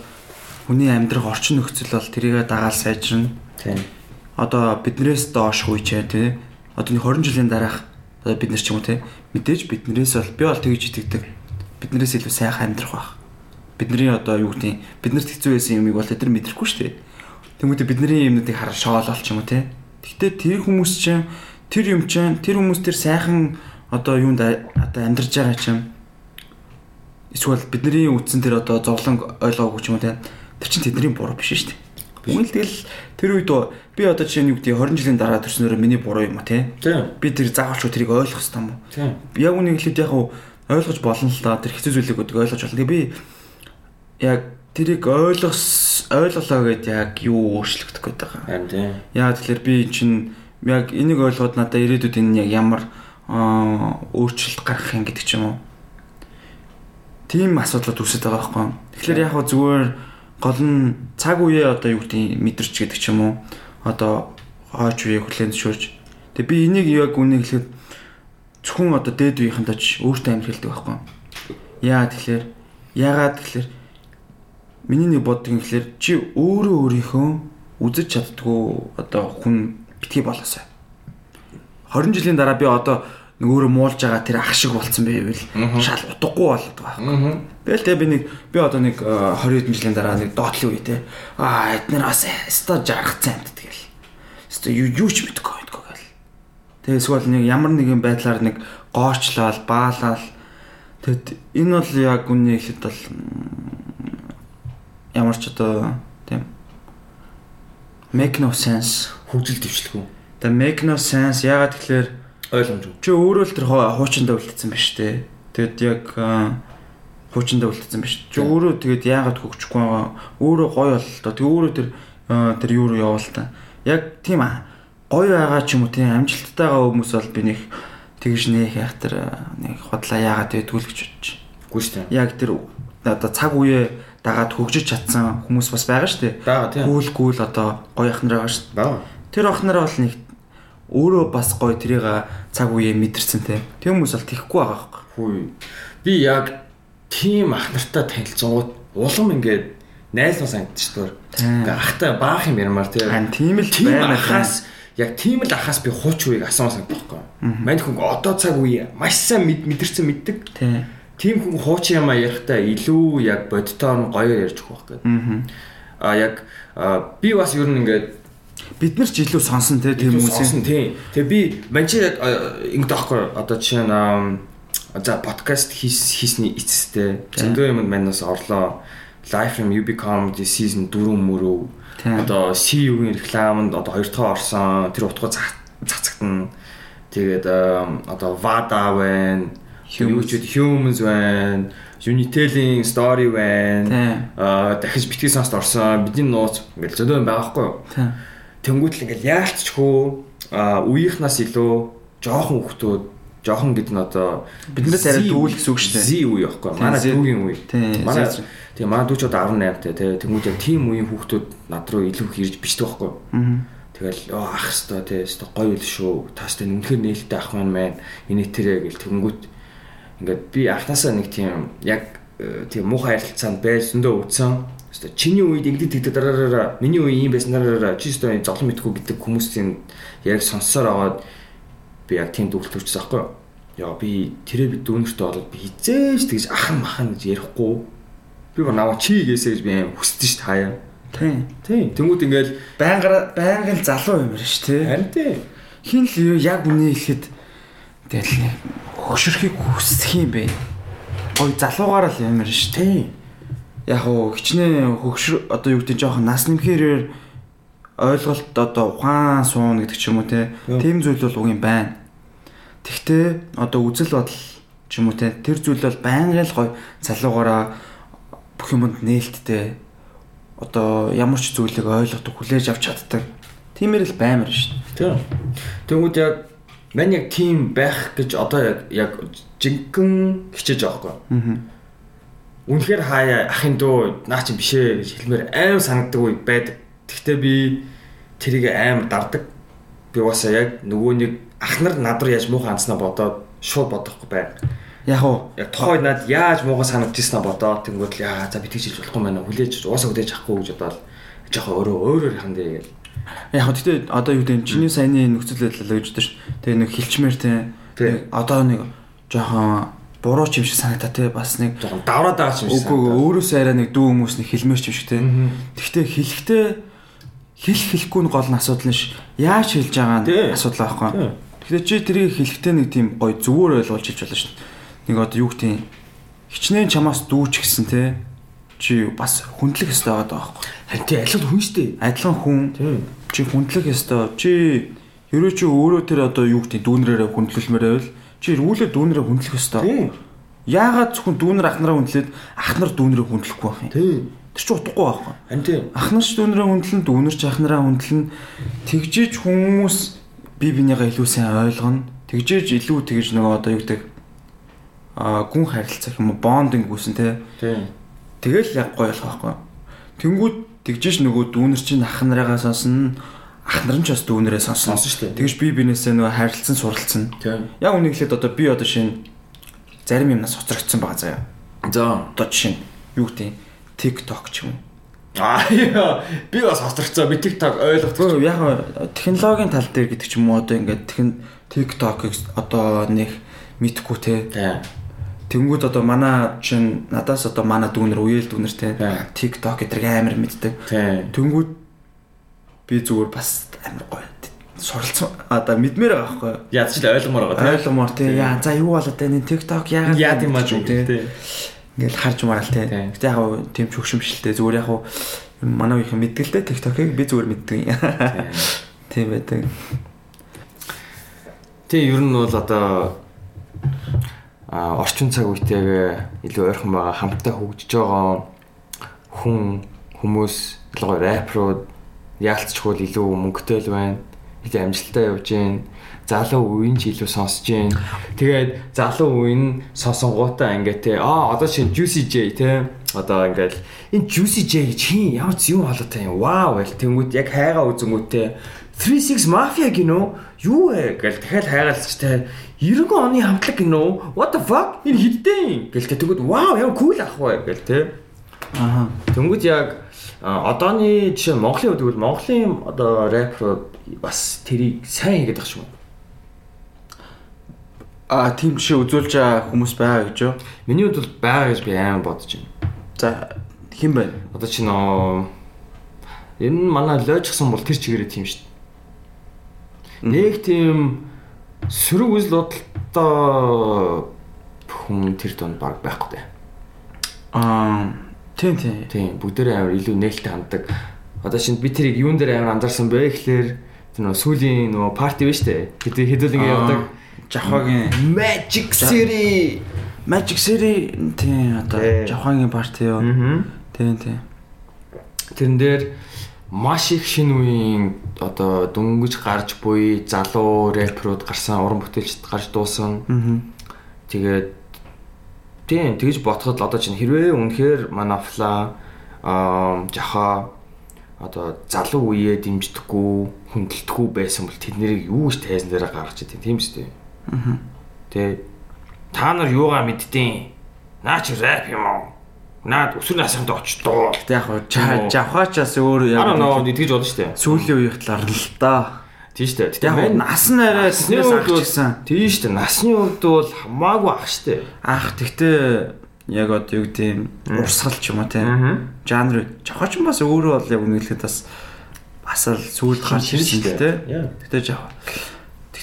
хүний амьдрах орчин нөхцөл бол тэрийгэ дагаал сайжирна. Тийм. одоо биднээс доош хуйчаа тий. Одоо нэг 20 жилийн дараах одоо бид нар ч юм уу тий. Мэдээж биднээс бол би бол тэгж итгэдэг. Биднээс илүү сайхан амьдрах байх. Бидний одоо юу гэдэг биднэрт хэцүү байсан юмыг бол тэд нар мэдрэхгүй шүү дээ. Тэмүүтэ бидний юмнуудыг хараа шоолол ч юм уу тий. Гэхдээ тэр хүмүүс чинь тэр юм чинь тэр хүмүүс тэр сайхан одоо юунд одоо амьдарч байгаа чинь эсвэл бидний үтсэн тэр одоо зовлон ойлгоогүй ч юм уу те тэр чинь тэдний буруу биш шүү дээ. Үгүй л тэгэл тэр үед би одоо жишээ нь юу гэдэг 20 жилийн дараа төрснөөр миний буруу юм а тий. Би тэр заавалч тэрийг ойлгох хэрэгтэй юм уу? Яг үнийг хэлээд яг ойлгож болно л да тэр хэцүү зүйлийг ойлгож болно. Тэгээ би яг тэрийг ойлгос ойлголоо гэдээ яг юу өөрчлөгдөх гээд байгаа. Харин тийм. Яа тэгэхээр би чинь яг энийг ойлгоод надад ирээдүйд энэ яг ямар өөрчлөлт гаргах юм гэдэг ч юм уу. Тийм асуудлууд үүсэж байгаа байхгүй. Тэгэхээр яг зүгээр гол нь цаг үеэ одоо юу гэдэг мэдэрч гэдэг ч юм уу. Одоо хойч үеэ хүлэн зөвшөөрч. Тэгээ би энийг яг үнийг хэлэхэд зөвхөн одоо дээд үеийнхэнтэй ч өөртөө амжилтдаг байхгүй. Яа тэгэхээр яагаад тэгэхээр Миний нэг боддог юм гэхэлэр чи өөрөө өөрийнхөө үзэж чаддгүй одоо хүн битгий болоосай. 20 жилийн дараа би одоо нэг өөрөө муулж байгаа тэр ах шиг болцсон байвал шал утгагүй болоод байгаа. Тэгэл тэ би нэг би одоо нэг 20 хэдэн жилийн дараа нэг доотлын үе те. Аа эднэр бас ста жаргах цамт тэгэл. Ста юу юу ч мэдгүй. Тэгээ эсвэл нэг ямар нэгэн байдлаар нэг гоорчлал, баалал тэгэд энэ бол яг үнийг ихэд бол ямар ч одоо тийм make no sense хөгжил дэвшлэхүү. Тэгээ make no sense ягаад тэгэхээр ойлгомжгүй. Чи өөрөө л тэр хуучиндаа үлдсэн шүү дээ. Тэгэд яг хуучиндаа үлдсэн байна шүү. Чи өөрөө тэгээд яагаад хөгжихгүй байгаа? Өөрөө гоё боллоо. Тэг өөрөө тэр тэр юу руу яваал та. Яг тийм аа. Гоё байгаа ч юм уу тийм амжилттайгаа хүмүүс бол би нэг тэгж нэх яг тэр нэг хотлаа яагаад байдгүй л гэж бодож. Үгүй шүү дээ. Яг тэр одоо цаг үеэ дагаад хөгжиж чадсан хүмүүс бас байгаа шүү дээ. Бага тийм. Гүйлгүүл одоо гоё ах нар байгаа шүү дээ. Бага. Тэр ах нар бол нэг өөрөө бас гоё тэрийг цаг үеэ мэдэрсэн те. Тэг хүмүүс бол тэхгүй байгаа байхгүй. Хүй. Би яг тийм ах нартай танилцуулгууд улам ингээд найзлаа санагдчих шүү дээ. Ингээ ахтай баах юм ярмаар тийм. Тийм л тийм ахаас яг тийм л ахаас би хууч үеийг санагдах байхгүй. Мань хүн одоо цаг үе маш сайн мэдэрсэн мэддэг. Тийм хүн хуучин юм ярихтаа илүү яг бодтоор нь гоё ярьж өгөх байх гэдэг. Аа яг би бас ер нь ингээд бид нар ч илүү сонсон те тийм хүмүүсийн тийм. Тэгээ би манчи яг ингэ таахгүй одоо жишээ нь за подкаст хийс хийсний эцэстэй зөндөө юмд манаас орлоо. Life from UB Comedy season 4 мөрөв. Одоо CU-ийн рекламанд одоо хоёр дахь орсон. Тэр утгаа цацагтана. Тэгээд одоо Vada байна Humans humans байна. Unitel-ийн story байна. Аа дахиж битгий сонст орсон. Бидний нууц ингээл зөндөө байгаа хгүй юу? Тэнгүүт л ингээл яалтчгүй аа үеийнхнаас илүү жоохон хүүхдүүд жоохон гэдэг нь одоо биднээс арай дүүл гэсэн үг шүү дээ. Зи үе байхгүй. Манай дүүгийн үе. Манай тийм манай дүүч одоо 18 тай тий. Тэнгүүт яг тийм үеийн хүүхдүүд над руу илүү их ирж бичдэг байхгүй. Тэгэл ах хэвээр тий. Гоё л шүү. Таастай үнэхээр нээлттэй ах маань маань энийг тэрэ гэл тэнгүүт ингээд би анханасаа нэг тийм яг э, тийм муухай харилцаанд байсандөө үтсэн. Өстой чиний үед ингэдэг тэгдэг дараараа миний үе ийм байснараа чи өстой зовлон мэдгүй гэдэг хүмүүсийн яг сонссоор аваад би яг тийм дүгэл төрчихсөн аахгүй юу? Яа би тэрээ би дүүнэртээ болоод би хизээж тэгж ахан махан гэж ярихгүй. Би ба наваа чи гээсэ гэж би аим хүсдэж ш таяа. Тийм. Тийм. Тэнгүүд ингээл байнга байнгын залуу юм биш тий. Харин тийм. Хин л яг үний ихэд тэгэл хөшөрхийг хүсэх юм бэ. Гой залуугаар л ямар ш тий. Яг уу хичнээн хөгшөр одоо юу гэдэг жоохон нас нэмхээр ойлголт одоо ухаан суун гэдэг ч юм уу те. Тийм зүйл бол уг юм байна. Тэгтээ одоо үзэл бодол ч юм уу те. Тэр зүйл бол байнгын л гой залуугаараа бүх юмд нээлттэй одоо ямар ч зүйлийг ойлгодог хүлээж авч чаддаг. Тиймэр л баймар шүү дээ. Тэгвэл яг Мань яг тийм байх гэж одоо яг жинхэнэ хичээж байгаа. Аа. Үнэхээр хаяа ахын дөө наа чи бишээ гэж хэлмээр аим санагддаг үе байдаг. Гэхдээ би тэрийг аим дардаг. Би уусаа яг нөгөө нэг ах нар над руу яаж муухай анцнаа бодоод шууд бодохгүй байна. Яг уу яг тохой над яаж муухай санагдчихснаа бодоод тэнгуэл яа за би тэгж хэлж болохгүй байна. Хүлээж уусаа хүлээж авахгүй гэж бодоод жоохон өөрөө өөрөөр хандъя гэж Яг хөө тэгтээ одоо юу гэдэг чиний саяны нөхцөл байдал гэж дээ шүү. Тэгээ нэг хилчмээр те одоо нэг жоохон буруу ч юм шиг санагдаа те бас нэг жоохон давраад байгаа ч юм шиг. Үгүй өөрөөсөө арай нэг дүү хүмүүс нэг хилмээр ч юм шиг те. Тэгтээ хэлэхдээ хэлэх хэлэхгүй нь гол нь асуудал нь ш. Яаж хэлж байгаа нь асуудал байхгүй. Тий. Тэгэхээр чи тэрийг хэлэхдээ нэг тийм гоё зүгээр ойлгуулж хэлж болно ш. Нэг одоо юу тийм хичнээн чамаас дүүч гисэн те чи бас хүндлэх ёстой байгаа байхгүй. Харин тий аль хүн штэ. Адилхан хүн чи хүндлэх ёстой. Чи ерөө чи өөрөө тэр одоо юу гэдэг дүүнрээрээ хүндлэлмээр байвал чи эргүүлээ дүүнрээ хүндлэх ёстой. Яагаад зөвхөн дүүнэр ахнараа хүндлээд ахнар дүүнрээ хүндлэхгүй байх юм? Тийм. Тэр чи утгагүй байхгүй. Харин тий. Ахнар ч дүүнрээ хүндлэн, дүүнэр ч ахнараа хүндлэн тэгжиж хүмүүс бие бинийгаа илүү сайн ойлгоно. Тэгжиж илүү тэгж нөгөө одоо юу гэдэг а гүн харилцах юм уу бондинг үүсэн те. Тэгэл яг гоё болох байхгүй. Тэнгүүд тэгжиж нөгөө дүүнэр чинь ахнараагаа сонсно. Ахнар нь ч бас дүүнэрээ сонсно. Сонсон шүү дээ. Тэгж бие бинээсээ нөгөө харилцсан суралцсан. Яг үнийг хэлээд одоо би одоо шинэ зарим юмнаас хоцрогдсон байгаа заяа. За. Одоо жишээ юу гэдэг TikTok ч юм уу. Аа яа. Би бас хосторцоо. Би TikTok ойлгох. Гэхдээ яг технологийн тал дээр гэдэг ч юм уу одоо ингээд TikTok-ыг одоо нэг мэдхгүй те. Тийм. Тэнгүүд одоо манай чинь надаас одоо манай дүүнер үеэл дүүнер те. Тийм. TikTok гэдэг амар мэддэг. Тийм. Тэнгүүд би зүгээр бас амар гоё суралцсан одоо мэдмээр байгаа байхгүй юу? Яаж ч ойлгомоор байгаа Ойлгомоор те. Яа за юу болоод энэ TikTok яагаад Яа тийм аа те. тийм. Ингээл харж мараал те. Тийм. Гэтэ яг хав тийм ч хөвшмшилтэй зүгээр яг хав манай үеийнхэн мэдгэлтэй TikTok-ыг би зүгээр мэддэг юм. Тийм байдаг. Тий, ер нь бол одоо а орчин цаг үетэйгээ илүү ойрхон байгаа хамтдаа хөгжиж байгаа хүн хүмүүс ялгаа рэпрууд яалтчгүй илүү мөнгөтэй л байна. Илүү амжилттай явж байна. Залуу үеийн ч илүү сонсож байна. Тэгээд залуу үе нь сонсонгуудаа ингээд те аа одоо чинь Juicy J те одоо ингээд энэ Juicy J чи ямар ч юм болоотой юм. Вау гэл тэнгууд яг хайгаа үзэнгүүтээ 36 Mafia гинөө юу вэ гэл дахиад хайгаалч те 90 оны хамтлаг гинөө what the fuck энэ хиддэн гэл тэгвэл вау ямар cool ах вэ гэл те Аа. Тэнгүүд яг одооны жишээ Монголын үед бол Монголын одоо рэперууд бас тэрийг сайн хийгээд байгаа юм. А тийм жишээ үзүүлж хүмүүс байгаа гэж юу? Миний хувьд бол байгаа гэж би амар бодож байна. За хэн бэ? Одоо чи нөө энэ нь манай лойчсон бол тэр чигээрээ тийм шүү дээ. Нэг тийм сөрөг үзэл бодолтой хүн тэр донд баг байхгүй дээ. Аа тийм тийм. Тийм бүгдээрээ амар илүү нээлттэй ханддаг. Одоо шинэ би тэрийг юун дээр амар анзаарсан бэ гэхлээр тэр нөө сүүлийн нөө парти биш үү? Хэдий хэдүүл ингэ явдаг. Жавхагийн Magic City. Magic City тийм одоо Тий. Жавхагийн парти юу? Мгм. Тийм тийм. Тэрэн дээр маш их шинэ үеийн одоо дөнгөж гарч буй залуу рэперүүд гарсан, уран бүтээлчд гарч дуусан. Тэгээд тийм тэгж бодоход одоо чинь хэрвээ үнэхээр манафла аа жаха одоо залуу үеэ дэмждэггүй, хүндэлдэхгүй байсан бол тэднийг юу гэж тайзан дээр гаргаж идэв тийм шүү дээ. Аа. Тэгээд та нар юугаа мэддэв? Наа чи рэп юм уу? Наад өсвөр наснд очиж дуу. Гэтэ яг хаа Жавхаачаас өөр Аа нөө яг тэгж болно дээ. сүүлийн үеийн талаар л да. Тийм шүү дээ. Яг нас нь арай бол- гэсэн. Тийм дээ. Насны хувьд бол хамаагүй ах дээ. Ах тэгтээ яг одоо юу гэдэг юм урсгал ч юм уу тийм. Жанр Жавхаач бас өөрөө бол яг үнэлэхэд бас бас л сүүлд гарч ирсэн. Яа. Гэтэ жав.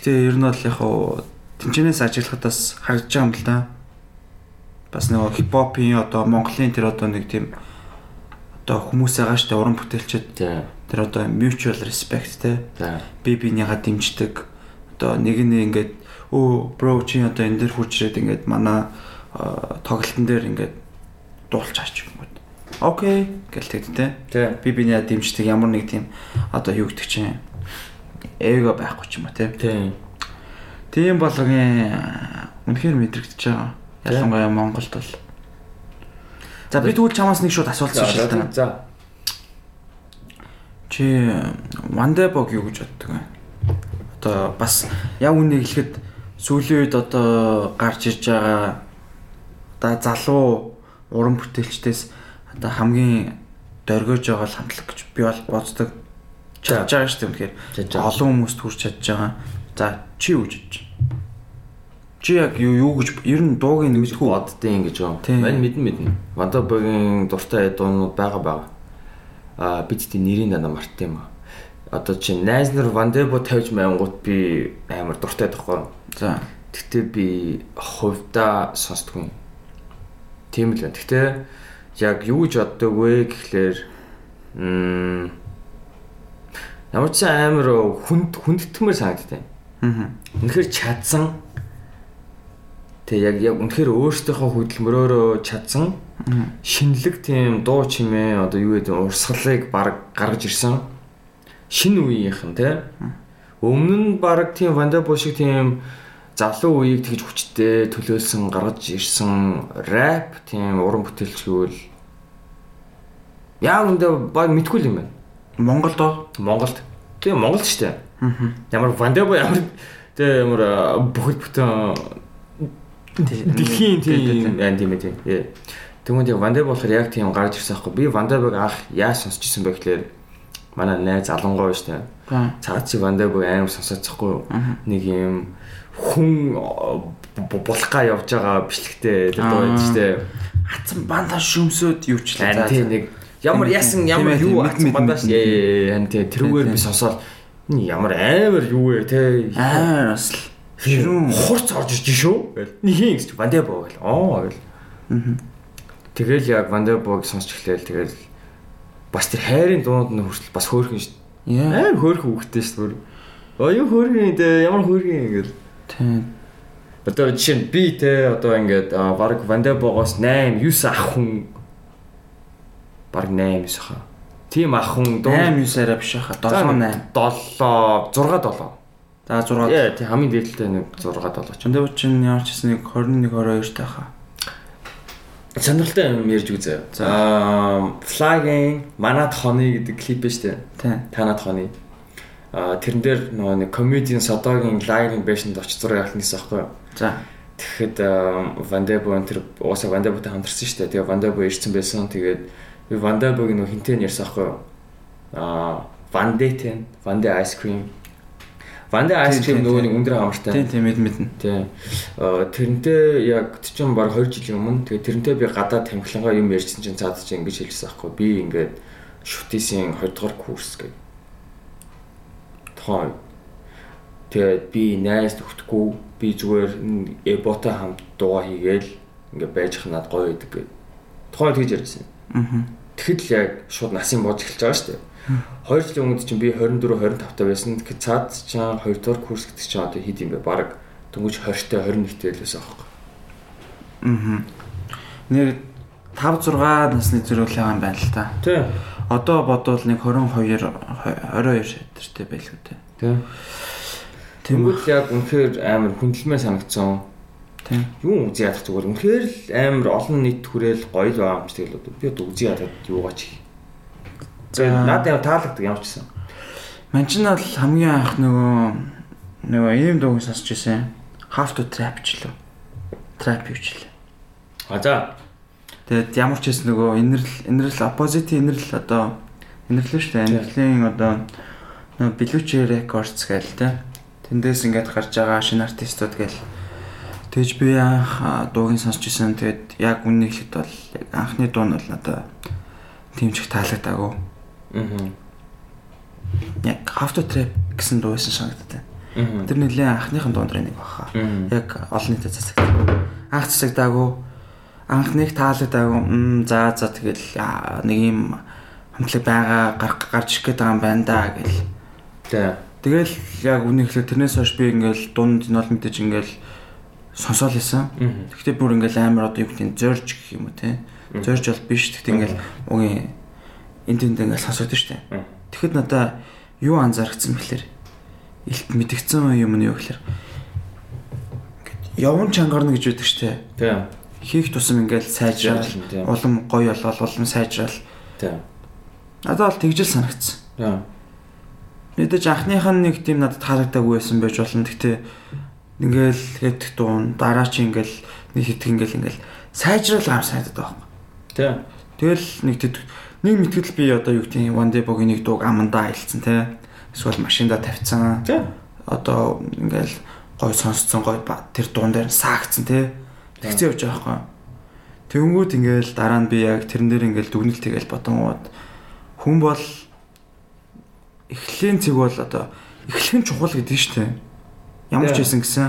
Гэтэ ер нь бол яг хуу тэнцэнээс ажиллахад бас харагдаж байгаа юм л да. Бас нөгөө хипхопын одоо Монголын тэр одоо нэг тийм одоо хүмүүс байгаа штэ уран бүтээлчд тэр одоо mutual respect те. Би бинийгаа дэмждэг. Одоо нэг нь ингээд өө бро чи одоо энэ дээр хүчрээд ингээд манай тоглолтын дээр ингээд дуулч аач юм гээд окей гэл тэгтээ те би бинийгаа дэмждэг. Ямар нэг тийм одоо юу гэдэг чинь эго байхгүй ч юм уу те Тийм. тийм болгогийн үнэхээр мэдрэгдэж байгаа Тийм. ялангуяа Монголд бол за би тэгвэл чамаас нэг шууд асуулт байна За. Чи Вандебог юу гэж боддог вэ? Одоо бас яг үнийг хэлэхэд сүүлийн үед одоо гарч ирж байгаа одоо залуу уран бүтээлчдээс одоо хамгийн дөргиж байгаа л хамтлаг гэж би бол боддог. Чадж байгаа шүү дээ байгаа. Олон хүмүүст хүрч чадж байгаа. За чи юу гэж бодож байна? Чи яг юу юу гэж ер нь дуугийн мэдгүй боддیں гэж. Тийм. Мань мэдэн мэдэн. Вандабогийн дуртай дуунууд байгаа байгаа. Аа бид тийм нэрийн дандаа мартсан юм аа. одоо чи найзнар Вандебо тавьж майнгууд би амар дуртай тахгүй. За. Гэтэ би хувьдаа сонсдгүй. Тийм л байна. Гэтэ яг юу гэж боддог вэ гэхлээр м ямар ч амар хүнд хүндэтгмээр санагддаг. Аа. Үнэхээр чадсан. Тэг яг яг үнэхээр өөртөөхөө хөдөлмөрөөрөө чадсан. Шинэлэг тийм дуу чимээ одоо юу гэдэг урсгалыг баг гаргаж ирсэн. Шинэ үеийнхэн те өмнө нь баг тийм вандабо шиг тийм залуу үеийг тэгж хүчтэй төлөөлсөн гаргаж ирсэн рэп тийм уран бүтээлч гэвэл яг үндэ баг мэдгүй юм байна Монголд оо. Монголд тийм Монголд шүү дээ ямар вандабо ямар тийм ямар бүхэл бүтэн Дэлхийн тийм ан тийм ээ тийм. Тэгмэд яг Вандеб болохоор яг тийм гарч ирсэн аахгүй. Би Вандебыг анх яаж сонсч ирсэн бэ гэхээр манай найз Алангой шүү дээ. Цаад чи Вандебыг амар сонсоцохгүй нэг юм хүн булхгаа явж байгаа бичлэгтэй дуу байдаг шүү дээ. Хатсан банда шүмсөд юу ч л Ан тийм нэг ямар ясан ямар юу ээ ан тийм тэрүүгээр би сонсоод "Ний ямар амар юу вэ? те Аа бас л хурц орж ирж шүү гэл. Нэг гэж Вандебо гэл. Оо гэл. Тэгэл яг Вандербург сонсч эхлээл тэгэл бас тэр хайрын дуунд нь хүртэл бас хөөрхөн шүү яа. Амар хөөрхөн хөвгтэй шүү. Оо юу хөөрхөн дээ ямар хөөрхөн ингээл. Тийм. Одоо жишээ нь би те одоо ингээд баг Вандербургоос 8 9 ах хүн баг 8 9 хаа. Тим ах хүн 8 9 арай биш хаа 7 8. 7 6 7. За 6. Яа тий хамгийн дээдэлтэй нэг 6 7 ч. Чөндөө чинь ямар ч гэсэн нэг 21 22 тайхаа. Сонирхолтой юм ярьж үзээ. Аа Flying Манад хоны гэдэг клип ба штэ. Тийм. Танад хоны. А тэрэн дээр нөгөө нэг comedian Содогийн live version-д очиж зураг авах гэсэн байхгүй юу? За. Тэгэхэд Вандебо тэр уусаа Вандеботой хамтарсан дээ. Тэгээ Вандебо ирсэн байсан. Тэгээд би Вандебог нөгөө хинтээ ярьсан байхгүй юу? Аа Вандетен, Ванде cream. Ванде тийм, нөгөө нэг өндөр хамартай. Тийм тийм мэд мэднэ. Тийм. Тэрнтэй яг чинь баг 2 жилийн өмнө тэгээ тэрнтэй би гадаад тамхилангаа юм ярьсан чинь цаад чинь ингэж хэлсэн байхгүй би ингээд шүтээсийн 2 дугаар курс гэдэг. Тохоо. Тэгээд би найз төгтөхгүй би зүгээр эбота хамт дууга хийгээл ингээд байж их над гоё идэг гэдэг. Тохоо тэгж ярьсан. Аа. Тэгэхэд л яг шууд насын боож эхэлж байгаа шүү дээ. 2 жилийн өмнө чинь би 24 25 та байсан. Тэгэхээр цаад чинь 2 дугаар курс гэдэг чинь одоо хэд юм бэ? Бараг дөнгөж 20-тэй 21-тэй л байсан аахгүй. Аа. Нэг 5 6 насны зэрэглээ юм байна л та. Тий. Одоо бодвол нэг 22 22 шатартай байлгүй. Тий. Тийм үү? Тэгвэл яг үнэхээр амар хүндлэмээ санагдсан. Юу үзий ядах зүгээр үнэхээр л амар олон нийт хүрээл гоё л байгаа юм шиг л би одоо үзий ядаад юугаач. За. Надад ямар таалагддаг ямар ч гэсэн. Ман ч нь бол хамгийн анх нөгөө нөгөө ийм дууг сонсч ирсэн. Half to trap ч лөө. Trap юу ч лээ. А за. Тэгээд ямар ч хэс нөгөө инэрл инэрл opposite инэрл одоо инэрлээ шүү дээ. Инэрлийн одоо нөгөө Belushi Records гээл те. Тэндээс ингээд гарч байгаа шинэ артистууд гээл. Тэгж би анх дуугийн сонсч ирсэн. Тэгээд яг үннийг хэлэхэд бол яг анхны дуу нь бол надад тийм ч их таалагдаагүй. Аа. Яг to Trap гэсэн дуу байсан санагдав. Аа. Тэр нэлээд анхныхан дуундрын нэг баха. Яг олон нийтэд засагдав. Анх засагдаагүй. Анхных таалагдаагүй. Мм за за тэгэл нэг юм хамтлаг байгаа гар гарч ирэх гээд байгаа юм байна да гэл. Тий. Тэгэл яг үнийг хэлээ тэрнээс хойш би ингээл дунд нь бол мэдээж ингээл сонсоол исэн. Гэхдээ бүр ингээл амар одоо юу гэдэг нь зорж гэх юм уу те. Зорж бол биш. Гэхдээ ингээл угийн энд тэнд ингээл сонсоод штэ. Тэгэхэд надаа юу анзаарчихсан бэхлээр илт мэдгдсэн юм нь юу ингээд явн чангарна гэж үүдэг штэ. Тий. Хийх тусам ингээл сайжрал, тийм. улам гоё болол, улам сайжрал. Тий. Надад бол тэгжэл санагдсан. Тий. Мэдээж анхных нь нэг тийм надад таалагдаагүй байсан байж болно. Гэхдээ ингээл хэд дуун дараа чи ингээл нэг хитг ингээл ингээл сайжрал аим санагдаад байгаа. Тий. Тэгэл нэг тэд нэг мэтгэл би одоо юу гэдэг нь One Day Bog-ийн нэг дууг амандаа аялцсан те. Эсвэл машинда тавьцсан. Тий. Одоо ингээл гой сонсцсон гой тэр дуун дээр саагцсан те. Тэгцээ явж байгаа байхгүй. Тэнгүүд ингээл дараа нь би яг тэрэн дээр ингээл дүгнэлт тэгэл бодонгууд хүн бол эхлэлийн цэг бол одоо эхлэх нь чухал гэдэг нь шүү дээ. Ямар ч байсан гэсэн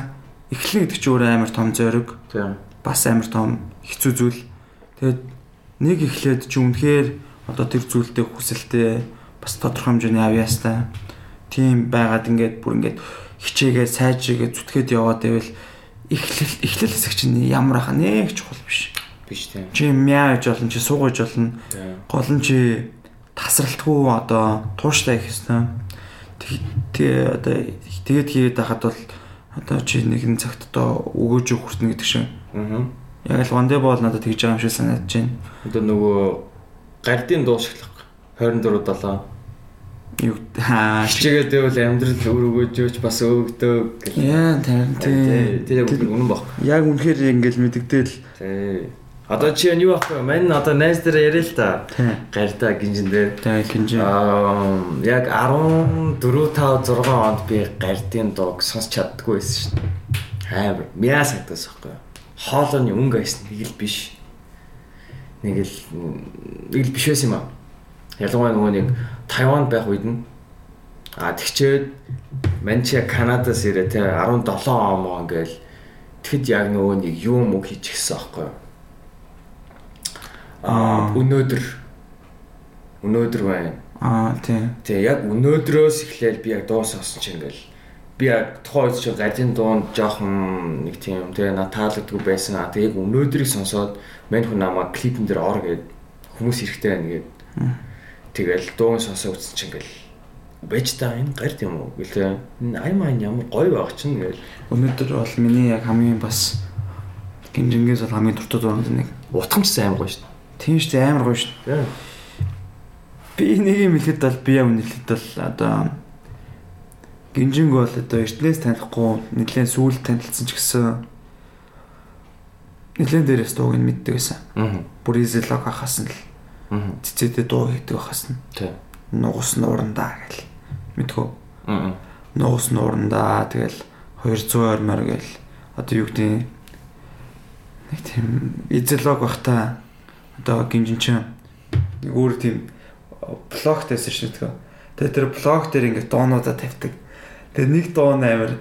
эхлэх гэдэг чинь өөрөө амар том зориг, Тийм. бас амар том хэцүү зүйл. Тэгээд нэг эхлээд чи үнэхээр одоо тэр зүйлдээ хүсэлтэй бас тодорхой хэмжээний авьяастай тийм байгаад ингээд бүр ингээд хичээгээд сайжраагээд зүтгээд яваад байвал эхлэл эхлэл хэсэг чинь ямар ахаа нэг чухал биш. Биш тийм. Чи мяаж болно, чи суугаж болно. Гол нь чи тасралтгүй одоо тууштай их хэвээр. Тэгээ одоо тэгээд хийгээд байхад бол одоо чи нэгэн цагт одоо өгөөж хүртнэ гэдэг шиг. Аа. Яг л вандэ бол надад тэгж байгаа юм шиг санагдаж байна. Одоо нөгөө гардийн дуу шиглэх 24 7 Юу хичээгээд байвал амьдрал өр өгөөж бас өөгдөг гэх. яа тарин тий. Тэр яг үнэн баг. Яг үнэхээр ингээл мэддэгдэл Тий. Одоо чи юу аахгүй мань одоо найз дээр яриа л та. тий. Гарда гинжин дээр. Тэгээ хинж Аа яг 14 5 6 онд би гардийн дууг сонсч чаддгүй байсан шин. Амар мяа сагдаас байхгүй. Хоолойны өнгө айсан нэг л биш. Нэг л нэг л биш байсан юм аа. Ялангуяа нөгөө нэг Тайванд байх үед нь а тэгчээд манчи Канадаас ирээ те 17 он моо ингээл тэгэд яг нөгөө нэг юу мөг хийчихсэн аахгүй. Аа өнөөдөр өнөөдөр байна. аа тий. Тэгээ яг өнөөдрөөс эхлээл би яг дуу сонсон чинь ингээл би яг тухайн үед чинь гардийн дуунд жоохон нэг тийм тэгээ на таалагдгүй байсан. А тэгээ яг өнөөдрийг сонсоод мань хүн намайг клипэн дээр ор гээд хүмүүс ирэхтэй байна гээд тэгэл дууг сонсоо үзсэн чинь ингээл байж та энэ гард юм уу гэлээ энэ аймаа энэ ямар гоё байх чинь гээл Өнөөдөр бол миний яг хамгийн бас гинжингээс бол хамгийн дуртай зургууд нэг. утгамжсан гоё шүү Тийм шүү дээ амар гоё шүү. дээ. Би нэг юм хэлэхэд бол би юм хэлэхэд бол одоо гинжинг бол одоо эртнээс танихгүй нэлээд сүүл танилцсан ч гэсэн нэлээд дээрээс дууг нь мэддэг байсан. Аа. Бүр изелог нь л Аа. цэцэдээ дуу хийдэг нь Тэг. нугас нуурандаа гэл мэдхүү. Аа. Нугас нуурандаа тэгэл 200 ормоор гэл одоо юу гэдэг нэг тийм изелог бахта одоо гинжин чинь нэг өөр тийм блог тавьсан шүү дээ. Тэгээ тэр блог дээр ингээд доонуудаа тавьдаг. Тэгээ нэг доон амар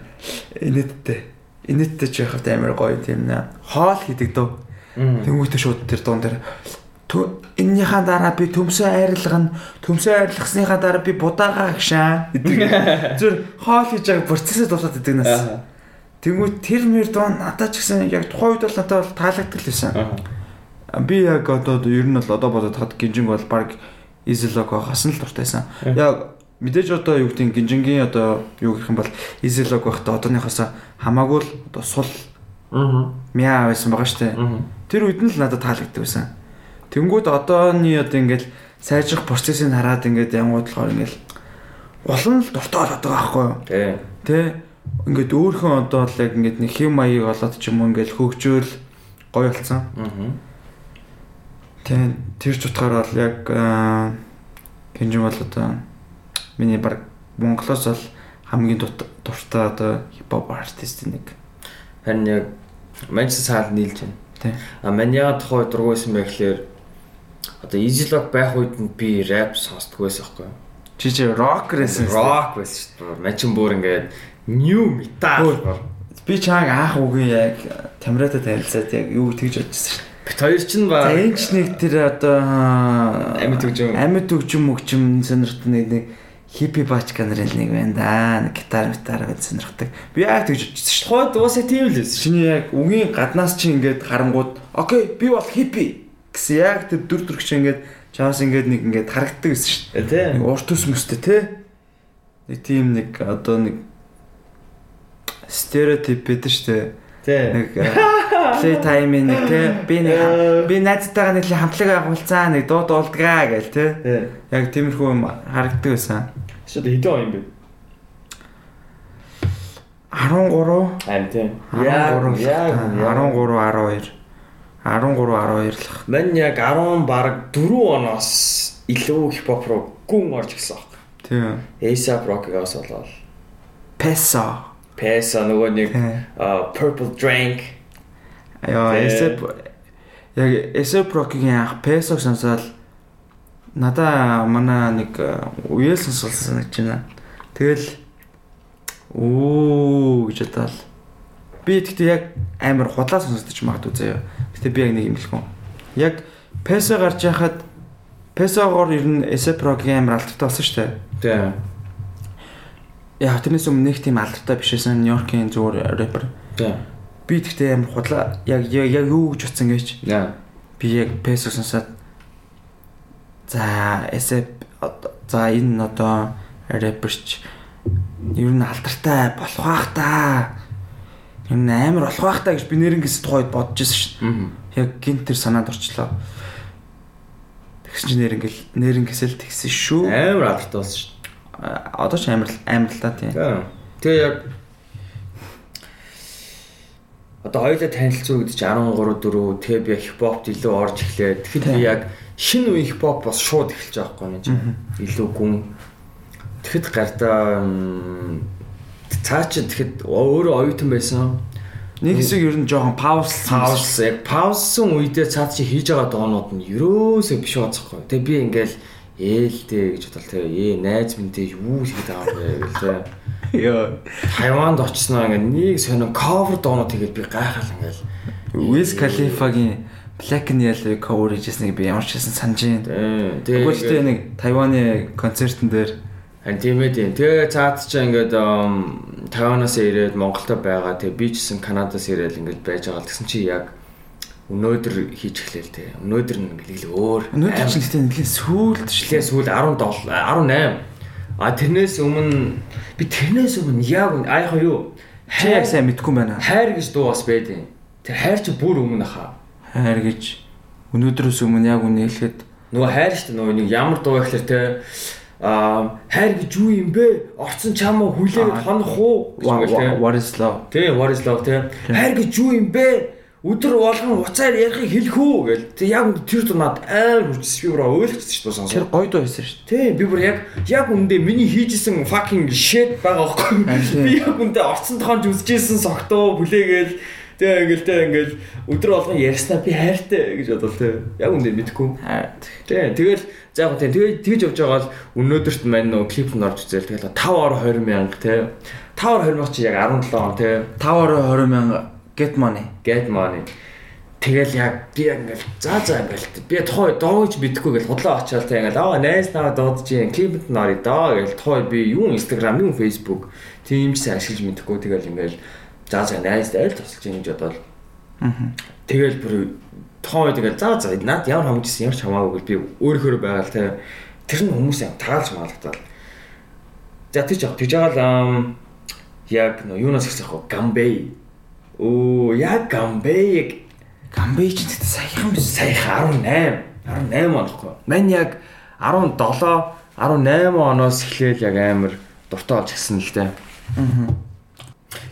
инэттэй. Инэттэй ч яхад амар гоё тийм нэ. Хоол хийдэг дөө. Тэнгүүтээ шууд тэр доон дээр «Тө- эннийхаа дараа би төмсөө нь төмсөө айрлахсныхаа дараа би будаагаа гшаа гэдэг. Зүр хоол хийж байгаа процессыг дуулаад идэг нас. Тэнгүүт тэр мэр доон надад ч гэсэн яг тухайн үед бол надад бол таалагддаг л байсан. Би яг одоо ер нь бол одоо бодоод хад гинжинг бол баг изелог хасан л дуртайсан. Яг мэдээж одоо юу гэдэг гинжингийн одоо юу гэх юм бол изелог байхдаа одооныхоос хамаагүй л одоо сул Аа. мяа байсан байгаа штэ. Тэр үед нь л надад таалагддаг байсан. Тэнгүүд одооны одоо ингээл сайжрах процессыг хараад ингээд янгуудлахаар ингээл улам л дуртай болоод байгаа байхгүй юу? Тэг. Тэ ингээд өөрхөн одоо л яг ингээд нэг хэм маяг болоод ч юм уу ингээд хөгжөөл гоё болсон. Аа. Тэ тэр ч утгаараа л яг гинжин бол одоо миний баг Монголоос бол хамгийн дуртай одоо хипхоп артист нэг. Харин яг Манчестер саад нийлж байна. Тэ. А маниа тухай дургуйсан байх лэр одоо Easy-Lock байх үед нь би рэп сонсдгүй байсан байхгүй юу? Чи чи шүү дээ. Rock байсан шүү дээ. Мачин бүр ингээд new metal. Би чааг анх үгүй яг камератаа танилцаад яг юу тэгж бодчихсон шүү. Бит хоёр ч нь За ба энэ ч нэг тэр одоо Амьд хөгжим. амьд хөгжим мөгжим сонирхт нэг нэг хиппи бачка нарын нэг байна да. Нэг гитар гитар гэж сонирхдаг. Би яг тэгж хойд уусаа тийм л байсан. Чиний яг үгийн гаднаас чи ингээд харангууд окей би бол хиппи гэсэн яг тэр дүр төрх чи ингээд чаас ингээд нэг ингээд харагддаг гэсэн шүү. Э, Тэ. Нэг урт ус мөстэй те. Нэг тийм нэг одоо нэг стереотип байдаг шүү дээ. Нэг плей тайм нэг те би нэг би найзтайгаа нэг хамтлаг агуулцаа нэг дуу дуулдгаа гээл Тэ. яг тиймэрхүү юм харагддаг байсан. Шууд хэдэн он юм бэ? 13 Харин тийм. 13 яг 13 12 13 12 л. Мань яг 10 баг 4 оноос илүү хипхоп руу гүн орж ирсэн баг. тийм A$AP Rocky-гаас болоод. Песо Pesa нөгөө нэг Purple Drank Яа, Тэ. эсэп яг эсэп прокигийн анх песог сонсоод Надаа манай нэг уяал сонсуулсан гэж байна. Тэгэл оо гэж бодоод би тэгтээ яг амар худлаа сонсож магадгүй заяа. Гэтэ би яг нэг юм хэлэхгүй. Яг песо гарч яхад песогоор ер нь эсепрогийн амар алдартай болсон шүү дээ. Тийм. Яг тэрнээс өмнө нэг тийм алдартай бишээсэн Нью-Йоркийн зүгээр рэпер. Би тэгтээ амар худлаа яг яг юу гэж утсан гэж. Яа. Би яг песо сонсоод за эсеп за энэ одоо рэперч ер нь алдартай болох бах та. Ер нь амар болох бах та гэж би нэрнгэс тухайд бодож ирсэн. Мм. Яг гинт тэр санаанд орчлоо. Тэгсэн чинь нэрнгэл нэрнгэсэл тэгсэн шүү. Амар алдартай болсон шүү. Одоо ч амар амар л та тийм. Тэгээ яг одоо хоёулаа танилцуу гэдэг чинь 13 4 тэгээ би хипхопт илүү орж эхлэе. Тэгэхэд би яг шинэ үеийн хипхоп бас шууд эхэлж байгаа байхгүй чинь. Илүү гүн. Тэгэхэд гартаа м, цаа чи тэгэхэд өөрөө оюутан байсан. Нэг хэсэг ер нь жоохон паузлсан. Паус яг паузсан үедээ цаад чи хийж байгаа доонууд нь ерөөсөө биш байцахгүй. Тэгээ би ингээл ээлтэй гэж бодлоо тэгээ ээ найз минь юу хийгээд байгаа юм бэ гэлээ. Йоо. Тайванд очсноо ингээ нэг сонин cover доонууд тэгээд би гайхал ингээл Wiz Khalifa-гийн Black and Yellow cover хийжсэнийг би ямар ч хэлсэн санаж байна. Тийм. Тэгвэл тэ нэг Тайваны концертн дээр Хан тийм ээ тийм. Тэгээ цаад чи ингээд Тайванаас ирээд Монголд байгаа. Тэгээ би ч гэсэн Канадаас ирээд ингээд байж байгаа. Тэгсэн чи яг өнөөдөр хийж эхлэв те. Өнөөдөр нь ингээд л өөр. өнөөдөр чинь гэтээ нэлийн сүүлд жилээ сүүл 17 18. А тэрнээс өмнө би тэрнээс өмнө яг а яг юу? яг сайн мэдгүй байна. хайр гэж дуу бас байдیں۔ Тэр хайр чи бүр өмнө хаа. Хайр гэж өнөөдрөөс өмнө яг үнэ хэлэхэд Нөгөө хайр шүү дээ нөгөө нэг ямар дуу гэхэлэр те а хайр гэж юу юм бэ? Орцсон чамаа хүлээгээд хонох уу? ингээл what is love? Тэ what is love те. Хайр гэж юу юм бэ? Өдөр болгон уцаар ярихыг хэлэх үү гэл. Тэг яг тэр дунаад аим хүчс би бүр ойлгочихсон шүү дээ Тэр сонсоо. гоё дуу байсан шүү Тэ би бүр яг яг үндэ миний хийжсэн fucking shit байгаа байхгүй. Би яг үндэ орцсон тоонж үзчихсэн согтоо бүлээгээл тэг ингээл тэг ингээл өдөр болгон ярьснаа би хайртай гэж бодвол тэ. Яг үндэ мэдгүй. дээ. Тий, тэгэл за яг тэгээ тэгж явж байгаа л өнөөдөрт маань нөгөө клип нь орж үзэл тэгэл 5 ор 20 мянга тий. 5 ор 20 мянга чи яг 17 он тий. 5-20 мянга get money. Get money. Тэгэл яг би яг ингээл за за ингээл би тухай доогж бидэхгүй гэл худлаа очиад тий ингээл аа найз наваа дуудаж юм клипэнд нь орё доо гэл тухай би юу Instagram юу Facebook тийм ч ашиглаж мэдэхгүй тэгэл ингээл за за найзтай айл тусалж юм гэж бодоод Аа. Тэгэл бүр тоо тэгэл за за над ямар хамжсэн ямар ч хамаагүй би өөрөөр байгаа л те тэр нь хүмүүс юм таалж маалгатал. За тийч яг тийж байгаа л яг юунаас ихсэх вэ? Гамбей. Оо яг гамбей Гамбей ч гэдэг саяхан биш. саяхан 18 18 онохгүй. Мань яг 17 18 оноос эхлээл яг амар дуртай болж гисэн л те. Аа.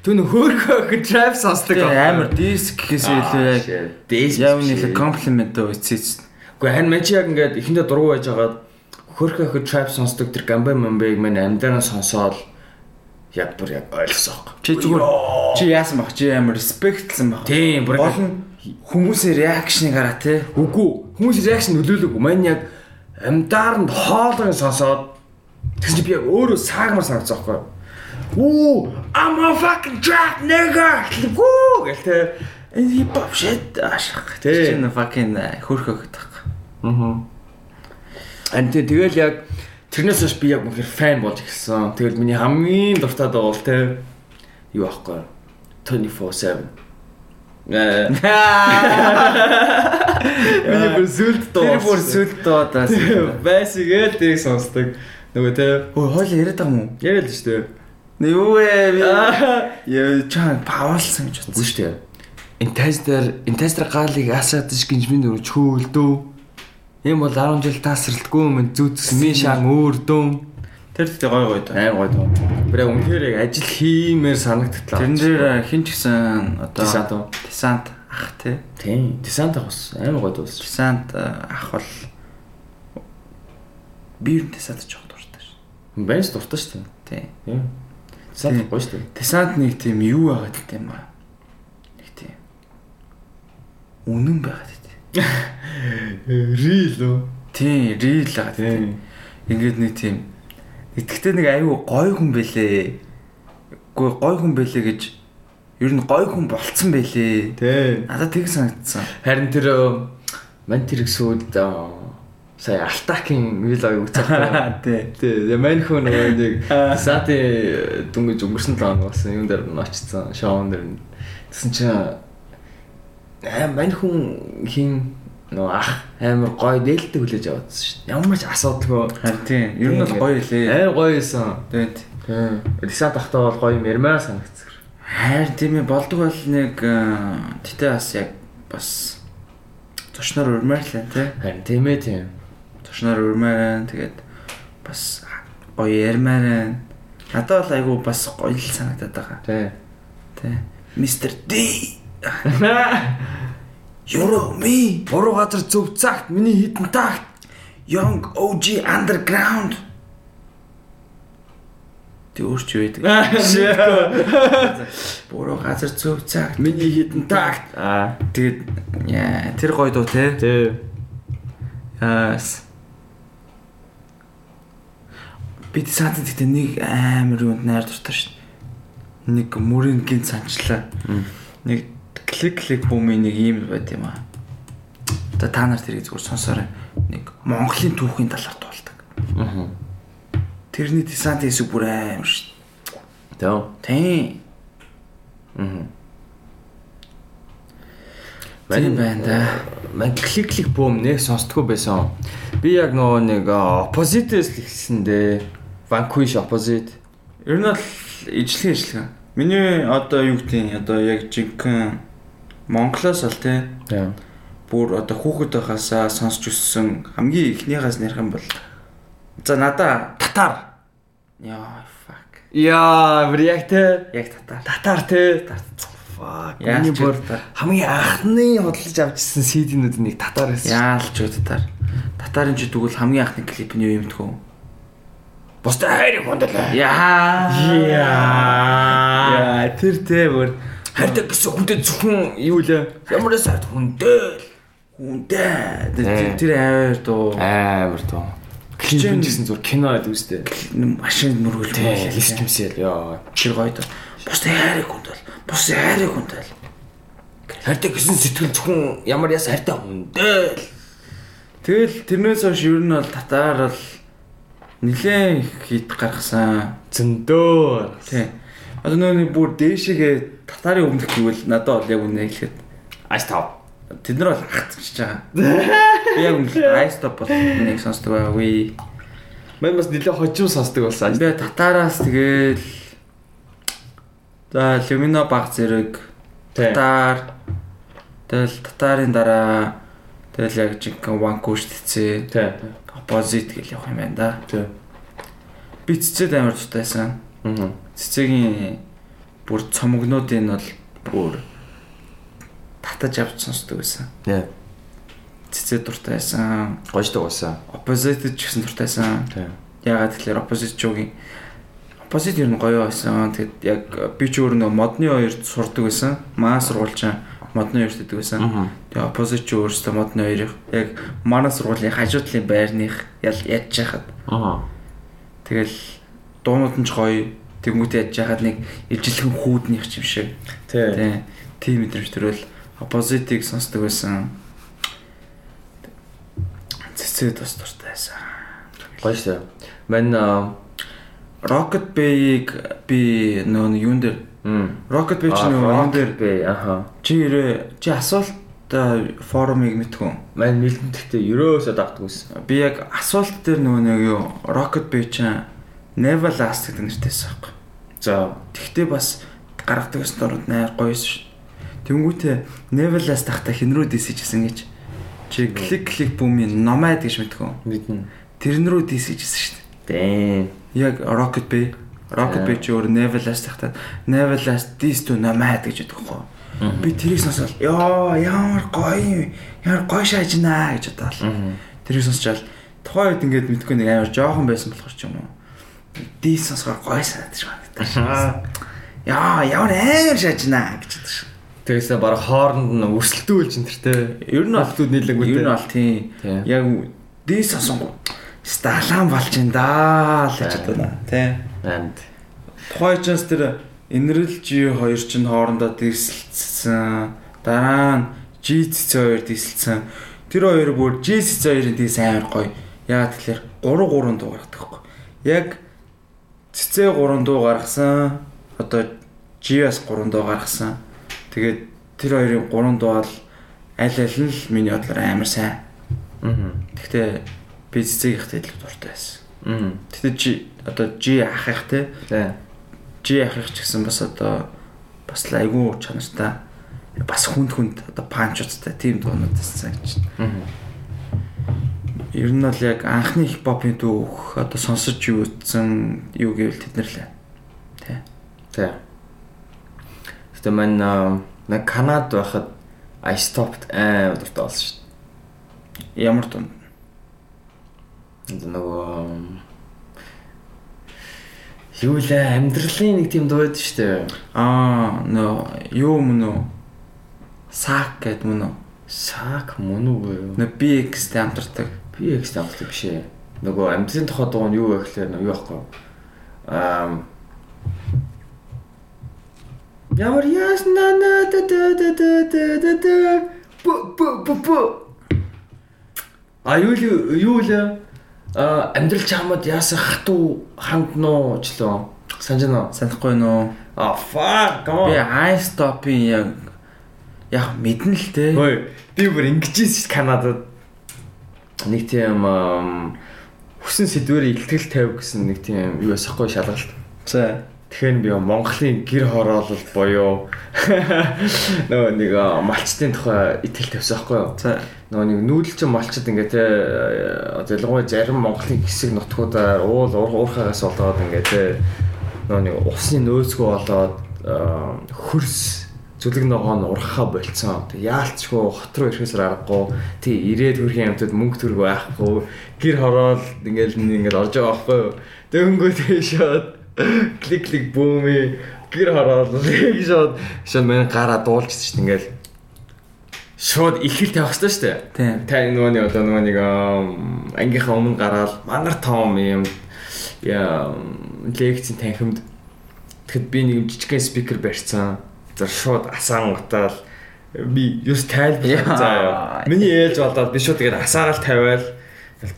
Түүн хөөхөө трап сонсдог амар диск гэхээс илүү яг дээс яг нэг комплимент өгөөч. Гэхдээ харин мань чи яг ингээд эхэндээ дургу байж хагаад хөрхөө хө trap сонсдог тэр гамбай мамбайг мань амьдараа сонсоод яг бүр яг ойлгосон. Чи зүгээр чи яасан баг? Чи амар респектлсэн баг. Тийм бүр Гол нь хүмүүсийн реакшныг хараа те. үгүй хүмүүс реакшн нөлөөлөг. Мань яг амьдааранд хоолойн сонсоод тэгсэн чи би яг өөрөө саагмар санагдсан байхгүй юу? Оо, I'm a fucking trap nigga. Вүү гэл тэ. Энэ хип хоп shit ашиг. Тий. Чи нэг fucking хөрхөөхөд тах. Аа. Ан тэ тэгэл яг тэрнээс хойш би яг үнэхээр фэн болж эхэлсэн. Тэгэл миний хамгийн дуртай дуу бол тэ юу аахгүй 24/7. Э Миний бүр сүлд дуу. Тэр бүр сүлд доодаас. байсгээл тэрийг сонсдог. Нөгөө тэ Өө хоол яриад байгаа юм уу? яриад л шүү дээ. Нэ юу вэ? Яа чам паварлсан гэж бодсон. шүү дээ. Интестер интестер гаалыг асаад ш гинжмийн дөрөв чөөлдөө. Ийм бол 10 жил таасралтгүй юм зүтс ми шаан өөр дөм. Тэр тэгтээ гой гой доо. Амар гоё дөө. Бүр яг үнэхээр яг ажил хиймээр санагдтлаа. Тэрэн дээр хин ч гэсэн одоо Десант ах те. Тийм. Десант авах амар гоё дөө. Десант ах бол би юу десант жоох дуртай ш. Бэнс дуртай шүү дээ. Тий. Тийм. Десант гоё дээ. Десант нэг тийм юу байгаад гэдэг юм аа. Нэг тийм үнэн байгаад. Рил үү? Тийм, real аа. Тийм. Ингээд нэг тийм Итгэвтэй нэг аюу гой хүн бэлээ. Гэхдээ гой хүн бэлээ гэж ер нь гой хүн болцсон бэлээ. Тий. Надад тэг санагдсан. Харин тэр ман тэр сүйд сая алтакийн вилог үзчихсэн. Тий. Тий. Мань хүн нэг сати дүнгиж өнгөрсөн лаа болсон юм дээр нь очсон. Шоун дээр. Тэсэн чинь аа мань хүн хин нөө ах амар гоё нээлттэй хүлээж аваадсан шүү. Ямар ч асуудалгүй. Харин тийм. Ер нь бол гоё лээ. Амар гоё байсан. Тэгээд Тийм. Риса тахтаа бол гоё юм ярмаар санагдсан. хайр тийм ээ болдог бол нэг тэтэ бас яг бас зочноор урмаар л байна тий. Харин тийм ээ тийм. Зочноор урмаар. Тэгээд бас гоё ярмаар. Надад бол айгу бас гоё л санагдаад байгаа. Тий. Тий. Мистер Д. Euro me. Буруу газар зөв цагт миний хитэн тагт. Young OG Underground. Тэ өөрч юу байдаг. Буруу газар зөв цагт Миний хитэн тагт. Аа. тэгээд тэр гоё дуу те. Тий. Яас. Бид саад гэдэг нэг амар юунд найр дуртай шин. Нэг мөрийн гин санчлаа. Нэг клик клик бумын нэг юм байт юм аа. Одоо та нар тэрийг зүгээр сонсоорой. Нэг Монголын түүхийн талаар дуулдаг. Аа. Тэрний десант хэсэг бүр амар шин. Тий. Тийм. Аа. Тийм байна да. Ман клик клик бум нэг сонсдгоо байсан. Би яг нөгөө нэг opposite-с л ихсэндээ Vanquish opposite. Ер нь бол ижлэх ижлэх. Миний одоо юу гэдэг одоо яг жинхэнэ Монголоос л Тий. бүр одоо хүүхэд байхасаа сонсч өссөн хамгийн ихнийхээс нэрх юм бол за надаа татар. Яа fuck. Яа, реакт Яг татар. татар те. Fuck. Миний бүр хамгийн анхны хөдөлж авчихсан CD-нүүд нэг татар байсан. Яалч юу татар. Татарын ч тэгвэл хамгийн анхны клип нь юу юм тгөө. Бусдаа хайрыг хундалаа. Яа. Яа. тэр тэ бүр Хайртай гэсэн хүнтэй зөвхөн юу лээ? Ямар сайд хүнтэй. хүнтэй. Тий. Тэр аваар дуу. Амар тоо. Клип гэсэн зур кино байд үстэй. машин мөргөл Тий, лискэмсэл ёо. чир гоё доо. Бусдын хайрыг хүндэл. Бусдын хайрыг хүндэл. Хайртай гэсэн сэтгэл зөвхөн ямар яс хайртай хүнтэй. Тэгэл тэрнээс хойш ер нь бол татаар бол нилээн хит гаргасан. Зөндөө. Тий. Одоо нөгөө нэг бүр дээшээгээ татарын өмнөх гэвэл надад бол яг үнэ хэлэхэд Айс тав. тэд нар бол хатчихж байгаа. Би яг үнэ айстоп бол нэг сонсдог байгаагүй. Мэн бас нэлээ хожим сонсдог болсон. Би татараас тэгэл за Lumino баг зэрэг татар тэгэл татарын дараа тэгэл яг жинхэнэ Vanquish тэцээ Тий. opposite гэл явах юм байна да. Тий. Би цэцэд амар дуртайсан. Аа. Цэцэгийн бүр цомогнуудын бол бүр татаж авч сонсдог байсан. Тий. Цэцэд дуртайсан. Гождог болсон. Opposite ч гэсэн дуртайсан. Тий. Ягаад тэгэхээр opposite чугийн opposite ер нь гоё байсан. Тэгэд яг би ч өөр нөө модны хоёрт сурдаг байсан. Маа сургуульч модны хоёрт идэг байсан. Тэгээ opposite ч өөрөөсөө модны хоёрыг яг манай сургуулийн хажуу талын байрных ял ядж яхад Аа. тэгэл дуунууд нь ч гоё тэгмүүтэй ядж яхад нэг ижилхэн хүүднийх юм шиг. Тий. Тий. Тим мэдрэмж төрөл opposite-ийг сонсдог байсан. Цэцэд бас дуртай байсан. Гоё шүү. Мэн Rocket Bay-ийг би нөө юун дээр. Rocket Bay чи нөө юун дээр бэ? Аха. чи ирээ чи асуулт форумыг мэдгүй. Мэн нэлээд гэхдээ ерөөсөө дагдаг байсан. Би яг асуулт дээр нөгөө нэг юу Rocket Bay чи Never Last гэдэг нэртэйсэн байхгүй. За. Тэгтээ бас гаргадаг дөрөнд найр гоёсэн ш. Тэнгүүтээ Never Last тахта хин рүү дисэжсэн гэж. Чи клик клик бумын Nomad гэж мэдгүй. Мэднэ. Тэрэн рүү дисэжсэн ш. Дээн. Яг Rocket Bay Rocket Bay чи өөр Never Last тахта Never Last This to Nomad гэж байдаг хөө. Би тэрийг сонсоод ёо ямар гоё юм. Ямар гоё шаажнаа гэж бодлоо. Тэрийг сонсчаал тухайн үед ингээд мэдгүй нэг амар жоохон байсан болохоор ч юм уу. Дис сонсохоор гоё санагдаж байна. Яа, ямар амар шаажнаа гэж бодсон шүү. Тэгээсээ баг хооронд нь өрсөлдүүлж энэ тэртэй. Ер нь бол Хүүхдүүд нийлэнгүүтэй. Ер нь бол тийм. Тийм. Яг дээс асуунгу. Сталан болж ин даа л гэж байна тий. Анд. Тухайн чанс тэр Энерл G2 чинь хоорондоо дийсэлцсэн. Дараа нь G2 дийсэлцсэн. Тэр хоёр бүр G2-ын дийс амар гоё. Яа тэгэхээр 3 3 дуу гаргадаг байхгүй. Яг цэцээ 3 дуу гаргасан. Одоо G-аас 3 дуу гаргасан. Тэгээд тэр хоёрын 3 дуу бол аль аль нь л миний бодлоор амар сайн. Аа. Гэхдээ би цэцээгийнхтэй илүү дуртай байсан. Аа. Тэгтээ G одоо G ах их те. G ах их ч гэсэн бас одоо бас л айгүй чанартай бас хүнд хүнд одоо панчуудтай тийм дуунууд байсан гэж. Аа. Ер нь бол яг анхны хипхопын дүүх одоо сонсож юу утсан юу гэвэл тэд нар лээ. Тэ. Тий. Гэтэ мань нэг Канад байхад I stopped амар дуртай болсон шүү Ямар дунд. дээ. Нөгөө юу лээ амьдралын нэг тийм дуу байдаг шүү дээ. Аа нөө юу мөн үү? Сак гэд мөн үү? Сак мөн үгүй юу? Нөө BX-тэй хамтардаг. Би экс тавтай биш ээ. Нөгөө амьдралын тухай дуу нь юу вэ гэхээр юу байхгүй. Аа Ямар ясна на та та та та та та бу бу бу бу А юу юу л а амьдрал чамд яасан хатуу хандноо ч лөө санжина Санахгүй нөө. а fuck come Би on I stop-ийн яг яг мэднэ л те. Хөөе би бүр ингэж ирсэн Канадад нэг тийм хүсэн сэдвэр илтгэл тавь гэсэн нэг тийм юу ясахгүй шалгалт За. Тэгэхээр би Монголын гэр хороолол буюу нөгөө нэг малчтын тухай итгэл тавьсан байхгүй юу? За. Нөгөө нэг нүүдэлчин малчд ингээ те ялангуяа зарим Монголын хэсэг нутгуудаар уул уур- уурхаагаас болоод ингээ те нөгөө нэг усны нөөцгөө болоод хөрс зүлэг ногоо нь урхаа болцсон. Тэг яалцгүй хот руу ирэхээс аргагүй. Тэг ирээд хөрхийн амтад мөнгө төрг байхгүй. Гэр хороол ингээл ингээл орж байгаа байхгүй юу? Дөнгөө тийшээд клик клик бүүми гэр хороол шууд шууд манай гараа дуулчихсан шүү дээ ингээл шууд ихэл тавих хэрэгтэй шүү дээ. Та нөгөө нэг одоо нөгөө нэг ангийнхаа өмнө гараад мангар том юм яа лекцийн танхимд тэгэхэд би нэг жижигхэн спикер барьсан. За шууд асаан гутаал би юус тайлбар Яа. заяа. Миний ээлж болоод би шууд тэгээд асаагаал тавиал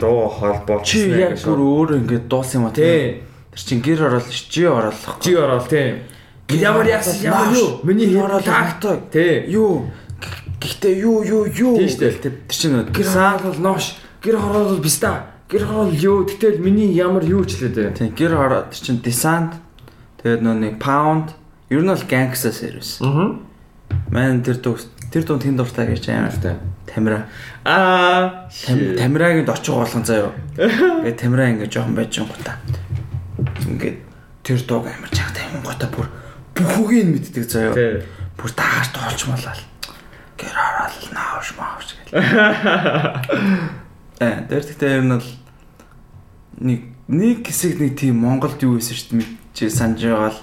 дуу холбоо Чи яг бүр өөр ингээд дуусан юм а тий Тэр чин гэр орол чи оролох. Жи орол тий. Ямар яасан ямар юу? Миний таг тагтай. тий. Юу? Гэхдээ юу юу юу? Тийм шүү дээ. Тэр чин Гэр хаал бол нош. Гэр хорол бол биста. Гэр хорол юу? Гэтэл миний ямар юу ч лээ дээ. Тийм гэр ороо тэр чин десант тэгээд нөө нэг паунд ер нь бол гангста сервис. Аа. Мэн тэр дуу тэр дуу тэнд дуртай гэж амар Амартай. тамира. Аа. Там- Тамирагийн дочиг болгон заяо. Ингээд тамира ингээд жоохон байж гутаа. Ингээд тэр дууг амар чагтай юм гутаа бүр бүхүүгийг нь мэддэг заяо. Бүр даагаш тоолчмалал. Гэр орол нааш мааш гэл. Э, тэр тэгтээ ер нь бол нэг нэг хэсэг нэг тийм Монголд юу байсан шүү дээ чи санаж байгаа л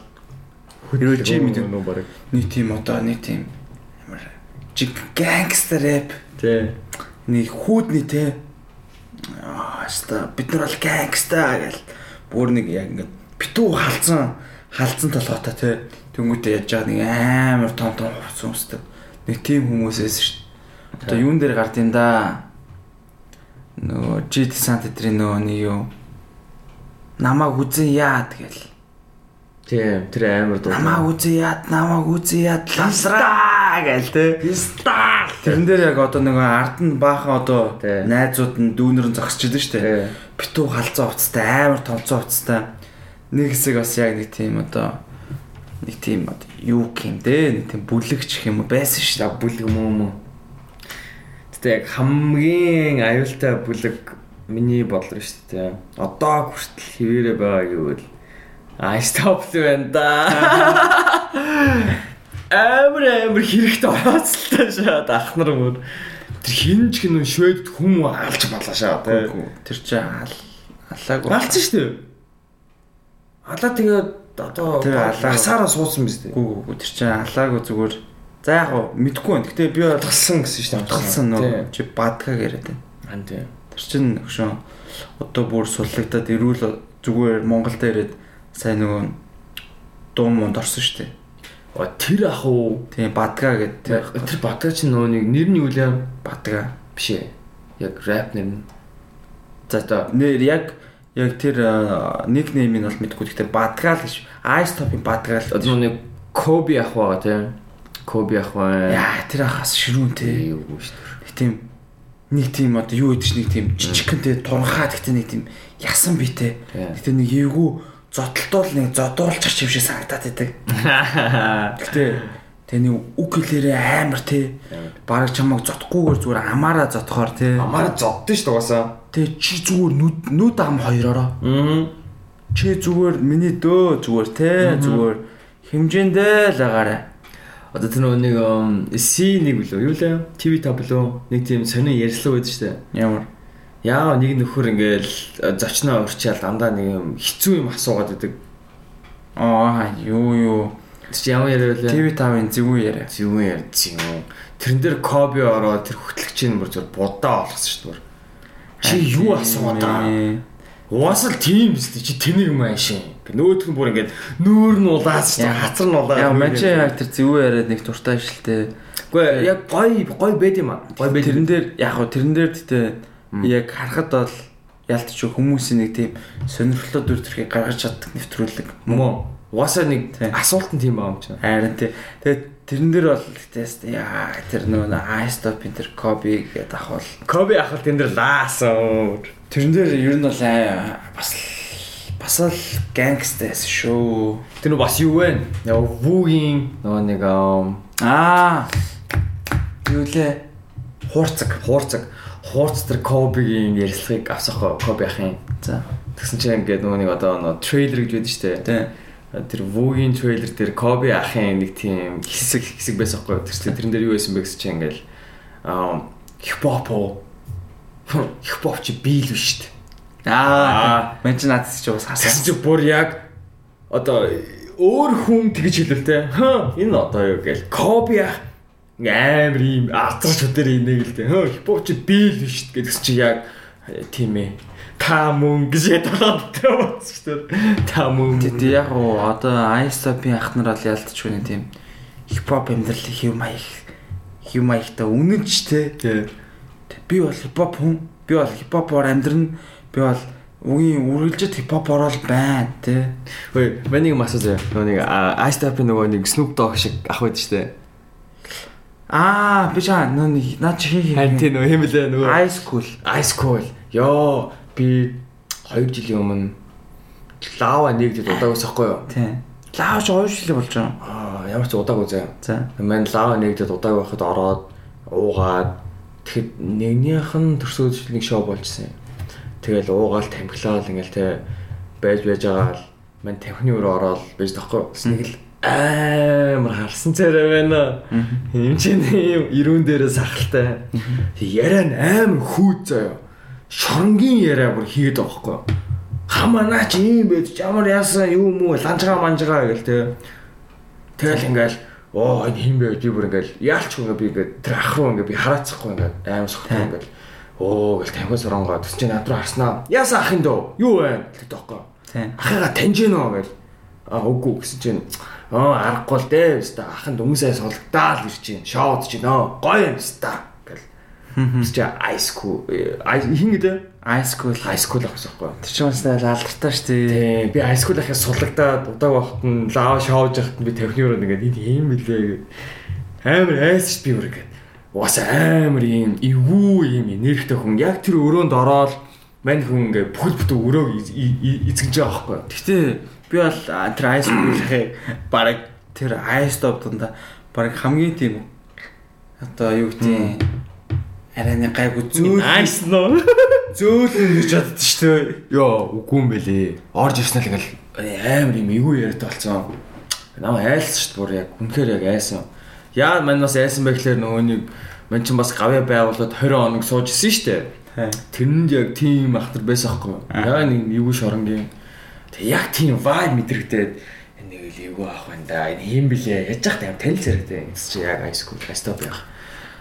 Хэрвээ чи мэдээ нөө баг. нэг тийм одоо нэг тийм ямар чи гангстер рэп. Тий. нэг хүүдний те. Аа хаста бид нар бол гангста гэл. Бүр нэг яг ингээд битүү халдсан халдсан толготой те. Тэнгуүтэ яж байгаа нэг амар том том хувц өмсдөг нэг тийм хүмүүсээс шүү дээ. Одоо юун дээр гард юм да? Нөгөө G десант эдрийн нөгөө нэг юу? Намайг үзэн яад гэл Тий. Тэр амар дуу. намайг үзэн яад намайг үзэн яад лансраа гэл те Писта. Тэрэн дээр яг одоо нөгөө ард нь баахан одоо Тий. найзууд нь дүүнер нь зогсож идэв штэ. Тий. Битүү халзаа уцтай амар томцоо уцтай. Нэг хэсэг бас яг нэг тийм одоо нэг тийм юу юм дээ нэг тийм бүлэгч юм уу байсан штэ. Бүлэг мөө мөө. Гэтэ яг хамгийн аюултай бүлэг миний бодлоо шүү дээ. Одоо хүртэл хിവэрэ байгаа гэвэл I stop байна да. Амар амар хэрэгтэй орооцолтой шаад ахнар мөр. Тэр хинж гин швед хүм алж балаа шаа тий. Тэр чи ал алаагүй. Алцсан шүү дээ. Алаа тэгээд одоо Тий, алаа. асаараа суудсан биз дээ. Гүү гүү тэр чи алаагүй зүгээр. За яг уу мэдгүй байна. Гэтэ би Талсан гэсэн талсан Тий. нөө чи бадгаг яриад байна. Ан тий. Тэр чин өгшөө одоо бүр сурлагдаад ирүүл зүгээр Монголд ирээд сайн нөгөө дуу монд орсон шүү дээ. Тэр ах уу Тийм Бадга гэдэг тэр тэр Бадга чи нөгөө нэг нэр нь юу лээ? Бадга. Биш ээ. Яг рэп нэр нь. За та Нэр яг яг тэр никнейм нь бол мэдгүй гэхдээ Бадга л гэж Ice Top-ийн Бадга л. одоо нэг Коби ах байгаа тийм. Коби ах баа. Яа тэр ахас ширүүн те. юу шүү дээ. Нэг тийм нэг тийм одоо юу гэдэг чинь нэг тийм жижигхэнтэй туранхаа гэхдээ нэг тийм ясан битэй. Гэтэ нэг эвгүй зодтолтол нэг зодуулчих юм шиг санагдаад байдаг. Гэтэ тэ нэг үг хэлээрээ амар те. Бараг чамайг зодохгүйгээр зүгээр амаараа зодохоор те. Амаар зоддсон шүү дээ угаасаа. Тэ чи зүгээр нүд нүд ам хоёроо. Аа. Чи зүгээр миний дөө зүгээр те. Зүгээр хэмжээндээ л агаарай. Одоо тэр нэг C1 билүү юу лээ? TV билүү? Нэг тийм сонин ярьслаг байдаг шүү дээ. Ямар Яа нэг нөхөр ингээл э, зочноо урчаал дандаа нэг юм хэцүү юм асуугаад байдаг. аа юу юу Тэр ямар яриа вэ? TV5-ын зэвүү яриа. Зүүн ярьж юм. Тэрэн дээр коби ороод тэр хөтлөгчийн бүр зөв будаа болгосон шүү дээ. Чи юу асууад байгаа? Уусал тийм биз дээ. Чи тэнэг юм аашин. Нөөдх нь бүр ингээд нүүр нь улаас шүү дээ. Хацар нь улаад. Яа мачи яг тэр зэвүү яриад нэг туртай шилтэй. Гэхдээ яг гой гой байд юм аа. Гой байд. Тэрэн дээр яг хөө тэрэн дээр тэгтээ яг харахад бол ялтч хүмүүсийн нэг тийм сонирхлоо дүр төрхийг гаргаж чаддаг нэвтрүүлэг. мөн угаасаа нэг асуулт нь тийм байгаа юм чинь. Харин тий. Тэгээд тэрэн дээр бол тэгтээс яа тэр нөгөө ice top тэр коби гэдэг ахвал Коби ахал тэн дээр лаасан. тэрэн дээр ер нь бол бас бас л гангстайс шүү. Тэр нь бас юу вэ? Яг вүүгийн нөгөө нэг Аа. Юу лээ? хуурцаг, хуурцаг. Хуурц тэр Кобигийн ярилцлагыг авсахгүй Коби ахын. За. Тэгсэн чинь ингээд нөгөө нэг одоо нөгөө трейлер гэж байдаг шүү дээ. Тэр вүүгийн трейлер дээр Коби ахын нэг тийм хэсэг хэсэг байсан байхгүй юу? Тэр тэрэн дээр юу байсан бэ гэсэн чинь ингээд аа хипхоп уу? Хипхоп чи бийл биш шүү дээ. Аа. Мэн чи надад чи бас хасаа. чи бүр яг одоо өөр хүн тэгж хэлэлтэй. Хаа энэ одоо юу гээл Коби ах амар юм азарч өдөр инег л. Хөө хипхоп чи бийл биш гэдгс чи яг э, тийм ээ. Та мөн гэж ядаад таваад шүү дээ. Та мөн. Тэт яг уу одоо top-ийн ахнаар бол ялтч үгүй тийм хипхоп амьдрал хэв маяг хэв маягтай үнэнч те. Тий. Тэ би бол хипхоп хүн. Би бол хипхопоор амьдрна. Би бол үгийн үргэлжид хипхоп орол байна те. Хөөе, миний нэг масаа зөө. Нөгөө нэг Top-ийн нөгөө нэг Snoop Dogg шиг ах байдаг шүү дээ. Аа би чаа нөө наа чи хий Харин тий нөгөө хэм лээ нөгөө Ice cool. Ice Cool. Йоо, би 2 жилийн өмнө лава нэгдэд удааг усахгүй юу? Тий. Лаавч ойшлээ болж байгаа. Аа, ямар ч удааг үзээ. За. Мэн лава нэгдэд удааг байхад ороод уугаад тэгэхэд нэгнийх нь төрсөөж нэг шоу болжсэн. Тэгэл уугаал тамхилаал ингээл те байж байж байгаа л мэн тамхины өрөө ороод байж тахгүй. Бас нэг л амар харсан царай байна. Юм чинь юм ирүүн дээрээ сахалтай. Нь амар хүүд заяа. Шоронгийн яриа бүр хийгээд байгаа хгүй. Хамаа наа чи юм байж ямар яасан юу мүү ланжгаа манжгаа гэл те. Тэгэл ингээл оо энэ хин бэ би бүр ингээл яалч ингээ би ингээ тэр ах руу ингээ би хараацахгүй ингээ аим сохтой ингээл оо гэл тамхи соронгоо төс чи над руу харснаа. Яасан ах юм дөө? Юу вэ? гэдэг тоххой. Ахыгаа таньж гэнэ гэл. А үгүй гэсэн чинь аа аргагүй л дээ. Өстө ахын хүмүүсээ сулгдаал ирж чинь шоуд чинь нөө гоё юм өстө гэл. Чи ice cool хин гэдэг Ice cool. ice cool ах усахгүй. Тэр чинь бас алдартай шүү дээ. Би ice cool ахыг сулгадаад удааг байхад нь лав шоуж яхад нь би тавхины өрөөнд ингээд энэ юм билээ гэд. Амар айс ш би бүр ингээд. Уус амар юм эвгүй юм нэрхтэй хүн яг тэр өрөөнд ороод мань хүн ингээд бүхэл бүтэн өрөөг эзэгж байгаа байхгүй. Гэхдээ би бол тэр ice cool-ыг бараг тэр ice top дунда бараг хамгийн тийм одоо юу гэдэг арай нэг гайгүй зөөл Nice нөө. зөөлөн гэж боддоо шүү дээ. Йоо, үгүй юм бэлээ. Орж ирсэн л ингээл амар юм эвгүй яриад болсон. Наа айлс шүү дээ бүр яг үнэхээр яг айсан. Яа мань бас айсан байх гэхээр нөгөө нэг мань ч бас гавья байгуулад 20 хоног сууж исэн шүү дээ. Тэрэнд яг тийм ахтар байсан аахгүй юу? Яа нэг эвгүй шоронгийн. Тэг яг тийм vibe мэдрэгдээд нэг л эвгүй ах байна да. Энэ юм блэ. Яж зах тийм танил зэрэгтэй. Эс чи яг high school stop яах.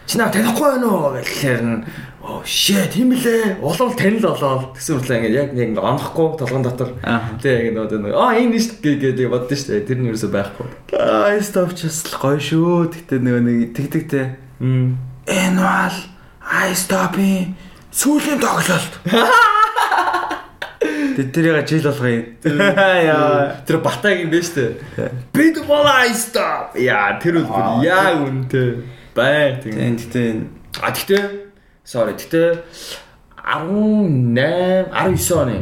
чи наа танихгүй байна уу гэхлээр нь оо shit тийм лээ. Улам танил болоод тэгсэн мэтлээ ингээд яг нэг онохгүй толгон дотор. Тэ яг нөгөө нэг аа энэ нь шүү гэдэг боддоо шүү. Тэр нь юусоо байхгүй. Аа стоп ч бас гоё шүү. Гэтэ нөгөө нэг тэгдэг те. Энэ бол I stop-ийн сүүлийн тоглолт. Тэд тэрийг жил болгоо. Яа, тэр батаг юм шүү дээ. Бид бол I stop. Яа, тэр үл яг үнтэй. Бай тийм. Тэгтээ А тэгтээ sorry тэгтээ 18 19 оны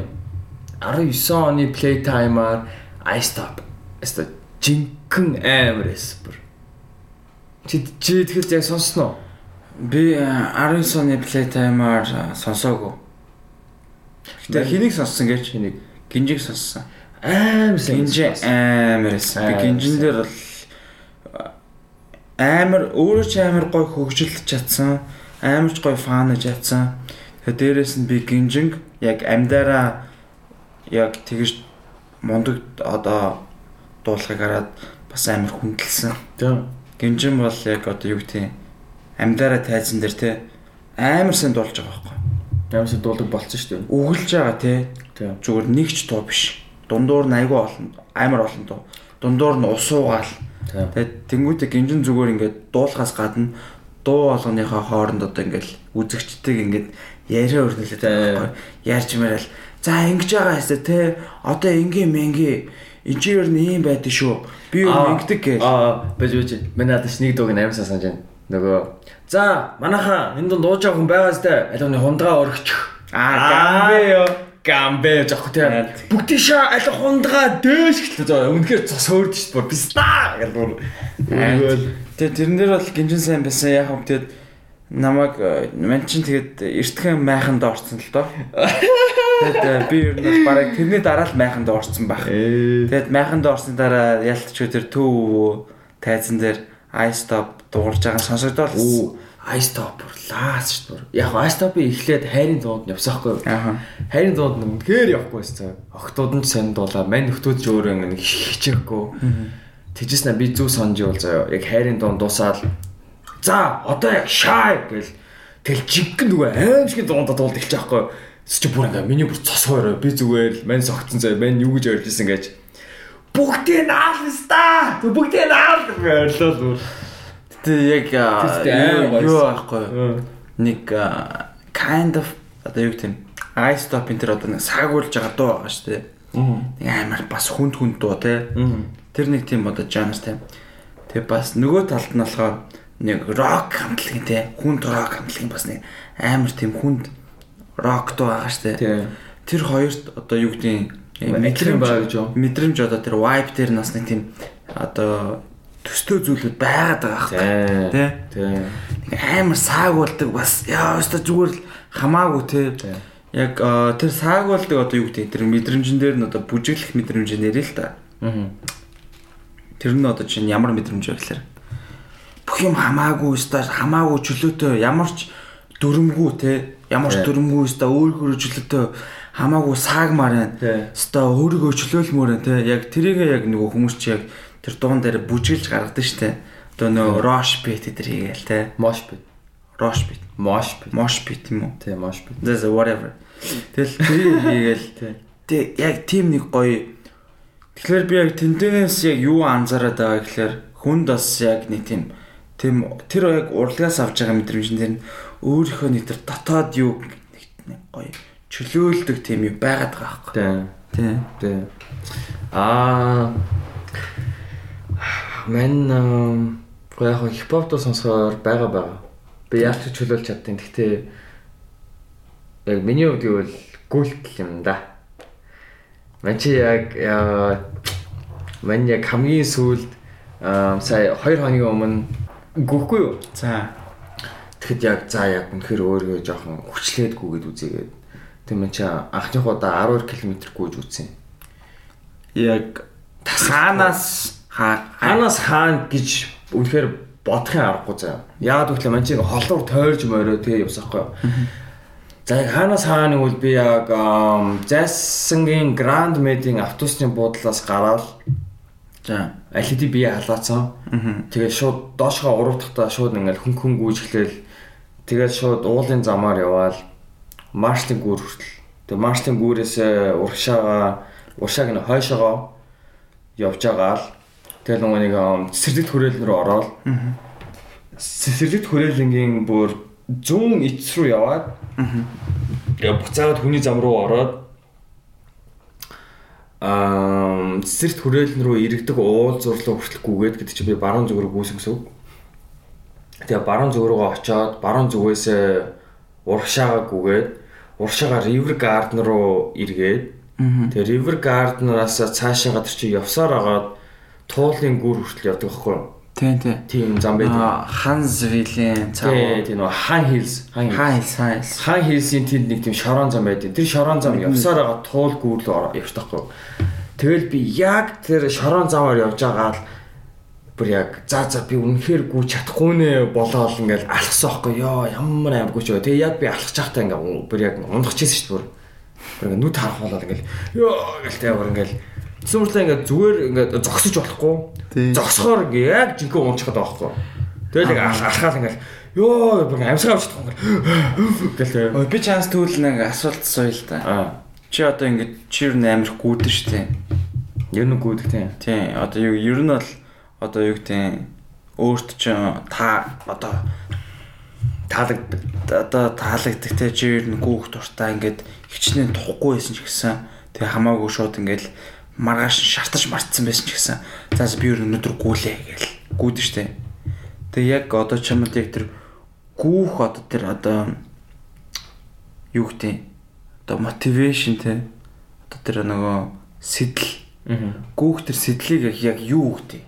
19 оны play time-аар I stop. Эста жинхэнэ амар эспер. Чи чи тэгэхэд яг сонссноо? би 19 оны play time-аар сонсоогүй. Гэтэ хэнийг сонссон гэж хэнийг гинжиг сонссон. Амар. Гинжи амар эсэн. Би гинжин дээр бол амар өөрөө ч амар гой хөгжилж чадсан. Амар ч гой фанаж чадсан. Тэгээ дээрэс нь би гинжинг яг амьдараа яг тэгж мундаг одоо дуулахыг хараад бас амар хүндэлсэн. Тийм. Гинжин бол яг одоо юу гэх юм амьдараа тайзан дээр те амар сайн дуулж байгаа байхгүй. Ямарсаа дуулдаг болцсон шүү дээ. Үгэлж байгаа те Тийм. зүгээр нэг ч туу биш. Дундуур нь айгүй олон амар олон туу. Дундуур нь ус уугаал. Тийм. Тэгээд тэнгуүтэ гинжин зүгээр ингээд дуулахаас гадна дуу болгоныхоо хооронд одоо ингээд үзэгчдэг ингээд яриа өрнөлөө байхгүй. Ярьж мэрэл. За ингэж байгаа хэвээр те одоо ингийн мэнги инженер нь ийм байдаг шүү. Би ингэдэг гэж. Аа, бэж бэж. Манай надад нэг дууг сайн санаж байна. Нөгөө за манайхаа энэ дунд дууж байгаа хүн байгаа сте. Алууны хундгаа өргөчих. Аа, гамбэ ёо. Гамбэ жоох тийм. Бүгдийн шаа аль хундгаа дээш гэлээ. За өмнөхөр цос хөөрд шүү дээ. Биста гэл бүр. Тэгээ тэрэн дээр бол гинжин сайн байсан яг хөө тэгээд намайг ман чин тэгээд эртхэн майханд орсон л доо. Тэгээд э, би ер нь бараг тэрний дараа л майханд орсон баг. Тэгээд майханд орсны дараа ялтч тэр төв тайзан дээр I stop дуурж байгаа сонсогдоод stop лаас шүү дээ. Яг stop-ыг эхлээд хайрын дуунд явсаахгүй. Ааха. Хайрын дуунд нь үнэхээр явахгүй байсан. Октод нь сайн дуулаа. Мань нөтөд ч өөрөө ингэ хичээхгүй. Тэжсэн би зүг сонж явал заяа. Яг хайрын дуун дуусаад за одоо яг шай гэл тэгэл жиггэн нөгөө аим шиг дуунд дуулд эхэлж байгаа байхгүй. Чи бүр ингээ миний бүр цос хоорой би зүгээр л мань согтсон заяа. Мань юу гэж ярьж исэн гэж бүгдийг наалста. Бүгдийг наал ярьлаа зүгээр. Тэгээ яг юу аахгүй нэг kind of одоо юу гэх юм I stop энэ тэр одоо нэг саагуулж байгаа дуу байгаа шүү дээ. Нэг амар бас хүнд хүнд дуу те. Тэр нэг тийм одоо жанр те. Тэгээ бас нөгөө талд нь болохоор нэг рок хамтлагийн те. Хүнд рок хамтлагийн бас нэг амар тийм хүнд рок дуу байгаа шүү дээ. Тэр хоёрт одоо юу гэдэг юм Мэдрэмж байгаа гэж юу? мэдрэмж одоо тэр vibe дээр нас нэг тийм одоо төстөө зүйлүүд байгаад байгаа хэрэг. Тэ? Тийм. Нэг амар саагуулдаг бас яа өстө зүгээр л хамаагүй те. Тийм. Яг тэр саагуулдаг одоо юу гэдэг тэр мэдрэмжэн дээр нь одоо бүжиглэх мэдрэмж нэрээ л та. Аа. Тэр нь одоо чинь ямар мэдрэмж вэ гэхээр бүх юм хамаагүй өстө хамаагүй чөлөөтэй ямар ч дүрмгүй те. Ямар ч дүрмгүй өстө өөр өөр чөлөөтэй хамаагүй саагмаар байна. Тийм. Өстө өөрийгөө чөлөөлмөр байна те. Яг тэрийг яг нөгөө хүмүүс чи яг тэр дуун дээр бүжиглж гаргадаг штэ. Одоо нөгөө рош бит тэр хийгээл те. Мош бит. Рош бит. Мош бит. Мош бит юм уу? Тийм, мош бит. That's whatever. Тэгэл тэрийг хийгээл тэг яг тийм нэг гоё. Тэгэхээр би яг тэндээс яг юу анзаараад байгаа гэхээр хүнд бас яг нэг тийм тийм тэр яг урлагаас авч байгаа мэдрэмжэн дээр нь өөрийнхөө нэг тэр дотоод юу нэг гоё чөлөөлдөг тийм юу байгаад байгаа байхгүй. Тийм. Тийм. Аа. Мэн яг хипхоп дуу сонсохоор байгаа байгаа. Би яг ч чөлөөлж чаддیں۔ Гэхдээ яг миний хувьд гэвэл гүйлтэл юм да. Ман чи яг мань яг хамгийн сүүлд сая 2 хоногийн өмнө гүхгүй юу? За. Тэгэхэд яг за яг үнэхээр өөрийгөө жоохон хүчлээдгүү гэд үзээгээд. Тэг мэн чи анхны удаа 12 км гүйж үзсэн. Яг хаанаас хаа Ханаас хаана гэж үнэхээр бодохын аргагүй заяа. Яагаад гэвэл мань чи холуур тойрж морой тэгээ явсаахгүй юу. За хаанаас хаана гэвэл би яг Зайсангийн Grand Med-ийн автобусны буудлаас гараад За. LED бие халаацсан. Тэгээд шууд доошгоо уруудахдаа шууд ингээл хөн хөн гүйж эхлээл тэгээд шууд уулын замаар яваал маршлын гүр хүртэл. Тэгээд маршлын гүүрээс урагшаага урагшааг нь хойшоогоо явж байгаа л тэгэл нөгөө нэг цэцэрлэгт хүрээлэн рүү ороод цэцэрлэгт хүрээлэнгийн бүр зүүн эц рүү яваад тэгээ буцаагаад хүний зам руу ороод аа цэцэрлэгт хүрээлэн рүү иргэдэг уул зурлаа хүртэлгүйгээд гэдэг чинь би баруун зүг рүү үг. Тэгээ баруун зүг рүүгээ очоод баруун зүгээс урагшаага гүгээд урагшаага River Garden руу эргээд Тэгээ River Garden-аас цаашаа гадар чи явсаар агаад туулын гүр хүртэл явдаг байхгүй юу? Тийм тийм. Тийм зам байдаг. Хансвилийн цаа. Тийм нөгөө Хан Hills, Хан Hills, Хан Hills-ийн тэнд нэг тийм шорон зам байдаг. Тэр шорон зам явсаар агаад туул гүр рүү явж тахгүй юу? Тэгэл би яг тэр шорон замаар явж байгаа л бүр яг за за би үнэхээр гүү чадахгүй нэ болоод ингээл алхсан байхгүй ёо ямар аймаггүй ч. Тэгээ яг би алхаж байхдаа ингээ бүр яг ундахчихсэн шүү дээ бүр ингээ нүд харах болоод ингээл ёо гэлтэй бүр ингээл Тэсмэрлээ ингээд зүгээр ингээд зогсож болохгүй. Зогсохоор ингээ яг жинхэнэ уунчихад байгаа байхгүй. Тэгэл яг алхаал ингээл ёо бүр амьсгаа авч чадахгүй ингээл гэлтэй. Ой би чанс түүл нэг асуулт сууя л да. Чи одоо ингээд чир амар гүйдэн штэ. Ер нь гүйдэг тийм. Тийм. Одоо юу ер нь бол одоо юу гэдэг өөрт ч та одоо таалагддаг одоо таалагддаг те чи ер нь гүүх дуртай ингээд хичнээн тухгүй байсан ч гэсэн тэг хамаагүй шууд ингээд маргааш шартаж мартсан байсан ч гэсэн заас би өнөдөр гүйлээ гээл гүйдэн штэ тэг яг одоо чамд яг тэр гүүх одоо тэр одоо юу гэдэг одоо мотивашн те одоо тэр нөгөө сэтэл гүүх тэр сэтлийг яг юу гэдэг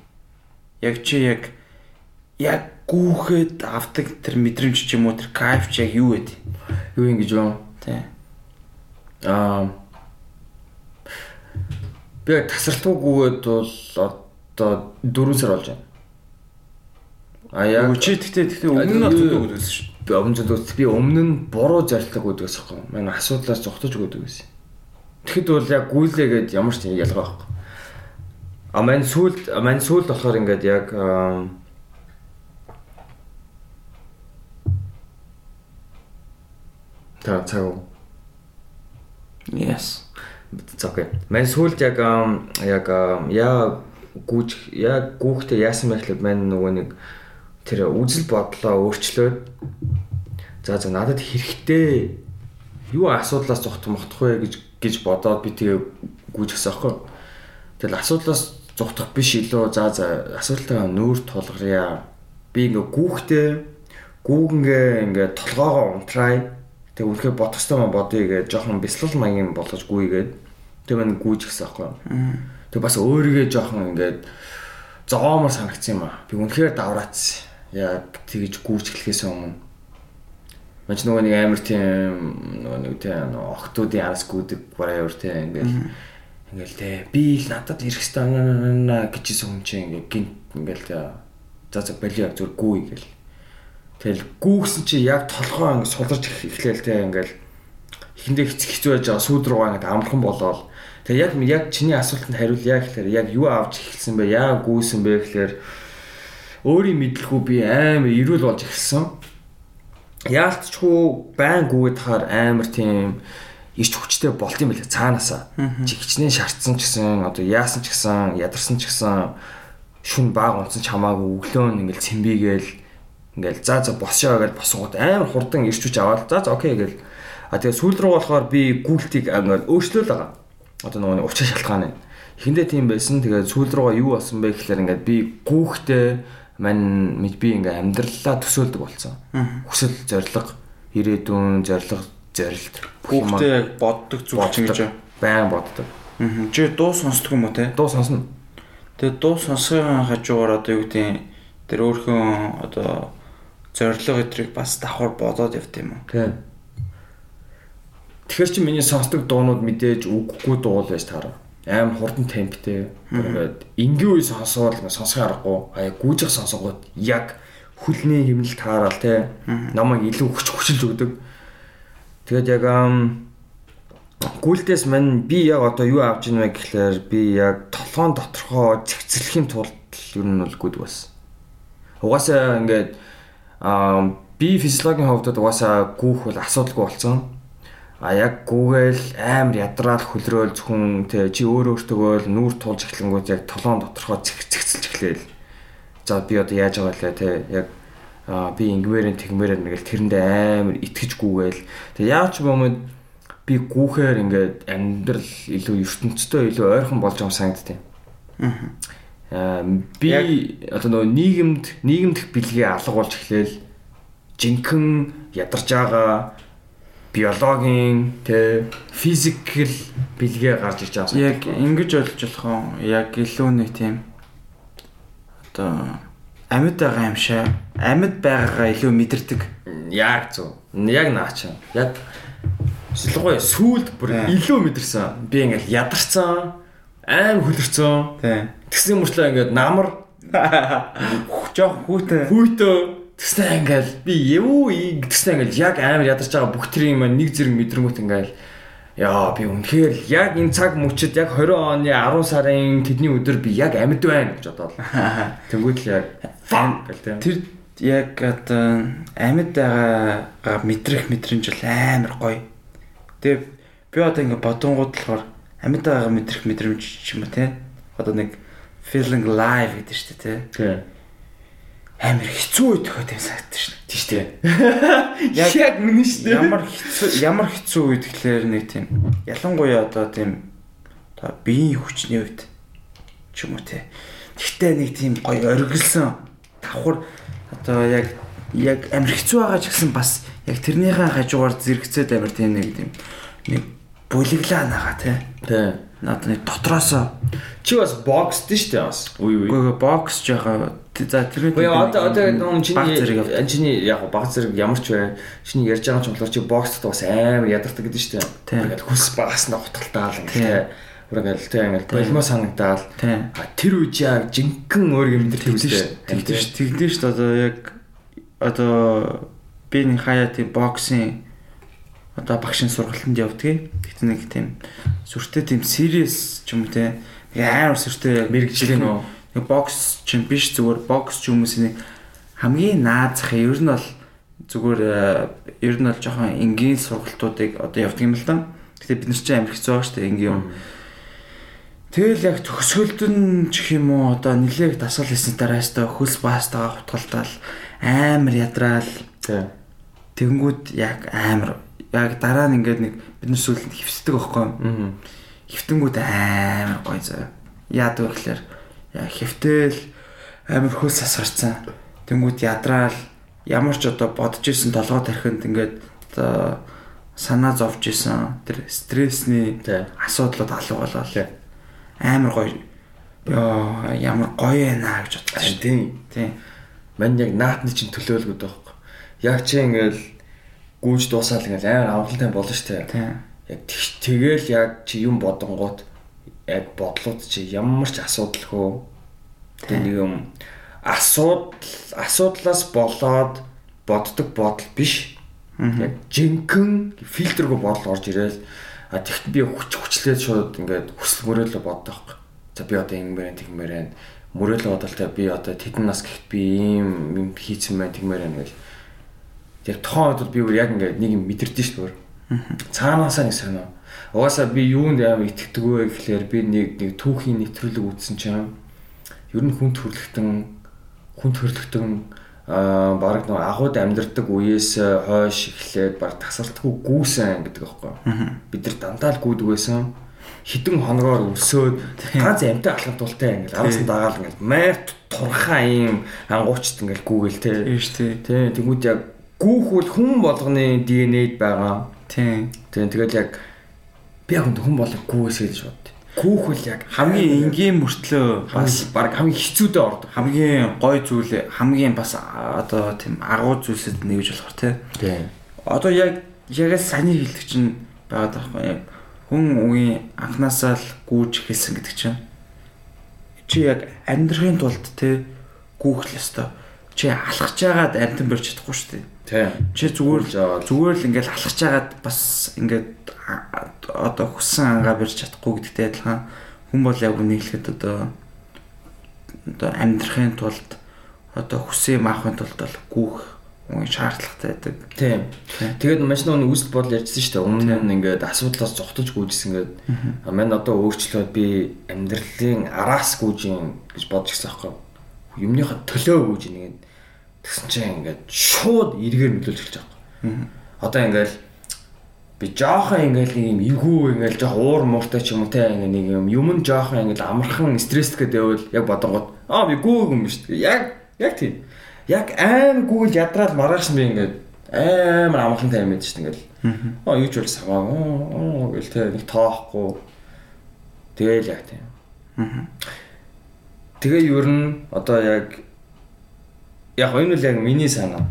яг чи яг яг гүүхэд авдаг тэр мэдрэмж ч юм уу тэр кайф ч яг юу вэ? Юу юм гэж байна? Тий. Аа Би тасралтгүй гүгээд бол одоо 4 сар болж байна. А яг чи тэгтээ тэгтээ өмнө нь зүгдэг гэсэн шүү. Би өмнө зүгдэг. Би өмнө нь буруу зарилдаг гэдгээс аахгүй. Манай асуудлаас зогтож өгдөг гэсэн. Тэгэхэд бол яг гүйлээгээд ямар ч ялгаа байхгүй. А мань сүлд мань сүлд болохоор ингээд яг Та цаг. Yes. За окей. Мань сүлд яг яг яа гүүж яг гүүхтэй яасан байх л мань нөгөө нэг тэр үзэл бодлоо өөрчлөөд за за надад хэрэгтэй юу асуудлаас зогтох мохтох вэ гэж гэж бодоод би тэгээ гүйжсэн аахгүй. Тэгэл асуудлаас зогтох биш илүү за за асуудалтайгаа нүүр тулгаръя. Би ингээ гүүхтэй гүүгнгээ ингээ толгоогоо унтраа Тэг үнэхээр бодохстой маа бодъё гэж жоохон бяцлал маягийн болгож гүйгээд тэг мань гүйж гисэн аахгүй. Тэг бас өөрийгөө жоохон ингээд зоомор санагдсан юм аа. Би үнэхээр давраацсан. Яа тэгэж гүйж эхлэхээс өмнө Мэж нөгөө нэг амар тийм нөгөө нэг тийм охтуудын араас гүдэг бараа өөр тийм ингээл ингээл те би л надад ирэх стана гэжсэн хүн чинь ингээ гинт ингээл за за болио зүр гүү ингээл Тэгэл гүүгсэн чи яг толгоо ингэ суларч эхлээл те ингээл ихэндээ хэцүү байж байгаа сүйд рүү ингэ амархан болоод тэгээ яг яг чиний асуултанд хариул яг гэхээр яг юу авч эхэлсэн бэ? Яа гүйсэн бэ гэхээр өөрийн мэдлэхүү би амар ирүүл болж эхэлсэн. Яалтчгүй байн гүйгээд хаар амар тийм ич хүчтэй болт юм билээ цаанаасаа. Чи хичнээн шаардсан ч гэсэн одоо яасан ч гэсэн ядарсан ч гэсэн шүн баг унтсан ч хамаагүй өглөө ингээл цэмбигээл Ингээл за за босшоо гэж босгоод амар хурдан ирчүүч аваад за за окей гэл. А тэгээ сүүл рүү болохоор би гүйлтийг ингээд өөрчлөөл байгаа. Одоо нөгөө учир шалтгаан нь. Эхэндээ тийм байсан. Тэгээ сүүл рүүгээ юу болсон бэ гэхээр ингээд би гүүхтэй мань мэд би ингээд амьдралаа төсөөлдөг болсон. Хүсэл зориг ирээдүйн зориг зорилт. Гүүхтэй боддог зүйл чинь гэж байн боддог. Чи дуу сонсдог юм уу те? Дуу сонсно. Тэгээ дуу сонсгын хажуугаар одоо юу гэдэг тэр өөрхөн одоо зориг өдрийг бас давхар бодоод явт юм уу? Тийм. Тэгэхээр чи миний сонсдог дуунууд мэдээж үггүй дуул байж таараа. Аим хурдан темптэй. Ингээд энгийн үе сонсоод сонсох аргагүй. Аа гүйжих сонсогоод яг хүлний хэмнэл таараал те. Намайг илүү хүч хүчилж өгдөг. Тэгээд яг гүйлдээс мань би яг одоо юу авч ийн вэ гэхлээр би яг толгоон доторхоо цэгцэрлэхийн тулд ер нь бол гүд бас. Угаасаа ингээд аа би физиологийн хувьд угаасаа гүүх бол асуудалгүй болсон. А яг гүүгээл амар ядраал хөлрөөл зөвхөн тэ чи өөр өөртөөгөө нүүр тулж эхлэнгүүт яг толгоон доторхоо цэгцэлж эхлээл. За би одоо яаж байгаа лээ тэ яг би ингэмээрэн тэгмээрэн нэгэл тэрэндээ амар итгэж гүүгээл. Тэг яав ч бомод би гүүхээр ингээд амьдрал илүү ертөнцтэй илүү ойрхон болж байгаа санагдтыг. Аа би одоо нөгөө нийгэмд нийгэмдх бэлгээ алга болж эхлээл жинхэнэ ядарч байгаа биологийн тэ физикл бэлгээ гарч иж байгаа. Яг ингэж ойлгож болох уу? Яг илүү нэг тийм одоо амьд байгаа юм шиг амьд байгаагаа илүү мэдэрдэг. Яг зөв. Яг наачаа. Яг Шилгоо сүулт бүр илүү мэдэрсэн. Би ингээл ядарсан, аим хөлөрцөн. Тий. Тэгсэн мөртлөө ингээд намар жоох хүүтэн хүйтөө тэгснэ ингээл би юу тэгснэ ингээл яг амар ядарч байгаа бүх тэр юм нэг зэрэг мэдрэнгүүт ингээл Яа би үнэхээр яг энэ цаг мөчид яг 20 оны 10 сарын тэдний өдөр би яг амьд байна гэж бодоод. Тэнгүүд л яг гэл тэр яг одоо амьд байгаагаа мэдрэх мэдрэмж л амар гоё. Тэгээ би одоо ингэ бодонгууд болохоор амьд байгаа мэдрэх мэдрэмж ч юм уу те. Одоо нэг feeling live гэдэг шүү дээ. Тий. Амар хэцүү үед тохиод юм санагдаж шүү дээ. Тийш тий. Яг яг үнэн шүү дээ. Ямар хэцүү ямар хэцүү үед гэхлээр нэг тийм ялангуяа одоо тийм одоо биеийн хүчний үед ч юм уу те. Тэгтээ нэг тийм гоё оргилсан давхар одоо яг яг амар хэцүү байгаа ч гэсэн бас яг тэрнийхэн хажуугаар зэрэгцээд амар тийм нэг тийм нэг булиглаа нагаа тий. Тий. Наад нэг дотроосоо. Чи бас боксд нь штэ бас. Үгүй үгүй. Бокс жоо за тэр үгүй одоо одоо нуун чиний чиний яг баг зэрэг ямар ч бай чиний ярьж байгаа ч болохоор чи боксд бас амар ядардаг гэдэг штэ. Ингээл хүс багаас нь хутгалтаал ингээл Урагал тэ. Ингээл болимо санагдаал. Тэр үеж яг жинхэнэ өөр юм дээр тэгдэж тэгдэж одоо яг одоо би нэг хаяа тийм боксын одоо багшийн сургалтанд явдгийг. Гэтэл нэг тийм сүртэй тийм serious ч юм уу те амар сүртэй мэрэгжлийн нөө нэг бокс ч биш зүгээр бокс ч хүмүүсийн хамгийн наазах ер нь бол зүгээр э, ер нь бол жоохон энгийн сургалтуудыг одоо явдаг юм л да. Гэтэ бид нар чинь байгаа шүү дээ энгийн юм. Тэгэл яг төгсгөлдөн ч юм уу одоо нилээг дасгал хийсний дарааш та хөлс баастайгаа хутгалтаал амар ядраал. Тэнгүүд яг амар яг дараа нь ингээд нэг бид нар сүлд хөвсдөг байхгүй юу? Хөвтөнгүүд амар гоё заа. Яад вэ гэхээр хөвтөл амар хөлс асгарцсан. Тэнгүүд ядраал ямар ч одоо бодож исэн толгой тархинд ингээд одоо санаа зовж исэн тэр стрессний асуудлууд алга болоо. Амар гоё. Йоо ямар гоё ээ гэж бодсон. Тийм. Тийм. Мань яг наатны чинь төлөөлгөд байхгүй яг чи ингээл гүйж дуусаал ингээл амар авралтай болно шүү дээ. Яг тэгэл яг чи юм бодонгууд яг бодлууд чи ямар ч асуудалгүй тэг нэг юм асуудал асуудлаас болоод боддог бодол биш. Яг жинхэнэ фильтргүй бодол орж ирэл а тэгт би хүч хүчлээд шууд ингээд хүсэл мөрөөлө боддог байхгүй. За би одоо ингэмээр тэгмээр мөрөөлө бодолтой би одоо тэдэн нас гэхэд би ийм юм хийцэн байна тэгмээр байна гэл Тэр тохон үед бол би бүр яг ингээд нэг юм мэдэрдэж шүү дээ. Цаанаасаа нэг сонио. Угаасаа би юунд аим итгэдэг вэ гэхлээр би нэг нэг түүхийн нэвтрүүлэг үзсэн чинь ер нь хүн төрлөختөн хүн төрлөختөн аа баг нэг агууд амьдардаг үеэс э, хойш эхлээд баг тасалтгүй гүйсэн гэдэг аахгүй. Бид нар дандаа л гүйдэг байсан хідэн хоногоор өлсөөд ганц амтай алхам тултай ингээл аравсан дагаал ингээл майт турхаа юм ангуучт ингээл гүгэл те. Тийм шүү дээ. Тийм тэгмүүд яг гүүх бол хүн болгоны ДНХ-д байгаа. Тийм. Тийм тэгэл яг би яг хүн болго гүүсэй гэж бод. Гүүх бол яг хамгийн энгийн мөртлөө бас баг хамгийн хэцүүдээ ордог. Хамгийн гой зүйл хамгийн бас одоо тийм агуу зүйлсэд нэгж болохоор тийм. Одоо яг яг саний хэлдэг чинь байгаад байхгүй яг хүн үеийн анханасаа л гүүж эхэлсэн гэдэг чинь чи яг амьдрахын тулд те гүүх л ёстой чи алхаж байгаад амтан барьж чадахгүй шүү дээ. Тий. Чи зүгээр аваад. зүгээр л ингээл алхаж байгаад бас ингээд одоо хүссэн ангаа барьж чадахгүй гэдэгтэй адилхан хүн бол яг хэлэхэд одоо одоо амьдрахын тулд одоо хүсээ маахын тулд бол гүүх үн шаардлагатай байдаг. Тийм. Тий. Тэгээд маш нөө үсэл бодол ярьжсэн шүү дээ. Өмнө нь ингээд асуудлаас зогтож гүйжсэн ингээд мань одоо өөрчлөөд би амьдралын араас гүйж юм гэж бодож гисэн аахгүй. Юмныхаа төлөө гүйж нэг тэгсэн чинь ингээд шууд эргээр нөлөөлж эхэлж байгаа. Одоо ингээд би жоохон ингээд нэг юм эвгүй ингээд жоох уур мууртай ч юм уу те ингээд нэг юм юм нь жоохон ингээд амархан стресстэй дэвэл яг бодонгот аа би гүүг юм шүү дээ. Яг яг тийм. Яг аим гүүл ядраал маргааш би ингээд амар амархан таймад шүү дээ ингээд. Аа юу ч бол саваа оо гэл те нэг тоохгүй. Тэгэл яг тийм. Тэгээ ер нь одоо яг яг энэ үл яг миний санаа.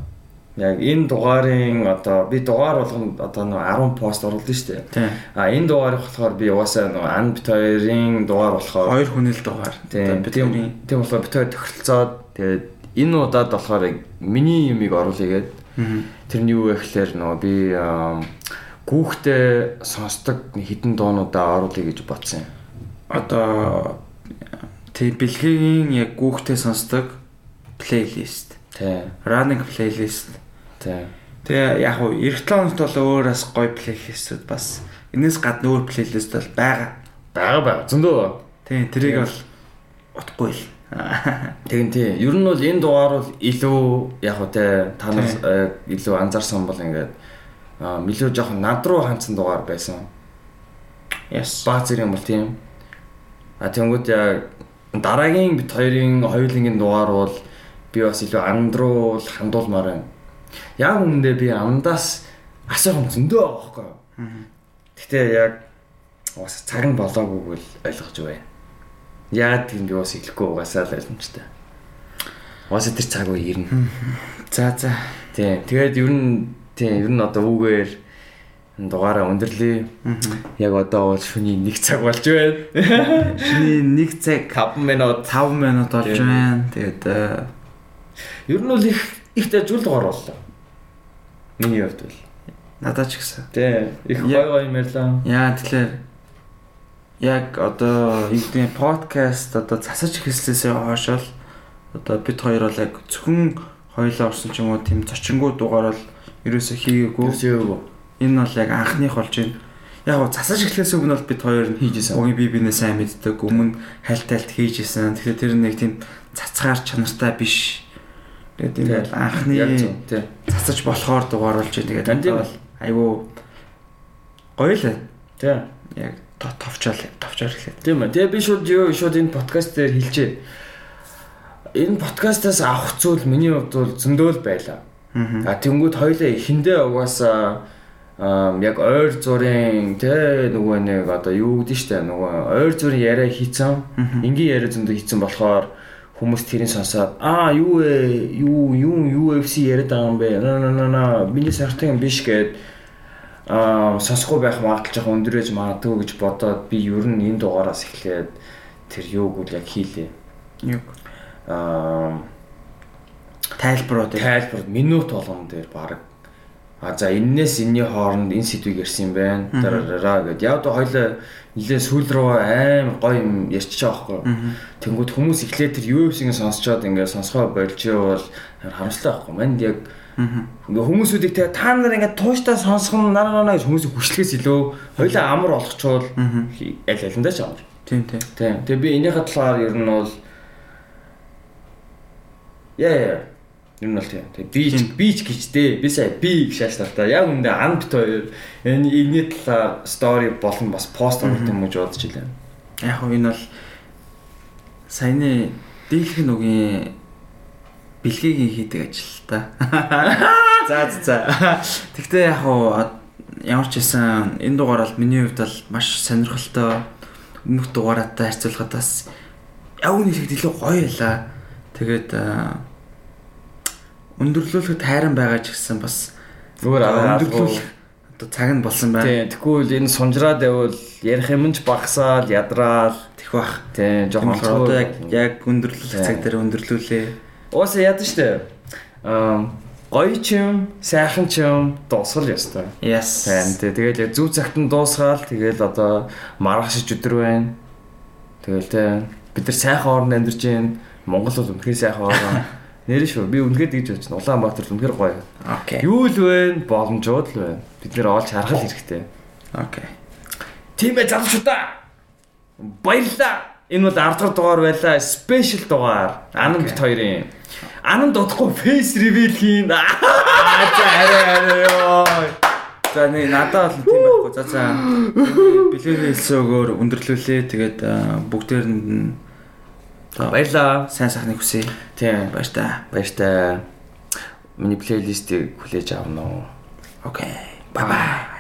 Яг энэ дугаарын одоо би дугаар болгоно одоо нэг 10 пост оруулсан шүү дээ. А энэ дугаарыг болохоор би угаасаа нэг ан бит хоёрын дугаар болохоор Хоёр хүн л дугаар. тийм тийм болохоор бит хоёр тохиролцоод тэгээд энэ удаад болохоор миний юмыг оруулъя гээд тэрний юу вэ гэхээр нөгөө би гүүхтэй сонсдог хідэн дуунуудаа оруулъя гэж бодсон юм. одоо тий бэлгийн яг гүүхтэй сонсдог плейлист. Тий. Running плейлист. Тий. Тэгээ яг уу эх тоногт бол өөрөөс гоё плейлистүүд бас энэс гадна өөр плейлист бол байгаа. Бага бага зөндөө. Тийм тэрийг бол утгагүй л. Тэгин тий. Ер нь бол энэ дугаар бол илүү яг уу те та нар Тий. э, илүү анзаарсан бол ингээд илүү жоохон над руу хандсан дугаар байсан. Yes. Баа зэрэг юм бол тийм. А тэнгууд яг дараагийн бит хоёрын хоёулынгийн дугаар бол би бас илүү анд руу хандуулмаар байна. Яг үүндээ би амдаас асуух зөндөө байгаа байхгүй юу? Гэтэ яг бас цаг нь болоогүй л ойлгож байна. Яагаад тийм би бас хэлэхгүй угаасаа л ойлгомжтой. Угаасаа тэр цаг үе ирнэ. За за. Тийм. Тэгээд ер нь тийм ер нь одоо үгээр дугаараа өндөрлөе. Яг одоо бол шөнийн 1 цаг болж байна. Шиний 1 цаг 5 минут 5 минут болж байна. Тэгээд э, Ер нь бол их их дажгүй дугаар боллоо. Миний хувьд бол. надад ч гэсэн. Тий, их гой гой юм ярьлаа. Яа тэгэхээр яг одоо гэдэг подкаст одоо засаж эхэлсээс хойш л одоо бид хоёр бол яг зөвхөн хоёлаа орсон ч юм уу тийм зочингуу дугаар бол ерөөсөө хийгээгүй. Үсээгөө. Энэ бол яг анхных болж байна. Яг гоо засаж эхлээс өмнө бол бид хоёр нь Хийжсэн. Угийн би бинээ сайн мэддэг. Өмнө хальт тайлт хийжсэн. Тэгэхээр тэр нэг тийм цацгаар чанартай биш. Тэгээд бол анхны цацаж болохоор дугаар болж. Тэгээд бол айгүй гоё л. Тий. яг то- товчоол товчоор эхлэв. Тийм ээ. Тэгээ би шууд юу шууд энэ подкаст дээр хэлчихээ. Энэ подкастаас авах зүйл миний хувьд бол зөндөө л байлаа. А тэнгууд хоёлаа эхэндээ угаасаа яг ойр зургийн тэ нөгөө нэг одоо юу гэдэг штэ нөгөө ойр зургийн яриа хийцэн энгийн яриа зөндөө хийцэн болохоор хүмүүс тэрийг сонсоод аа юу вэ? Юу юу UFC яриад байгаа юм бэ? На на на на миний сартын биш гэд аа сонсохгүй байх магадлал жоохон өндөрөж магадгүй гэж бодоод би ер нь энэ дугаараас эхлээд тэр юуг үл яг хийлээ. Юу аа тайлбарууд яг тайлбар минут болгон дээр баг. А за эннээс энэний хооронд энэ сэдвийг ярьсан юм байна. Дараараа гэд. Яг одоо хоёлаа нэлээ сүүл рүү аим гоё юм ярьчих жоохгүй. Тэнгүүд хүмүүс эхлээд тэр UFC-г сонсчоод ингээд сонсгоо болж бол харамсалтай байхгүй. Манд яг ингээ хүмүүсүүдийг те та нар ингээд тууштай сонсох нь нараа нараа гэж хүмүүсийг хүчлэхээс илүү хоёлаа амар олгочвол аль алиндаа ч амар. тийм тийм. Тийм. Тэгээ би энийхээ талаар ер нь бол яа яа ер нь бол тийм. Тэгээ би ч би ч гэжтэй. Би сая би гэж шаашлаа. Яг үндэ ан бит хоёр энэ энэний талаар стори болон бас пост оруулах юм гэж бодож илээ. Яг хөө энэ бол саяны дийлхэн үгийн бэлгийн хийдэг ажил та. За за. Тэгтээ яг хөө ямар ч байсан энэ дугаар бол миний хувьд бол маш сонирхолтой өмнөх дугаараатай харьцуулахад бас яг үнийг илүү гоё ялаа. Тэгээд өндөрлүүлэхэд хайран байгаа ч гэсэн бас Зүгээр өндөрлүүлэх одоо цаг нь болсон байна. Тийм. Тэгвэл энэ сунжраад байвал ярих юм ч багасаал, ядраал. Тэх бах. Тийм. Тийм Жохон одоо яг яг өндөрлүүлэх цаг Тийм. дээр өндөрлүүлээ. Ууса яд штэ. Аа гоё ч юм, сайхан ч юм дуусгал ёстой. Yes. Сайн тий. Тэгэл яг зүв цагт нь дуусгаал тэгэл одоо маргашиж өдөр байна. Тэгэл тий бид нар сайхан орнд амьдарч байна. Монгол бол үнэхээр сайхан орн. Нэр шүү. Би үнэхээр бодож байна. Улаанбаатар үнэхээр гоё. Окей. Юу л вэ? Боломжууд л байна. Бид нэр олж харах хэрэгтэй. Окей. Тийм ээ залуучуудаа. Баярлалаа. Энэ бол 10 дахь дугаар байлаа. Спешиал дугаар. Анан бит хоёрын. Анан дутхгүй фейс ревил хийн. Аа за арай арай ёо. За нэг надад бол тийм байхгүй. За за. Бэлгийн хэлсэн өгөөр өндөрлүүлээ. Тэгээд бүгдээр нь Баярлаа. Сайн сайхныг хүсье. Тийм, баяртай. Баяртай. Миний плейлистийг хүлээж авна уу? Окей. Bye bye.